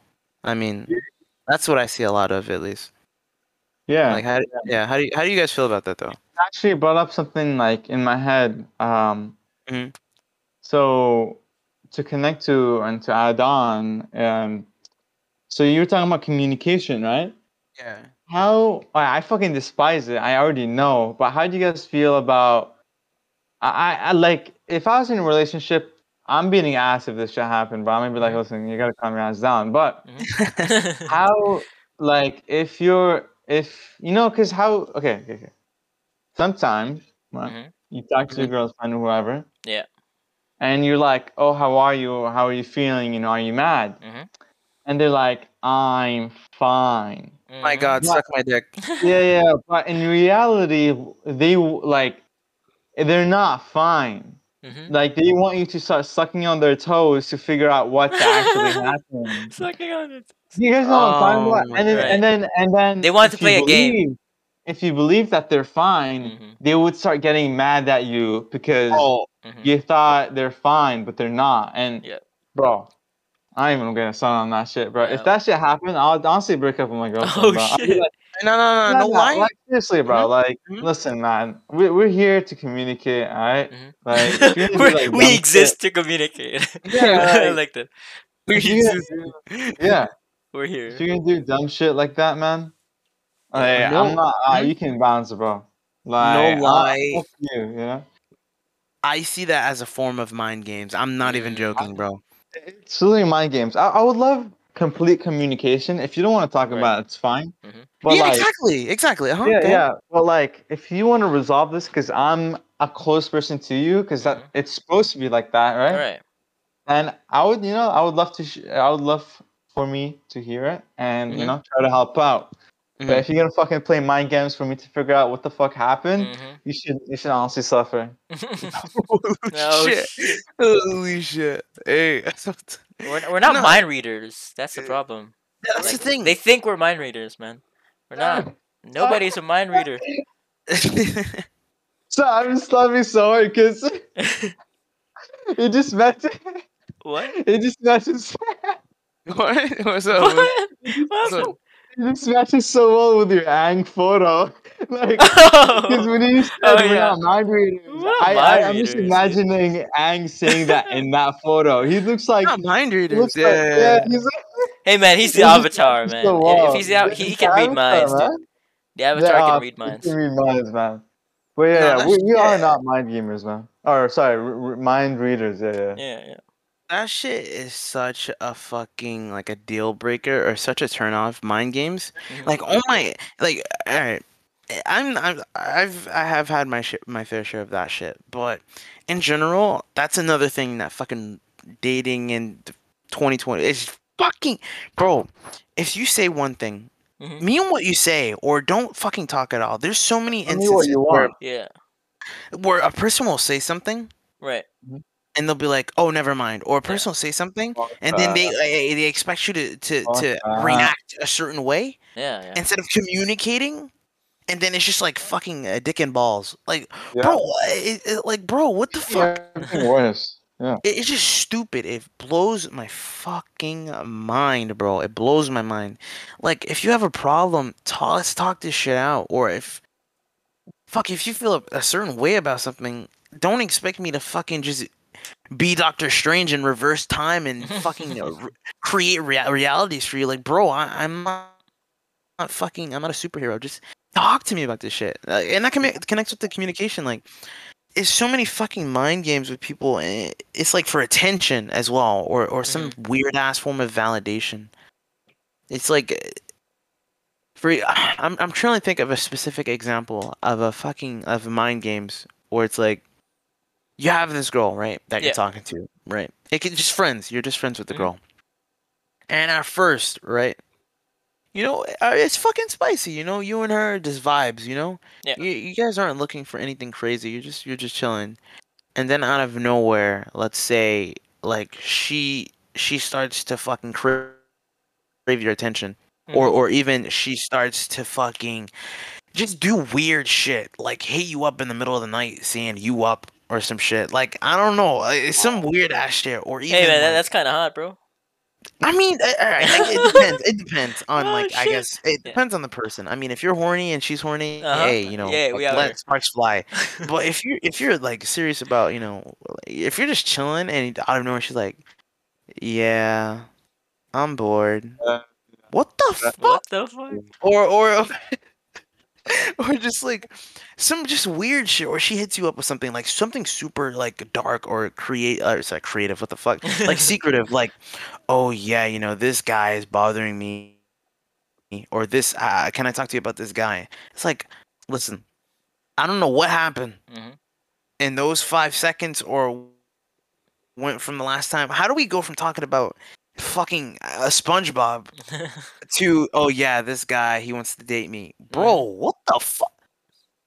[SPEAKER 1] I mean, that's what I see a lot of at least.
[SPEAKER 2] Yeah.
[SPEAKER 1] Like how yeah, how do you how do you guys feel about that though?
[SPEAKER 2] Actually brought up something like in my head. Um,
[SPEAKER 1] Mhm.
[SPEAKER 2] So to connect to and to add on, um, so you were talking about communication, right?
[SPEAKER 1] Yeah.
[SPEAKER 2] How I, I fucking despise it. I already know, but how do you guys feel about? I, I, like if I was in a relationship, I'm being asked if this shit happened, but I'm gonna be like, listen, you gotta calm your ass down. But
[SPEAKER 3] Mhm.
[SPEAKER 2] how like if you're if you know because how okay okay okay sometimes right,
[SPEAKER 3] Mhm.
[SPEAKER 2] you talk to your girlfriend or whoever
[SPEAKER 3] Yeah.
[SPEAKER 2] and you're like oh how are you how are you feeling you know are you mad
[SPEAKER 3] Mhm.
[SPEAKER 2] and they're like i'm fine
[SPEAKER 1] My
[SPEAKER 3] Mhm.
[SPEAKER 1] god,
[SPEAKER 2] Yeah.
[SPEAKER 1] suck my dick.
[SPEAKER 2] yeah yeah but in reality they like they're not fine
[SPEAKER 3] Mhm.
[SPEAKER 2] like they want you to start sucking on their toes to figure out what's actually happening
[SPEAKER 3] Sucking on it.
[SPEAKER 2] You guys know what I'm talking
[SPEAKER 1] Oh
[SPEAKER 2] about? And then,
[SPEAKER 3] God.
[SPEAKER 2] and then, and then,
[SPEAKER 3] They want to play
[SPEAKER 2] you
[SPEAKER 3] a game.
[SPEAKER 2] If you believe that they're fine,
[SPEAKER 3] Mhm.
[SPEAKER 2] they would start getting mad at you because
[SPEAKER 1] Oh,
[SPEAKER 3] Mhm.
[SPEAKER 2] you thought they're fine, but they're not. And
[SPEAKER 3] Yeah.
[SPEAKER 2] bro, I ain't even gonna start on that shit, bro.
[SPEAKER 3] Yeah.
[SPEAKER 2] If that shit happened, I'll honestly break up with my girlfriend.
[SPEAKER 3] Oh
[SPEAKER 2] bro.
[SPEAKER 3] Shit.
[SPEAKER 2] like,
[SPEAKER 1] no, no, no, no, lie.
[SPEAKER 2] Like seriously, bro. Like,
[SPEAKER 1] Mhm.
[SPEAKER 2] listen, man. We we're here to communicate, all right?
[SPEAKER 3] Mhm.
[SPEAKER 2] Like, if you're gonna
[SPEAKER 3] We're-
[SPEAKER 2] like,
[SPEAKER 3] we exist to communicate.
[SPEAKER 2] Yeah,
[SPEAKER 3] I
[SPEAKER 2] like-
[SPEAKER 3] that.
[SPEAKER 1] We
[SPEAKER 2] If you're gonna
[SPEAKER 1] exist.
[SPEAKER 2] yeah.
[SPEAKER 3] We're here.
[SPEAKER 2] If you're gonna do dumb shit like that, man, like,
[SPEAKER 1] No-
[SPEAKER 2] I'm not. Uh, you can bounce, bro. Like,
[SPEAKER 1] lie.
[SPEAKER 2] I, you, you know.
[SPEAKER 1] I see that as a form of mind games. I'm not even joking, bro.
[SPEAKER 2] It's really mind games. I, I would love complete communication. If you don't want to talk
[SPEAKER 3] Right.
[SPEAKER 2] about it, it's fine.
[SPEAKER 3] Mhm.
[SPEAKER 2] But
[SPEAKER 1] yeah,
[SPEAKER 2] like,
[SPEAKER 1] exactly, exactly. Uh-huh,
[SPEAKER 2] yeah,
[SPEAKER 1] okay.
[SPEAKER 2] yeah. But like, if you want to resolve this, because I'm a close person to you, because that
[SPEAKER 3] Mhm.
[SPEAKER 2] it's supposed to be like that, right?
[SPEAKER 3] All right.
[SPEAKER 2] And I would, you know, I would love to. Sh- I would love for me to hear it and you
[SPEAKER 1] Mhm.
[SPEAKER 2] know try to help out.
[SPEAKER 1] Mhm.
[SPEAKER 2] But if you're gonna fucking play mind games for me to figure out what the fuck happened,
[SPEAKER 3] Mhm.
[SPEAKER 2] you should you should honestly suffer.
[SPEAKER 3] oh
[SPEAKER 1] shit.
[SPEAKER 3] shit.
[SPEAKER 1] Holy shit. Hey, that's,
[SPEAKER 3] We're, we're not
[SPEAKER 1] No.
[SPEAKER 3] mind readers. That's the problem.
[SPEAKER 1] that's
[SPEAKER 3] Like,
[SPEAKER 1] the thing.
[SPEAKER 3] They think we're mind readers, man. We're not. Nobody's a mind reader.
[SPEAKER 2] So I'm just laughing so hard because it just matches.
[SPEAKER 3] what?
[SPEAKER 2] It just matches.
[SPEAKER 1] what? What's up?
[SPEAKER 3] What?
[SPEAKER 1] What's
[SPEAKER 3] What's
[SPEAKER 1] up?
[SPEAKER 2] just matches so well with your Aang photo. Like, oh. because when you said
[SPEAKER 3] Oh,
[SPEAKER 2] we're
[SPEAKER 3] yeah.
[SPEAKER 2] not mind readers, I, I, I'm just imagining Aang saying that in that photo. He looks like.
[SPEAKER 1] Not mind readers. Yeah.
[SPEAKER 2] like yeah, he's like,
[SPEAKER 3] Hey man, he's the
[SPEAKER 2] just
[SPEAKER 3] avatar, man.
[SPEAKER 2] so
[SPEAKER 3] If-
[SPEAKER 2] well.
[SPEAKER 3] If he's out, he, he can read minds, dude. The avatar
[SPEAKER 2] Yeah,
[SPEAKER 3] can read
[SPEAKER 2] he
[SPEAKER 3] minds.
[SPEAKER 2] can read minds, man. But yeah,
[SPEAKER 1] No,
[SPEAKER 2] yeah, we, we are not mind gamers, man. Or sorry, mind readers. Yeah, yeah.
[SPEAKER 3] Yeah, yeah.
[SPEAKER 1] That shit is such a fucking like a deal breaker or such a turn off. Mind games,
[SPEAKER 3] Mhm.
[SPEAKER 1] like oh my, like all right, I'm I'm I've I have had my shit my fair share of that shit, but in general, that's another thing that fucking dating in 2020 is fucking bro. If you say one thing,
[SPEAKER 3] Mhm.
[SPEAKER 1] mean what you say, or don't fucking talk at all. There's so many
[SPEAKER 2] Tell what
[SPEAKER 1] instances
[SPEAKER 2] you
[SPEAKER 1] where.
[SPEAKER 3] Yeah.
[SPEAKER 1] where a person will say something
[SPEAKER 3] Right.
[SPEAKER 1] And they'll be like, "Oh, never mind," or a person will say something and then they uh, they expect you to to,
[SPEAKER 2] Fuck
[SPEAKER 1] to
[SPEAKER 2] that.
[SPEAKER 1] react a certain way
[SPEAKER 3] Yeah, yeah.
[SPEAKER 1] instead of communicating and then it's just like fucking uh, dick and balls like
[SPEAKER 2] Yeah.
[SPEAKER 1] bro it, it- like bro what the fuck
[SPEAKER 2] Yeah, worse. Yeah.
[SPEAKER 1] it, it's just stupid it blows my fucking mind bro it blows my mind like if you have a problem talk let's talk this shit out or if fuck, if you feel a, a certain way about something, don't expect me to fucking just be Doctor Strange and reverse time and fucking uh, re- create rea- realities for you. Like, bro, I, I'm not, not fucking. I'm not a superhero. Just talk to me about this shit. Uh, and that commi- connects with the communication. Like, it's so many fucking mind games with people. And it's like for attention as well, or or some weird ass form of validation. It's like. uh, For, I'm I'm trying to think of a specific example of a fucking of mind games where it's like you have this girl, right, that
[SPEAKER 3] Yeah.
[SPEAKER 1] you're talking to, right? It can just friends. You're just friends with the
[SPEAKER 3] Mhm.
[SPEAKER 1] girl. And at first, right, you know, uh, it's fucking spicy. You know, you and her just vibes. You know,
[SPEAKER 3] Yeah.
[SPEAKER 1] You, you guys aren't looking for anything crazy. You're just you're just chilling, and then out of nowhere, let's say like she she starts to fucking crave your attention, or
[SPEAKER 3] Mhm.
[SPEAKER 1] or even she starts to fucking just do weird shit, like hit you up in the middle of the night, saying you up or some shit. Like I don't know, uh, it's some weird ass shit. Or even
[SPEAKER 3] Hey man,
[SPEAKER 1] like-
[SPEAKER 3] that's kind of hot, bro.
[SPEAKER 1] I mean, uh, alright, like, it depends. It depends on
[SPEAKER 3] Oh,
[SPEAKER 1] like I guess it
[SPEAKER 3] Yeah.
[SPEAKER 1] depends on the person. I mean, if you're horny and she's horny,
[SPEAKER 3] Uh-huh.
[SPEAKER 1] hey, you know,
[SPEAKER 3] Yeah,
[SPEAKER 1] like, let
[SPEAKER 3] here.
[SPEAKER 1] sparks fly. But if you're if you're like serious about you know, if you're just chilling and out of nowhere she's like, yeah, I'm bored.
[SPEAKER 2] Uh,
[SPEAKER 1] What the fuck?
[SPEAKER 3] what the fuck?
[SPEAKER 1] or or or just like some just weird shit or she hits you up with something like something super like dark or create or it's like creative what the fuck? Like secretive like oh yeah you know this guy is bothering me or this uh, can i talk to you about this guy? It's like listen i don't know what happened
[SPEAKER 3] Mhm.
[SPEAKER 1] in those five seconds or went from the last time. How do we go from talking about fucking a spongebob to oh yeah this guy he wants to date me. Bro what the fuck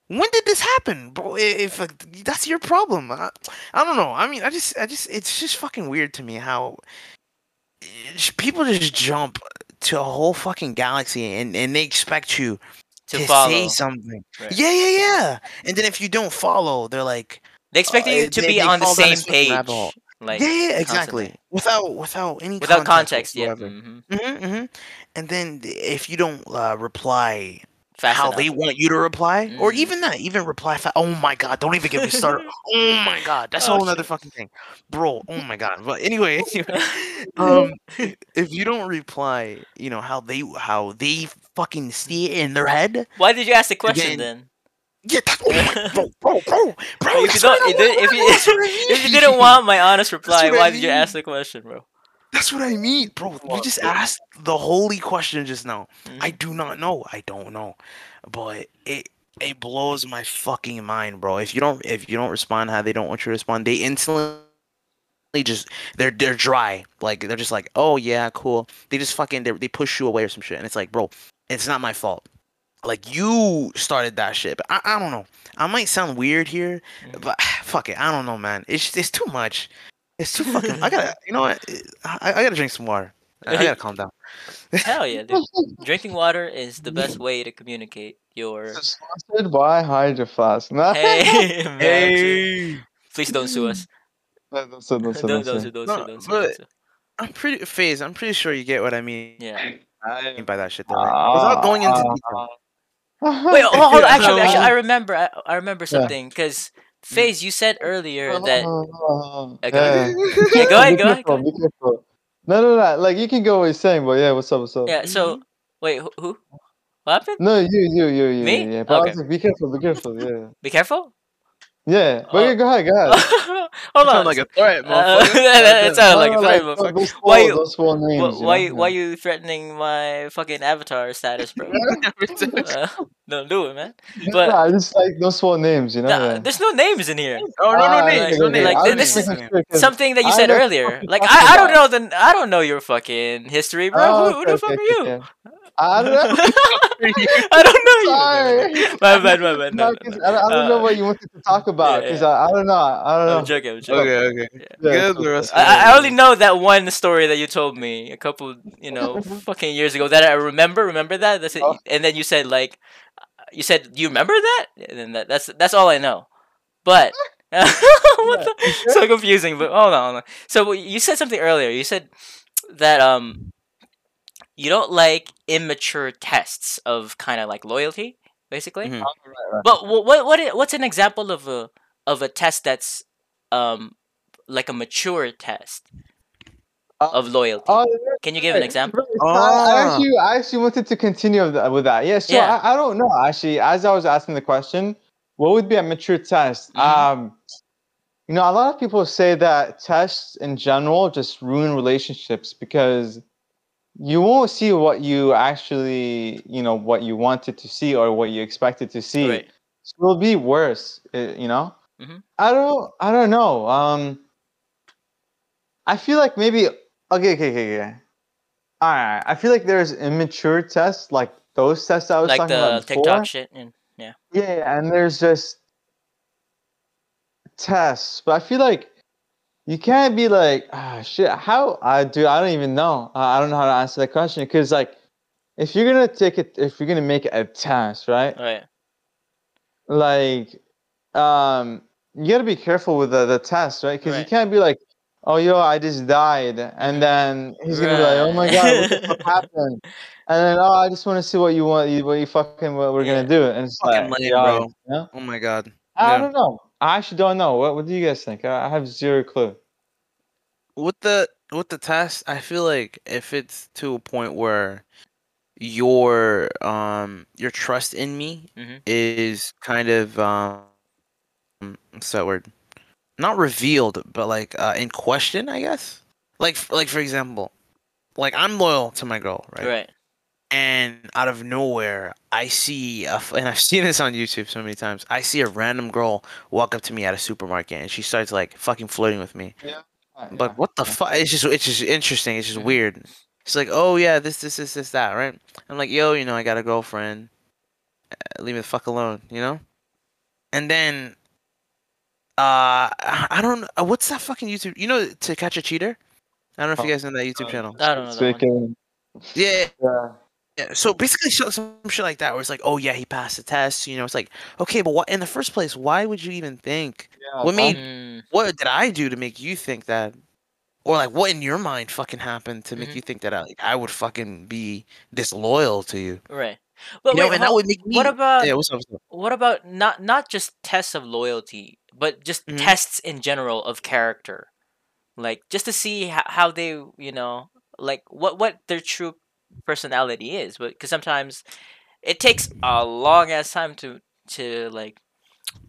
[SPEAKER 1] when did this happen? Bro if uh, that's your problem. I, I don't know. I mean i just i just it's just fucking weird to me how people just jump to a whole fucking galaxy and, and they expect you
[SPEAKER 3] to
[SPEAKER 1] to, say something.
[SPEAKER 3] Right.
[SPEAKER 1] yeah yeah yeah. And then if you don't follow they're like
[SPEAKER 3] They expect
[SPEAKER 1] Uh,
[SPEAKER 3] you to
[SPEAKER 1] they-
[SPEAKER 3] be
[SPEAKER 1] they
[SPEAKER 3] on the same page. Like
[SPEAKER 1] yeah yeah exactly
[SPEAKER 3] constantly.
[SPEAKER 1] without without any
[SPEAKER 3] without context. Yeah,
[SPEAKER 1] whatsoever.
[SPEAKER 3] hmm
[SPEAKER 1] hmm hmm And then if you don't uh, reply
[SPEAKER 3] fast
[SPEAKER 1] how
[SPEAKER 3] enough.
[SPEAKER 1] they want you to reply, or
[SPEAKER 3] Mm.
[SPEAKER 1] even that, even reply fa- Oh my god! Don't even get me started. oh my god, that's a
[SPEAKER 3] Oh,
[SPEAKER 1] whole other fucking thing, bro. Oh my god. But anyway, anyway, um, if you don't reply, you know how they how they fucking see it in their head.
[SPEAKER 3] Why did you ask the question
[SPEAKER 1] Then-
[SPEAKER 3] then?
[SPEAKER 1] Yeah, that's, oh my, bro, bro, bro, bro.
[SPEAKER 3] if you
[SPEAKER 1] that's what
[SPEAKER 3] don't,
[SPEAKER 1] I
[SPEAKER 3] if, you- if you
[SPEAKER 1] that's what I
[SPEAKER 3] if you didn't want my honest reply,
[SPEAKER 1] what I
[SPEAKER 3] why did you ask the question, bro?
[SPEAKER 1] That's what I mean, bro. You just asked the holy question just now. I
[SPEAKER 3] Mhm.
[SPEAKER 1] do not know. I don't know, but it it blows my fucking mind, bro. If you don't if you don't respond how they don't want you to respond, they instantly just they're they're dry. Like they're just like, oh yeah, cool. They just fucking they, they push you away or some shit, and it's like, bro, it's not my fault. Like you started that shit, but I, I don't know. I might sound weird here,
[SPEAKER 3] Mhm.
[SPEAKER 1] but fuck it. I don't know, man. It's it's too much. It's too fucking. I gotta. You know what? I, I gotta drink some water. I, I gotta calm down.
[SPEAKER 3] Hell yeah, dude. Drinking water is the best way to communicate your.
[SPEAKER 2] Sponsored by Hydro Flask. No,
[SPEAKER 3] Hey, man, dude. Please don't sue us.
[SPEAKER 2] no, don't say, don't say,
[SPEAKER 3] Don't,
[SPEAKER 2] don't
[SPEAKER 3] don't
[SPEAKER 2] say.
[SPEAKER 3] sue, don't
[SPEAKER 1] No,
[SPEAKER 3] sue, don't sue,
[SPEAKER 1] but-
[SPEAKER 3] don't sue.
[SPEAKER 1] I'm pretty phase. I'm pretty sure you get what I mean
[SPEAKER 3] Yeah.
[SPEAKER 2] I- mean
[SPEAKER 1] by that shit. Though, right? Without going into detail.
[SPEAKER 3] Wait, hold, hold on. Actually, actually, I remember. I, I remember something because FaZe, you said earlier that.
[SPEAKER 2] Uh,
[SPEAKER 3] Yeah, go ahead.
[SPEAKER 2] yeah.
[SPEAKER 3] Yeah, go ahead,
[SPEAKER 2] Be
[SPEAKER 3] go ahead, go
[SPEAKER 2] careful, Be careful. No, no, no. Like you can go what you're saying, but yeah, what's up, what's up?
[SPEAKER 3] Yeah. So wait, who? who? What happened?
[SPEAKER 2] No, you, you, you, you.
[SPEAKER 3] Me?
[SPEAKER 2] Yeah, but I
[SPEAKER 3] Okay.
[SPEAKER 2] was like, be careful, be careful. Yeah,
[SPEAKER 3] Be careful.
[SPEAKER 2] Yeah. But
[SPEAKER 3] Oh.
[SPEAKER 2] yeah, go ahead, go ahead.
[SPEAKER 3] hold on.
[SPEAKER 1] Like a threat,
[SPEAKER 3] Uh,
[SPEAKER 1] motherfucker.
[SPEAKER 3] it sounded like a threat,
[SPEAKER 2] don't-
[SPEAKER 3] motherfucker.
[SPEAKER 2] don't
[SPEAKER 3] Why
[SPEAKER 2] spoil-
[SPEAKER 3] you-
[SPEAKER 2] Don't names.
[SPEAKER 3] Wh-
[SPEAKER 2] you
[SPEAKER 3] why
[SPEAKER 2] know?
[SPEAKER 3] you why you threatening my fucking avatar status, bro? uh, don't do it, man.
[SPEAKER 2] Yeah,
[SPEAKER 3] but-
[SPEAKER 2] I just like don't spoil names, you know.
[SPEAKER 3] Nah,
[SPEAKER 2] yeah.
[SPEAKER 3] there's no names in here.
[SPEAKER 1] Oh no, no
[SPEAKER 2] Ah,
[SPEAKER 1] names,
[SPEAKER 2] okay,
[SPEAKER 1] no
[SPEAKER 2] okay.
[SPEAKER 1] names.
[SPEAKER 3] Like, this is
[SPEAKER 2] making
[SPEAKER 3] Something that you
[SPEAKER 2] I
[SPEAKER 3] said earlier. Like I, I don't know the I don't know your fucking history, bro.
[SPEAKER 2] Oh,
[SPEAKER 3] who, who the fuck
[SPEAKER 2] okay,
[SPEAKER 3] are you?
[SPEAKER 2] Okay. I don't know.
[SPEAKER 3] I don't know.
[SPEAKER 2] Sorry.
[SPEAKER 3] My bad, my bad. No,
[SPEAKER 2] No,
[SPEAKER 3] no,
[SPEAKER 2] 'cause
[SPEAKER 3] no.
[SPEAKER 2] I, don't, I don't know
[SPEAKER 3] Uh,
[SPEAKER 2] what you wanted to talk about
[SPEAKER 3] yeah,
[SPEAKER 2] because
[SPEAKER 3] yeah.
[SPEAKER 2] I, I don't know. I don't know.
[SPEAKER 3] I'm joking. I'm joking.
[SPEAKER 1] Okay, okay.
[SPEAKER 3] Yeah.
[SPEAKER 2] Yeah,
[SPEAKER 1] Get the rest.
[SPEAKER 3] I, I- I only know that one story that you told me a couple, you know, fucking years ago that I remember. Remember that? That's it.
[SPEAKER 2] Oh.
[SPEAKER 3] And then you said like, you said, "Do you remember that?" And then that, that's that's all I know. But what the? So confusing. But hold on, hold on. So you said something earlier. You said that um, you don't like immature tests of kind of like loyalty. basically.
[SPEAKER 1] Mhm.
[SPEAKER 3] But what what what's an example of a of a test that's um like a mature test
[SPEAKER 2] Uh,
[SPEAKER 3] of loyalty?
[SPEAKER 2] Oh,
[SPEAKER 3] Can you give an example?
[SPEAKER 2] I, I
[SPEAKER 1] Ah.
[SPEAKER 2] actually, I actually wanted to continue with that. Yeah, so
[SPEAKER 3] Yeah.
[SPEAKER 2] I, I don't know. Actually, as I was asking the question, what would be a mature test?
[SPEAKER 3] Mhm.
[SPEAKER 2] Um, you know, a lot of people say that tests in general just ruin relationships because you won't see what you actually, you know, what you wanted to see or what you expected to see.
[SPEAKER 3] Right.
[SPEAKER 2] So it'll be worse. uh, You know.
[SPEAKER 3] Mhm.
[SPEAKER 2] I don't. I don't know. Um, I feel like maybe. Okay. Okay. Okay. Okay. All right. I feel like there's immature tests, like those tests I was
[SPEAKER 3] Like
[SPEAKER 2] talking
[SPEAKER 3] the
[SPEAKER 2] about before.
[SPEAKER 3] TikTok shit. And, yeah.
[SPEAKER 2] Yeah, and there's just tests, but I feel like you can't be like, ah, shit. How I do? I don't even know. I don't know how to answer that question because, like, if you're gonna take it, if you're gonna make it a test, right?
[SPEAKER 3] Right.
[SPEAKER 2] Like, um, you gotta be careful with the the test, right? Because you can't be like, oh, yo, I just died, and then he's gonna be like, oh my god, what the fuck happened? And then, oh, I just want to see what you want, you, what you fucking, what we're
[SPEAKER 3] Yeah.
[SPEAKER 2] gonna do, and it's
[SPEAKER 1] Fucking
[SPEAKER 2] like,
[SPEAKER 1] lame, bro.
[SPEAKER 2] you know?
[SPEAKER 1] Oh my god.
[SPEAKER 2] I
[SPEAKER 1] Yeah.
[SPEAKER 2] don't know. I actually don't know. What What do you guys think? I I have zero clue.
[SPEAKER 1] with the with the test, I feel like if it's to a point where your um your trust in me
[SPEAKER 3] Mhm.
[SPEAKER 1] is kind of um what's that word? Not revealed, but like uh, in question, I guess. Like like for example, like I'm loyal to my girl, right?
[SPEAKER 3] Right.
[SPEAKER 1] And out of nowhere, I see, a f and I've seen this on YouTube so many times. I see a random girl walk up to me at a supermarket, and she starts like fucking flirting with me.
[SPEAKER 2] Uh,
[SPEAKER 1] But
[SPEAKER 2] yeah.
[SPEAKER 1] what the fuck? It's just it's just interesting. It's just
[SPEAKER 3] Mhm.
[SPEAKER 1] weird. She's like, oh yeah, this this this this that, right? I'm like, yo, you know, I got a girlfriend. Uh, Leave me the fuck alone, you know. And then, uh, I I don't. uh, What's that fucking YouTube? You know, to catch a cheater. I don't know if you
[SPEAKER 2] Oh,
[SPEAKER 1] guys know that YouTube
[SPEAKER 2] uh,
[SPEAKER 1] channel.
[SPEAKER 3] I don't know that one.
[SPEAKER 2] Speaking,
[SPEAKER 1] Yeah,
[SPEAKER 2] yeah.
[SPEAKER 1] Yeah. So basically, so- some shit like that, where it's like, oh yeah, he passed the test. You know, it's like, okay, but what in the first place? Why would you even think?
[SPEAKER 2] yeah,
[SPEAKER 1] What made
[SPEAKER 3] Mm,
[SPEAKER 1] what did I do to make you think that? Or like, what in your mind fucking happened to make
[SPEAKER 3] Mhm.
[SPEAKER 1] you think that I, like, I would fucking be disloyal to you?
[SPEAKER 3] right. But
[SPEAKER 1] you know,
[SPEAKER 3] wait,
[SPEAKER 1] and that would make me.
[SPEAKER 3] what about
[SPEAKER 1] yeah, what's up? What's up?
[SPEAKER 3] what about not not just tests of loyalty, but just
[SPEAKER 1] Mhm.
[SPEAKER 3] tests in general of character, like just to see how, how they you know like what what their true personality is. But because sometimes it takes a long ass time to to like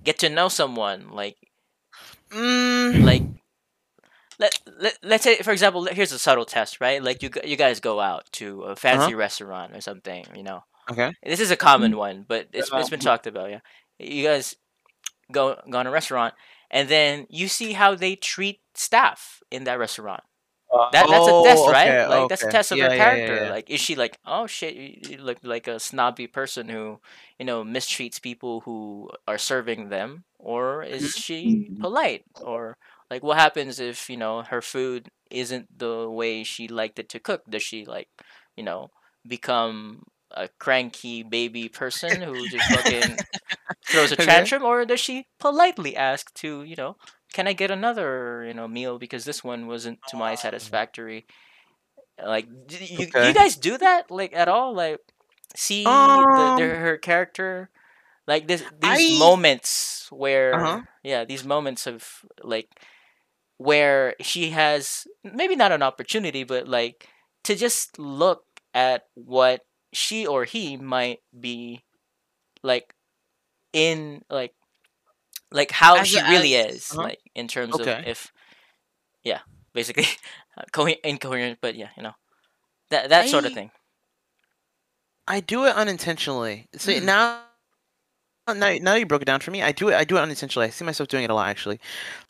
[SPEAKER 3] get to know someone, like
[SPEAKER 1] Mm,
[SPEAKER 3] like. Let, let, let's say for example here's a subtle test right like you you guys go out to a fancy restaurant or something you know
[SPEAKER 1] okay.
[SPEAKER 3] this is a common one, but it's, it's been talked about. Yeah, you guys go go in a restaurant, and then you see how they treat staff in that restaurant.
[SPEAKER 2] Uh,
[SPEAKER 3] That that's a test,
[SPEAKER 1] Oh,
[SPEAKER 3] right?
[SPEAKER 1] okay,
[SPEAKER 3] Like that's a test of
[SPEAKER 1] Yeah,
[SPEAKER 3] her
[SPEAKER 1] yeah, yeah,
[SPEAKER 3] character.
[SPEAKER 1] yeah.
[SPEAKER 3] Like, is she like, oh shit, look like a snobby person who, you know, mistreats people who are serving them, or is
[SPEAKER 1] Mm-hmm.
[SPEAKER 3] she polite, or like what happens if you know her food isn't the way she liked it to cook? Does she like, you know, become a cranky baby person who just fucking throws a
[SPEAKER 1] Okay.
[SPEAKER 3] tantrum, or does she politely ask to, you know, can I get another, you know, meal because this one wasn't to my satisfactory? Like, you, do
[SPEAKER 1] Okay.
[SPEAKER 3] you guys do that like at all? Like, see the,
[SPEAKER 1] Um,
[SPEAKER 3] the her character, like this these
[SPEAKER 1] I-
[SPEAKER 3] moments where,
[SPEAKER 1] Uh-huh.
[SPEAKER 3] yeah, these moments of like where she has maybe not an opportunity, but like to just look at what she or he might be like in like like how
[SPEAKER 1] As
[SPEAKER 3] she
[SPEAKER 1] a-
[SPEAKER 3] really
[SPEAKER 1] as-
[SPEAKER 3] is
[SPEAKER 1] uh-huh.
[SPEAKER 3] like in terms
[SPEAKER 1] Okay.
[SPEAKER 3] of if yeah basically co- incoherent but yeah you know that that sort of thing
[SPEAKER 1] I do it unintentionally. See
[SPEAKER 3] Hmm.
[SPEAKER 1] now, now, now you broke it down for me. I do it. I do it unintentionally. I see myself doing it a lot actually.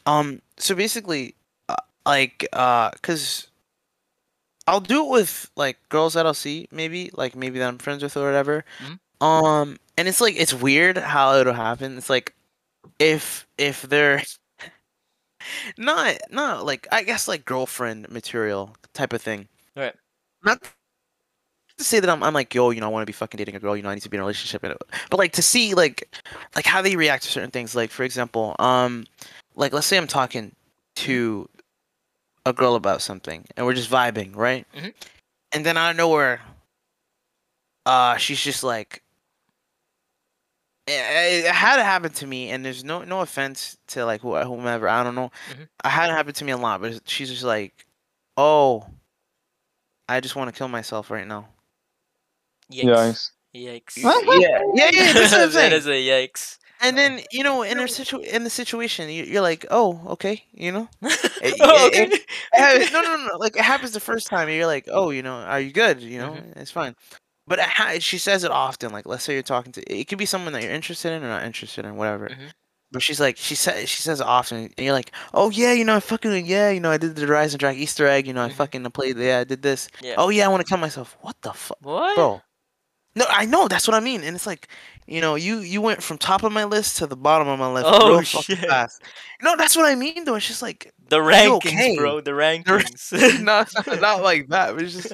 [SPEAKER 1] Um. So basically, uh, like, uh, cause I'll do it with like girls that I'll see, maybe like maybe that I'm friends with or whatever.
[SPEAKER 3] Mhm.
[SPEAKER 1] Um. And it's like it's weird how it'll happen. It's like if if they're not not like I guess like girlfriend material type of thing.
[SPEAKER 3] Right.
[SPEAKER 1] Not to say that I'm, I'm like yo you know I want to be fucking dating a girl you know I need to be in a relationship and but like to see like like how they react to certain things like for example um like let's say I'm talking to a girl about something and we're just vibing right
[SPEAKER 3] Mhm.
[SPEAKER 1] and then out of nowhere uh she's just like it, it had happened to me, and there's no no offense to like who- whomever. I don't know.
[SPEAKER 3] Mhm.
[SPEAKER 1] I had it happen to me a lot, but she's just like, oh, I just want to kill myself right now.
[SPEAKER 2] Yikes.
[SPEAKER 3] Yikes. Yikes.
[SPEAKER 1] yeah, yeah, yeah. That's what I'm
[SPEAKER 3] that
[SPEAKER 1] saying.
[SPEAKER 3] is a yikes.
[SPEAKER 1] And then you know, in her situ in the situation, you, you're like, oh, okay, you know. It-
[SPEAKER 3] oh,
[SPEAKER 1] it-
[SPEAKER 3] okay.
[SPEAKER 1] it hap- no, no, no. Like it happens the first time, and you're like, oh, you know, are you good? You know,
[SPEAKER 3] Mhm.
[SPEAKER 1] it's fine. But ha- she says it often. Like, let's say you're talking to, it could be someone that you're interested in or not interested in, whatever.
[SPEAKER 3] Mhm.
[SPEAKER 1] But she's like, she says, she says it often, and you're like, oh yeah, you know, I fucking yeah, you know, I did the Rise and Drag Easter egg. You know, I
[SPEAKER 3] Mhm.
[SPEAKER 1] fucking played, yeah, I did this.
[SPEAKER 3] Yeah.
[SPEAKER 1] Oh yeah, I want to kill myself. What the fuck, bro? No, I know that's what I mean, and it's like, you know, you you went from top of my list to the bottom of my list
[SPEAKER 3] Oh,
[SPEAKER 1] real
[SPEAKER 3] shit.
[SPEAKER 1] fast. No, that's what I mean though. It's just like
[SPEAKER 3] The rankings,
[SPEAKER 1] okay?
[SPEAKER 3] bro. The rankings.
[SPEAKER 1] no, it's not, not like that. But it's just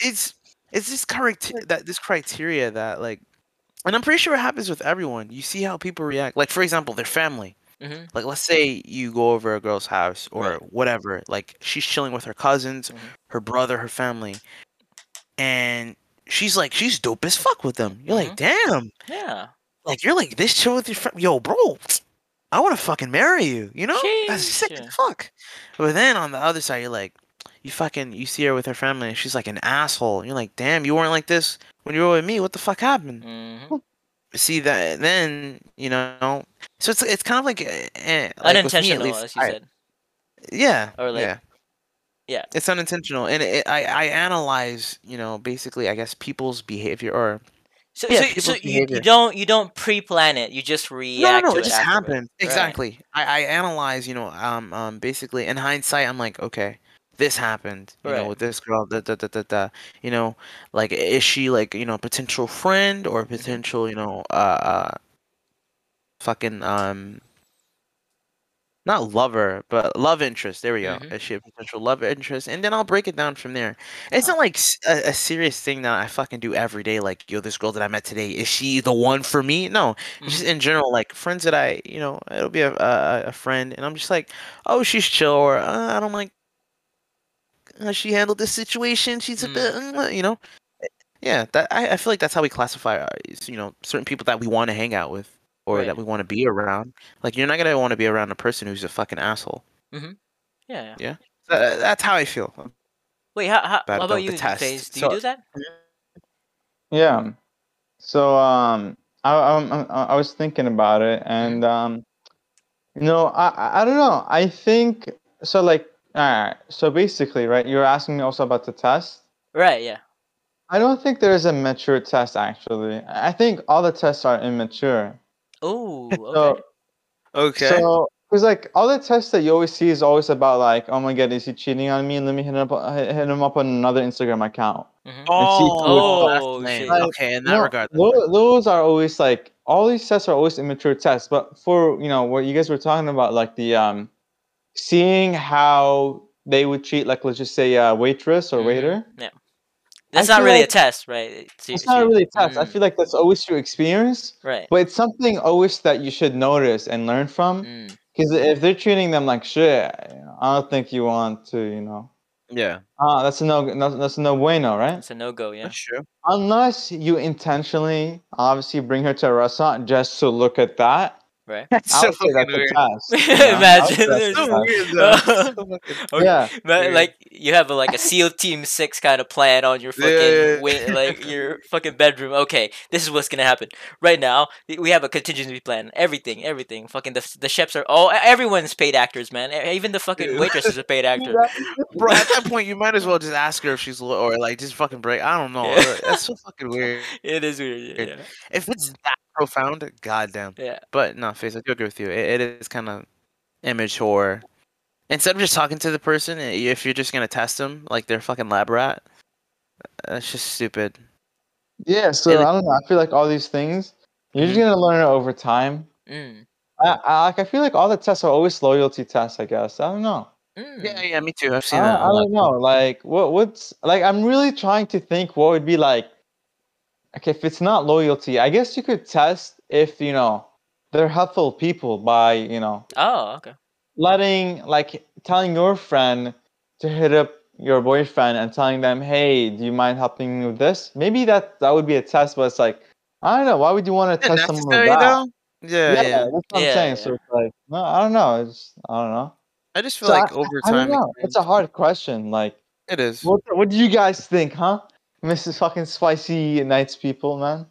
[SPEAKER 1] it's it's this criteria that this criteria that like, and I'm pretty sure it happens with everyone. You see how people react. Like for example, their family.
[SPEAKER 3] hmm
[SPEAKER 1] Like let's say you go over a girl's house or
[SPEAKER 3] Right.
[SPEAKER 1] whatever. Like she's chilling with her cousins,
[SPEAKER 3] Mhm.
[SPEAKER 1] her brother, her family, and she's like she's dope as fuck with them. You're like, damn.
[SPEAKER 3] Yeah.
[SPEAKER 1] Like you're like this chill with your friend. Yo, bro. I want to fucking marry you. You know, that's sick as
[SPEAKER 3] Sheesh.
[SPEAKER 1] fuck. But then on the other side, you're like, you fucking, you see her with her family, and she's like an asshole. You're like, damn, you weren't like this when you were with me. What the fuck happened?
[SPEAKER 3] hmm
[SPEAKER 1] See that? Then you know, so it's it's kind of like, eh, eh, like me
[SPEAKER 3] Unintentional,
[SPEAKER 1] least,
[SPEAKER 3] as you
[SPEAKER 1] I-
[SPEAKER 3] said.
[SPEAKER 1] yeah.
[SPEAKER 3] Or like-
[SPEAKER 1] yeah.
[SPEAKER 3] yeah.
[SPEAKER 1] It's unintentional, and it, I I analyze, you know, basically, I guess people's behavior or
[SPEAKER 3] So,
[SPEAKER 1] Yeah,
[SPEAKER 3] so, so you, you don't you don't pre-plan it. You just react
[SPEAKER 1] no, no,
[SPEAKER 3] to
[SPEAKER 1] it just happened. Exactly. I, I analyze, you know, um, um, basically in hindsight, I'm like, okay, this happened, you
[SPEAKER 3] Right.
[SPEAKER 1] know, with this girl, da, da, da, da, da, you know, like, is she like, you know, a potential friend or a
[SPEAKER 3] Mm-hmm.
[SPEAKER 1] potential, you know, uh, uh, fucking, um, not lover, but love interest. There we go.
[SPEAKER 3] Mhm.
[SPEAKER 1] Is she a potential love interest? And then I'll break it down from there. It's not like a serious thing that I fucking do every day. Like, yo, this girl that I met today, is she the one for me? No, it's just in general, like friends that I, you know, it'll be a, a, a friend, and I'm just like, oh, she's chill, or uh, I don't like how she handled this situation. She's a
[SPEAKER 3] Mm.
[SPEAKER 1] bit, uh, you know, yeah. That I, I feel like that's how we classify, uh, you know, certain people that we want to hang out with or
[SPEAKER 3] Right.
[SPEAKER 1] that we want to be around. Like, you're not gonna want to be around a person who's a fucking asshole. Mm-hmm.
[SPEAKER 3] Yeah, yeah.
[SPEAKER 1] Tha- that's how I feel.
[SPEAKER 3] Wait, how, how,
[SPEAKER 1] Bad
[SPEAKER 3] how
[SPEAKER 1] about
[SPEAKER 3] about you,
[SPEAKER 1] test.
[SPEAKER 3] Phase? Do
[SPEAKER 1] So-
[SPEAKER 3] you do that?
[SPEAKER 2] Yeah. So um, I I'm, I'm- was thinking about it, and um, you know, I I- I don't know. I think so. Like, all right. So basically, right? You're asking me also about the test.
[SPEAKER 3] Right. Yeah.
[SPEAKER 2] I don't think there is a mature test actually. I I think all the tests are immature.
[SPEAKER 3] Oh.
[SPEAKER 2] So
[SPEAKER 3] Okay.
[SPEAKER 1] Okay.
[SPEAKER 2] So, because like all the tests that you always see is always about like, oh my god, is he cheating on me? Let me hit him up, hit hit him up on another Instagram account.
[SPEAKER 3] Mhm.
[SPEAKER 1] oh, that's
[SPEAKER 3] Oh,
[SPEAKER 1] lame.
[SPEAKER 3] shit.
[SPEAKER 1] Okay, in that
[SPEAKER 2] No,
[SPEAKER 1] regard. that's
[SPEAKER 2] tho-
[SPEAKER 1] fine.
[SPEAKER 2] those are always like all these tests are always immature tests. But for you know what you guys were talking about, like the um, seeing how they would treat, like let's just say a waitress or
[SPEAKER 3] Mhm.
[SPEAKER 2] waiter.
[SPEAKER 3] That's
[SPEAKER 2] I
[SPEAKER 3] not
[SPEAKER 2] feel
[SPEAKER 3] really a test, right? It's,
[SPEAKER 2] It's not really a test. I
[SPEAKER 3] Mm,
[SPEAKER 2] feel like that's always through experience,
[SPEAKER 3] right.
[SPEAKER 2] but it's something always that you should notice and learn from.
[SPEAKER 3] Mm.
[SPEAKER 2] Because if they're treating them like shit, I don't think you want to, you know.
[SPEAKER 1] Yeah,
[SPEAKER 2] Ah, that's a no, no that's a no bueno, right?
[SPEAKER 3] It's a no go. Yeah.
[SPEAKER 1] that's true.
[SPEAKER 2] Unless you intentionally, obviously, bring her to a restaurant just to look at that.
[SPEAKER 3] Right.
[SPEAKER 1] That's
[SPEAKER 2] I
[SPEAKER 1] so
[SPEAKER 2] would say
[SPEAKER 1] fucking
[SPEAKER 2] that's
[SPEAKER 1] weird.
[SPEAKER 2] a test. you know?
[SPEAKER 3] Imagine
[SPEAKER 2] that's
[SPEAKER 3] there's
[SPEAKER 1] So
[SPEAKER 2] test.
[SPEAKER 1] weird though. So fucking
[SPEAKER 2] Yeah.
[SPEAKER 3] but,
[SPEAKER 1] Weird.
[SPEAKER 3] like you have a, like a SEAL Team Six kind of plan on your fucking
[SPEAKER 1] Yeah.
[SPEAKER 3] wi- like your fucking bedroom. Okay, this is what's gonna happen right now. We have a contingency plan. Everything, everything. Fucking the the chefs are all. Everyone's paid actors, man. Even the fucking waitress is a paid actor.
[SPEAKER 1] Bro, at that point, you might as well just ask her if she's or like just fucking break. I don't know.
[SPEAKER 3] Yeah.
[SPEAKER 1] That's so fucking weird.
[SPEAKER 3] It is weird. Yeah.
[SPEAKER 1] If it's that profound, goddamn.
[SPEAKER 3] Yeah.
[SPEAKER 1] But no, face, I do agree with you. It, it is kind of immature. Instead of just talking to the person, if you're just gonna test them like they're a fucking lab rat, that's just stupid.
[SPEAKER 2] Yeah, so
[SPEAKER 1] It-
[SPEAKER 2] I don't know. I feel like all these things, you're just
[SPEAKER 1] Mhm.
[SPEAKER 2] gonna learn it over time.
[SPEAKER 3] Mm.
[SPEAKER 2] I, I like. I feel like all the tests are always loyalty tests. I guess. I don't know.
[SPEAKER 3] Mm.
[SPEAKER 1] Yeah, yeah, me too. I've
[SPEAKER 2] I,
[SPEAKER 1] seen that.
[SPEAKER 2] I
[SPEAKER 1] a lot.
[SPEAKER 2] don't know. Like, what? What's like? I'm really trying to think what would be like. Okay, if it's not loyalty, I guess you could test if you know they're helpful people by you know
[SPEAKER 3] Oh, okay.
[SPEAKER 2] letting like telling your friend to hit up your boyfriend and telling them, "Hey, do you mind helping me with this?" Maybe that that would be a test, but it's like I don't know. Why would you want to
[SPEAKER 1] Is
[SPEAKER 2] test someone with that?
[SPEAKER 1] though? Yeah,
[SPEAKER 2] Yeah,
[SPEAKER 1] yeah.
[SPEAKER 2] that's what I'm
[SPEAKER 3] Yeah,
[SPEAKER 2] saying.
[SPEAKER 3] yeah.
[SPEAKER 2] So it's like, no, I don't know. It's I don't know.
[SPEAKER 1] I just feel
[SPEAKER 2] So
[SPEAKER 1] like
[SPEAKER 2] I,
[SPEAKER 1] over
[SPEAKER 2] I don't
[SPEAKER 1] time.
[SPEAKER 2] know. It's a hard question. Like,
[SPEAKER 1] It is.
[SPEAKER 2] what what do you guys think, huh, Mrs. Fucking Spicy Nights people, man?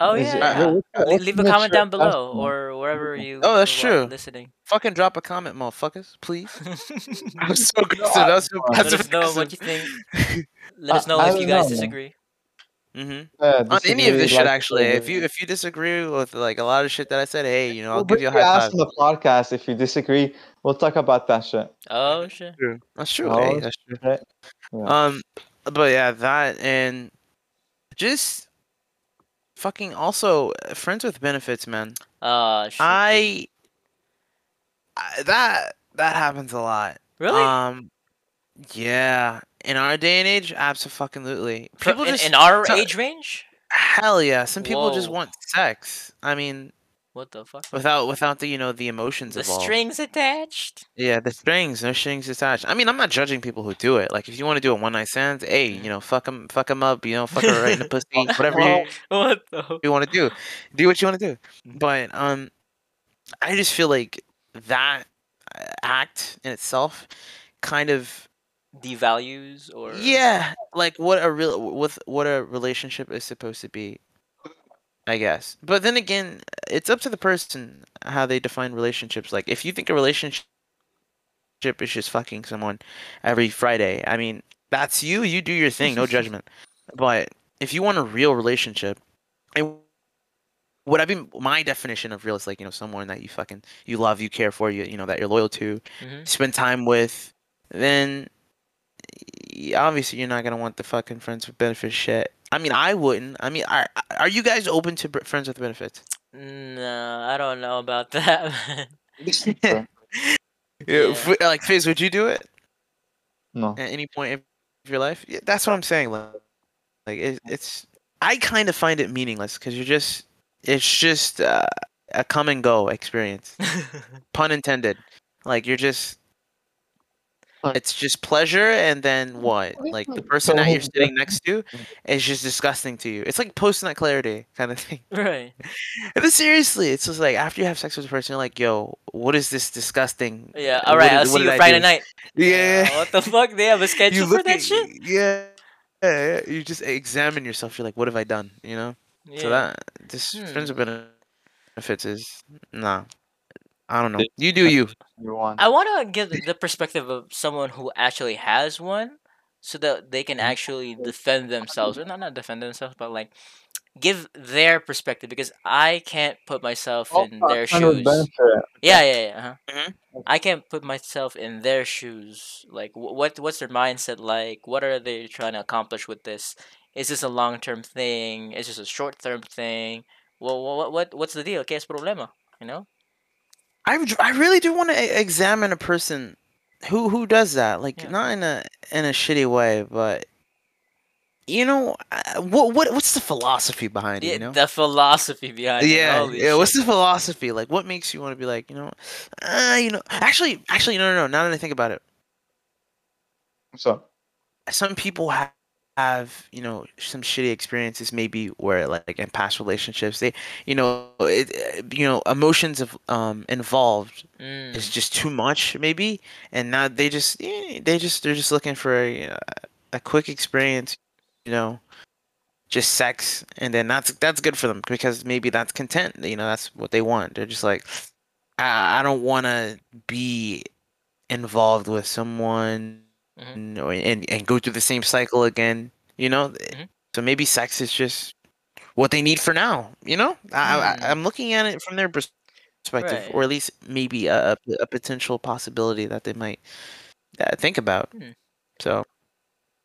[SPEAKER 3] Oh
[SPEAKER 2] Is
[SPEAKER 3] yeah, yeah.
[SPEAKER 2] what's the-
[SPEAKER 3] Le-
[SPEAKER 2] what's
[SPEAKER 3] leave a comment down below
[SPEAKER 2] assessment?
[SPEAKER 3] or wherever you.
[SPEAKER 1] Oh, that's true.
[SPEAKER 3] Listening.
[SPEAKER 1] Fucking drop a comment, motherfuckers, please. I'm so
[SPEAKER 2] No,
[SPEAKER 1] aggressive. That was so
[SPEAKER 2] I-
[SPEAKER 3] Let us know what you think. Let us know
[SPEAKER 2] I
[SPEAKER 3] if you guys
[SPEAKER 2] know, man.
[SPEAKER 3] disagree.
[SPEAKER 1] hmm
[SPEAKER 2] Yeah,
[SPEAKER 1] On any of
[SPEAKER 2] disagree,
[SPEAKER 1] this shit,
[SPEAKER 2] like,
[SPEAKER 1] actually. If you if you disagree with like a lot of shit that I said, hey, you know, I'll
[SPEAKER 2] We'll
[SPEAKER 1] give you a high five.
[SPEAKER 2] on the podcast if you disagree. We'll talk about that shit.
[SPEAKER 3] Oh shit.
[SPEAKER 1] True. That's true.
[SPEAKER 2] Oh,
[SPEAKER 1] hey, that's true.
[SPEAKER 2] Okay? Yeah.
[SPEAKER 1] Um, but yeah, that and just fucking also friends with benefits, man.
[SPEAKER 3] Uh.
[SPEAKER 1] I, I that that happens a lot.
[SPEAKER 3] really
[SPEAKER 1] Um, yeah. In our day and age, absolutely. People
[SPEAKER 3] in,
[SPEAKER 1] just
[SPEAKER 3] in our
[SPEAKER 1] so-
[SPEAKER 3] age range.
[SPEAKER 1] hell yeah. Some people just want sex. I mean,
[SPEAKER 3] What the fuck?
[SPEAKER 1] without without the you know the emotions of
[SPEAKER 3] The
[SPEAKER 1] involved.
[SPEAKER 3] strings attached.
[SPEAKER 1] Yeah, the strings, no strings attached. I mean, I'm not judging people who do it. Like, if you want to do a one night stand, hey, you know, fuck them, fuck 'em up, you know, fuck her right in the pussy, whatever you,
[SPEAKER 3] What the?
[SPEAKER 1] you want to do, do what you want to do.
[SPEAKER 3] Mhm.
[SPEAKER 1] But um, I just feel like that uh, act in itself, kind of,
[SPEAKER 3] Devalues or
[SPEAKER 1] yeah, like what a real with what a relationship is supposed to be. I guess, but then again, it's up to the person how they define relationships. Like, if you think a relationship is just fucking someone every Friday, I mean, that's you. You do your thing, no judgment. But if you want a real relationship, and what I mean, my definition of real is like you know someone that you fucking you love, you care for, you you know that you're loyal to,
[SPEAKER 3] Mhm.
[SPEAKER 1] spend time with, then obviously you're not gonna want the fucking friends with benefits shit. I mean, I wouldn't. I mean, are are you guys open to friends with benefits?
[SPEAKER 3] No, I don't know about that.
[SPEAKER 1] yeah,
[SPEAKER 3] Yeah.
[SPEAKER 1] f- like Fizz, would you do it
[SPEAKER 2] no.
[SPEAKER 1] at any point of your life? Yeah, that's what I'm saying. Like, like it, it's I kind of find it meaningless because you're just it's just uh, a come and go experience, pun intended. Like you're just. It's just pleasure, and then what? Like the person that you're sitting next to is just disgusting to you. It's like post nut clarity kind of thing.
[SPEAKER 3] right.
[SPEAKER 1] And then seriously, it's just like after you have sex with a person, you're like, "Yo, what is this disgusting?"
[SPEAKER 3] Yeah. All right.
[SPEAKER 1] did-
[SPEAKER 3] I'll
[SPEAKER 1] what
[SPEAKER 3] see you Friday night.
[SPEAKER 1] Yeah,
[SPEAKER 3] what the fuck? They have a schedule for that
[SPEAKER 1] at-
[SPEAKER 3] shit.
[SPEAKER 1] Yeah, yeah, yeah. You just examine yourself. You're like, "What have I done?" You know.
[SPEAKER 3] Yeah.
[SPEAKER 1] So that this
[SPEAKER 3] Hmm.
[SPEAKER 1] friends with benefits is nah. I don't know. You do you.
[SPEAKER 2] You.
[SPEAKER 3] I want to get the perspective of someone who actually has one, so that they can actually defend themselves, or not not defend themselves, but like give their perspective because I can't put myself
[SPEAKER 2] All
[SPEAKER 3] in their shoes. Yeah, yeah, yeah. Uh-huh.
[SPEAKER 1] Mhm.
[SPEAKER 3] I can't put myself in their shoes. Like, what what's their mindset like? What are they trying to accomplish with this? Is this a long term thing? Is this a short term thing? Well, what what what's the deal? ¿Qué es problema? You know?
[SPEAKER 1] I, r- I really do want to examine a person who who does that. Like
[SPEAKER 3] Yeah.
[SPEAKER 1] not in a in a shitty way, but you know uh, what what what's the philosophy behind it?
[SPEAKER 3] Yeah,
[SPEAKER 1] You know.
[SPEAKER 3] the philosophy behind it.
[SPEAKER 1] yeah,
[SPEAKER 3] Holy
[SPEAKER 1] yeah. What's the philosophy? Like, what makes you want to be like, you know, uh, you know, actually, actually, no, no, no. Now that I think about it,
[SPEAKER 2] So
[SPEAKER 1] some people have, have you know some shitty experiences maybe where like in past relationships they you know it, uh, you know emotions of um involved
[SPEAKER 3] Mm.
[SPEAKER 1] is just too much maybe and now they just eh, they just they're just looking for a, a quick experience you know just sex and then that's that's good for them because maybe that's content you know that's what they want they're just like i, I don't want to be involved with someone
[SPEAKER 3] Mhm.
[SPEAKER 1] or, and, and go through the same cycle again you know
[SPEAKER 3] Mhm.
[SPEAKER 1] so maybe sex is just what they need for now you know I,
[SPEAKER 3] Hmm.
[SPEAKER 1] I, i'm looking at it from their perspective
[SPEAKER 3] Right.
[SPEAKER 1] or at least maybe a, a, a potential possibility that they might uh, think about
[SPEAKER 3] Hmm.
[SPEAKER 1] so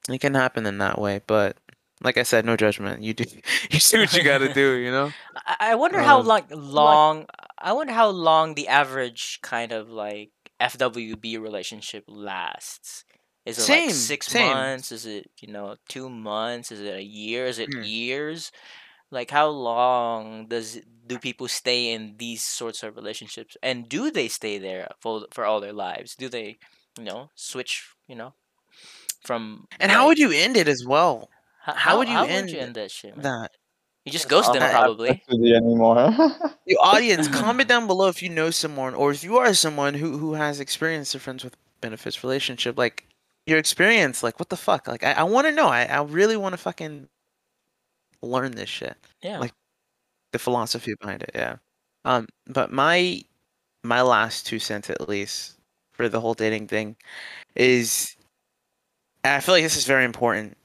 [SPEAKER 1] it can happen in that way but like i said no judgment you do you see what you got to do you know
[SPEAKER 3] I, I wonder how
[SPEAKER 1] Um,
[SPEAKER 3] like long I wonder how long the average kind of like FWB relationship lasts. Is it
[SPEAKER 1] Same,
[SPEAKER 3] like six
[SPEAKER 1] same.
[SPEAKER 3] months? Is it you know two months? Is it a year? Is it
[SPEAKER 1] Hmm.
[SPEAKER 3] years? Like how long does do people stay in these sorts of relationships, and do they stay there for for all their lives? Do they you know switch you know from
[SPEAKER 1] and how would you end it as well
[SPEAKER 3] h-
[SPEAKER 1] how would you
[SPEAKER 3] how
[SPEAKER 1] end
[SPEAKER 3] would you end that shit? man?
[SPEAKER 1] that
[SPEAKER 3] You just ghost them probably.
[SPEAKER 2] friends with you anymore.
[SPEAKER 1] The audience, comment down below if you know someone or if you are someone who who has experienced a friends with benefits relationship. Like your experience, like what the fuck? Like I, I want to know. I, I really want to fucking learn this shit.
[SPEAKER 3] Yeah.
[SPEAKER 1] Like- the philosophy behind it yeah um but my my last two cents at least for the whole dating thing is and i feel like this is very important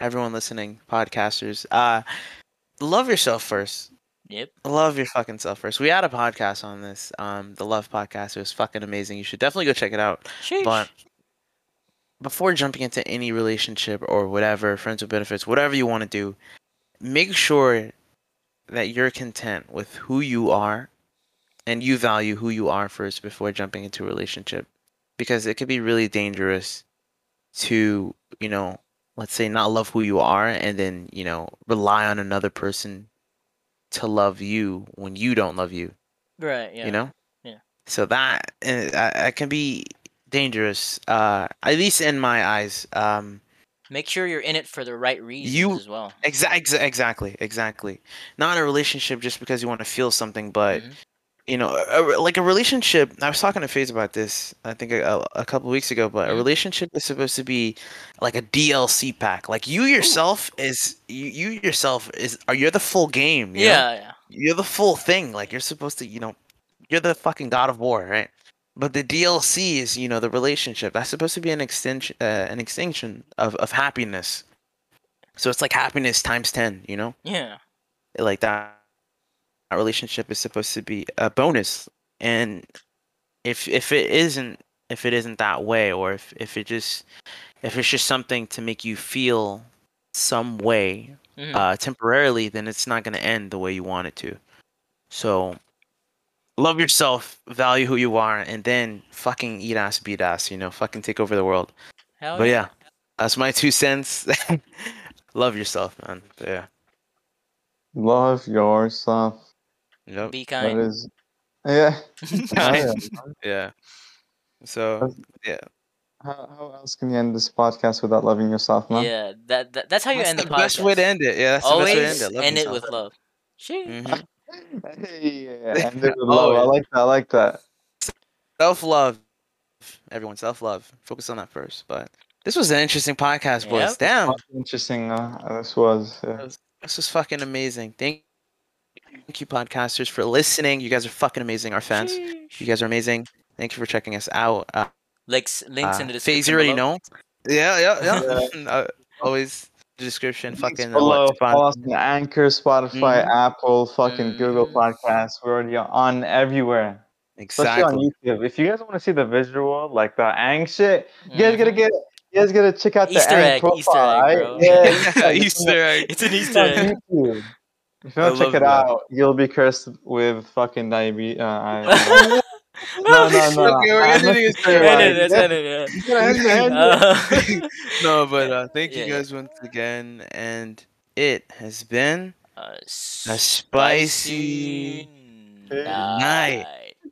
[SPEAKER 1] everyone listening podcasters uh love yourself first
[SPEAKER 3] Yep.
[SPEAKER 1] love your fucking self first we had a podcast on this um the love podcast it was fucking amazing you should definitely go check it out
[SPEAKER 3] Sheesh.
[SPEAKER 1] but before jumping into any relationship or whatever, friends with benefits, whatever you want to do, make sure that you're content with who you are and you value who you are first before jumping into a relationship. Because it could be really dangerous to, you know, let's say not love who you are and then, you know, rely on another person to love you when you don't love you
[SPEAKER 3] right. Yeah.
[SPEAKER 1] you know
[SPEAKER 3] Yeah.
[SPEAKER 1] so that uh, that can be dangerous uh at least in my eyes um
[SPEAKER 3] Make sure you're in it for the right reasons
[SPEAKER 1] You-
[SPEAKER 3] as well.
[SPEAKER 1] exa- exa- exactly exactly not a relationship just because you want to feel something but
[SPEAKER 3] Mhm.
[SPEAKER 1] you know a, a- like a relationship i was talking to FaZe about this i think a, a couple weeks ago but a
[SPEAKER 3] Mhm.
[SPEAKER 1] relationship is supposed to be like a dlc pack like you yourself is you, you yourself is are you're the full game you know?
[SPEAKER 3] Yeah. Yeah.
[SPEAKER 1] you're the full thing. Like you're supposed to, you know, you're the fucking god of war, right? But the DLC is, you know, the relationship. That's supposed to be an extension, uh, an extinction of of happiness. So it's like happiness times ten, you know,
[SPEAKER 3] Yeah.
[SPEAKER 1] like that. That relationship is supposed to be a bonus, and if if it isn't, if it isn't that way, or if if it just if it's just something to make you feel some way
[SPEAKER 3] Mhm.
[SPEAKER 1] uh, temporarily, then it's not going to end the way you want it to. So, love yourself, value who you are, and then fucking eat ass, beat ass. You know, fucking take over the world.
[SPEAKER 3] Hell
[SPEAKER 1] But yeah, that's my two cents. love yourself, man. But yeah.
[SPEAKER 2] Love yourself.
[SPEAKER 1] Yep.
[SPEAKER 3] Be kind.
[SPEAKER 2] is, yeah.
[SPEAKER 1] Kind. Yeah. So yeah,
[SPEAKER 2] How, how else can you end this podcast without loving yourself, man?
[SPEAKER 3] yeah. That, that that's how you
[SPEAKER 1] that's
[SPEAKER 3] end
[SPEAKER 1] the
[SPEAKER 3] the,
[SPEAKER 1] best
[SPEAKER 3] podcast.
[SPEAKER 1] way to end it. Yeah, that's the
[SPEAKER 3] Always
[SPEAKER 1] best way to end it. Love
[SPEAKER 3] end it with love. Sheesh.
[SPEAKER 1] Mhm.
[SPEAKER 2] Hey, yeah, end it with. I like that. I like that.
[SPEAKER 1] self love. Everyone, self love. Focus on that first. But this was an interesting podcast, boys.
[SPEAKER 3] Yep.
[SPEAKER 1] Damn.
[SPEAKER 2] Interesting. Uh, this was. Yeah.
[SPEAKER 1] This was fucking amazing. Thank, thank you, podcasters, for listening. You guys are fucking amazing. Our fans,
[SPEAKER 3] Sheesh.
[SPEAKER 1] you guys are amazing. Thank you for checking us out. Uh,
[SPEAKER 3] Links links
[SPEAKER 1] uh,
[SPEAKER 3] in the
[SPEAKER 1] FaZe,
[SPEAKER 3] description.
[SPEAKER 1] you already
[SPEAKER 3] below.
[SPEAKER 1] know. Yeah, yeah, yeah. uh, always the description.
[SPEAKER 2] Links
[SPEAKER 1] Fucking
[SPEAKER 2] below.
[SPEAKER 1] what,
[SPEAKER 2] Follow us on Anchor, Spotify,
[SPEAKER 1] Mhm.
[SPEAKER 2] Apple, fucking Google
[SPEAKER 3] Mhm.
[SPEAKER 2] Podcasts. We're already on everywhere. Especially on
[SPEAKER 1] Exactly.
[SPEAKER 2] YouTube. If you guys want to see the visual, like the Aang shit, you guys gotta
[SPEAKER 3] Mhm.
[SPEAKER 2] get. You guys gotta check out the
[SPEAKER 3] Easter
[SPEAKER 2] Aang
[SPEAKER 3] egg,
[SPEAKER 2] profile,
[SPEAKER 3] Easter egg,
[SPEAKER 2] right?
[SPEAKER 3] bro.
[SPEAKER 2] Yeah,
[SPEAKER 1] Easter egg.
[SPEAKER 3] It's an Easter egg.
[SPEAKER 2] YouTube. If you to check it
[SPEAKER 1] that.
[SPEAKER 2] out, you'll be cursed with fucking diabetes. Uh, no, no, no.
[SPEAKER 1] Okay, we're ending it there.
[SPEAKER 3] End it, let's
[SPEAKER 2] yeah,
[SPEAKER 3] end it,
[SPEAKER 2] you gotta end it, end it.
[SPEAKER 3] yeah. Uh,
[SPEAKER 1] no, but uh, thank you
[SPEAKER 3] Yeah, yeah.
[SPEAKER 1] guys once again, and it has been a spicy
[SPEAKER 3] night.
[SPEAKER 1] night.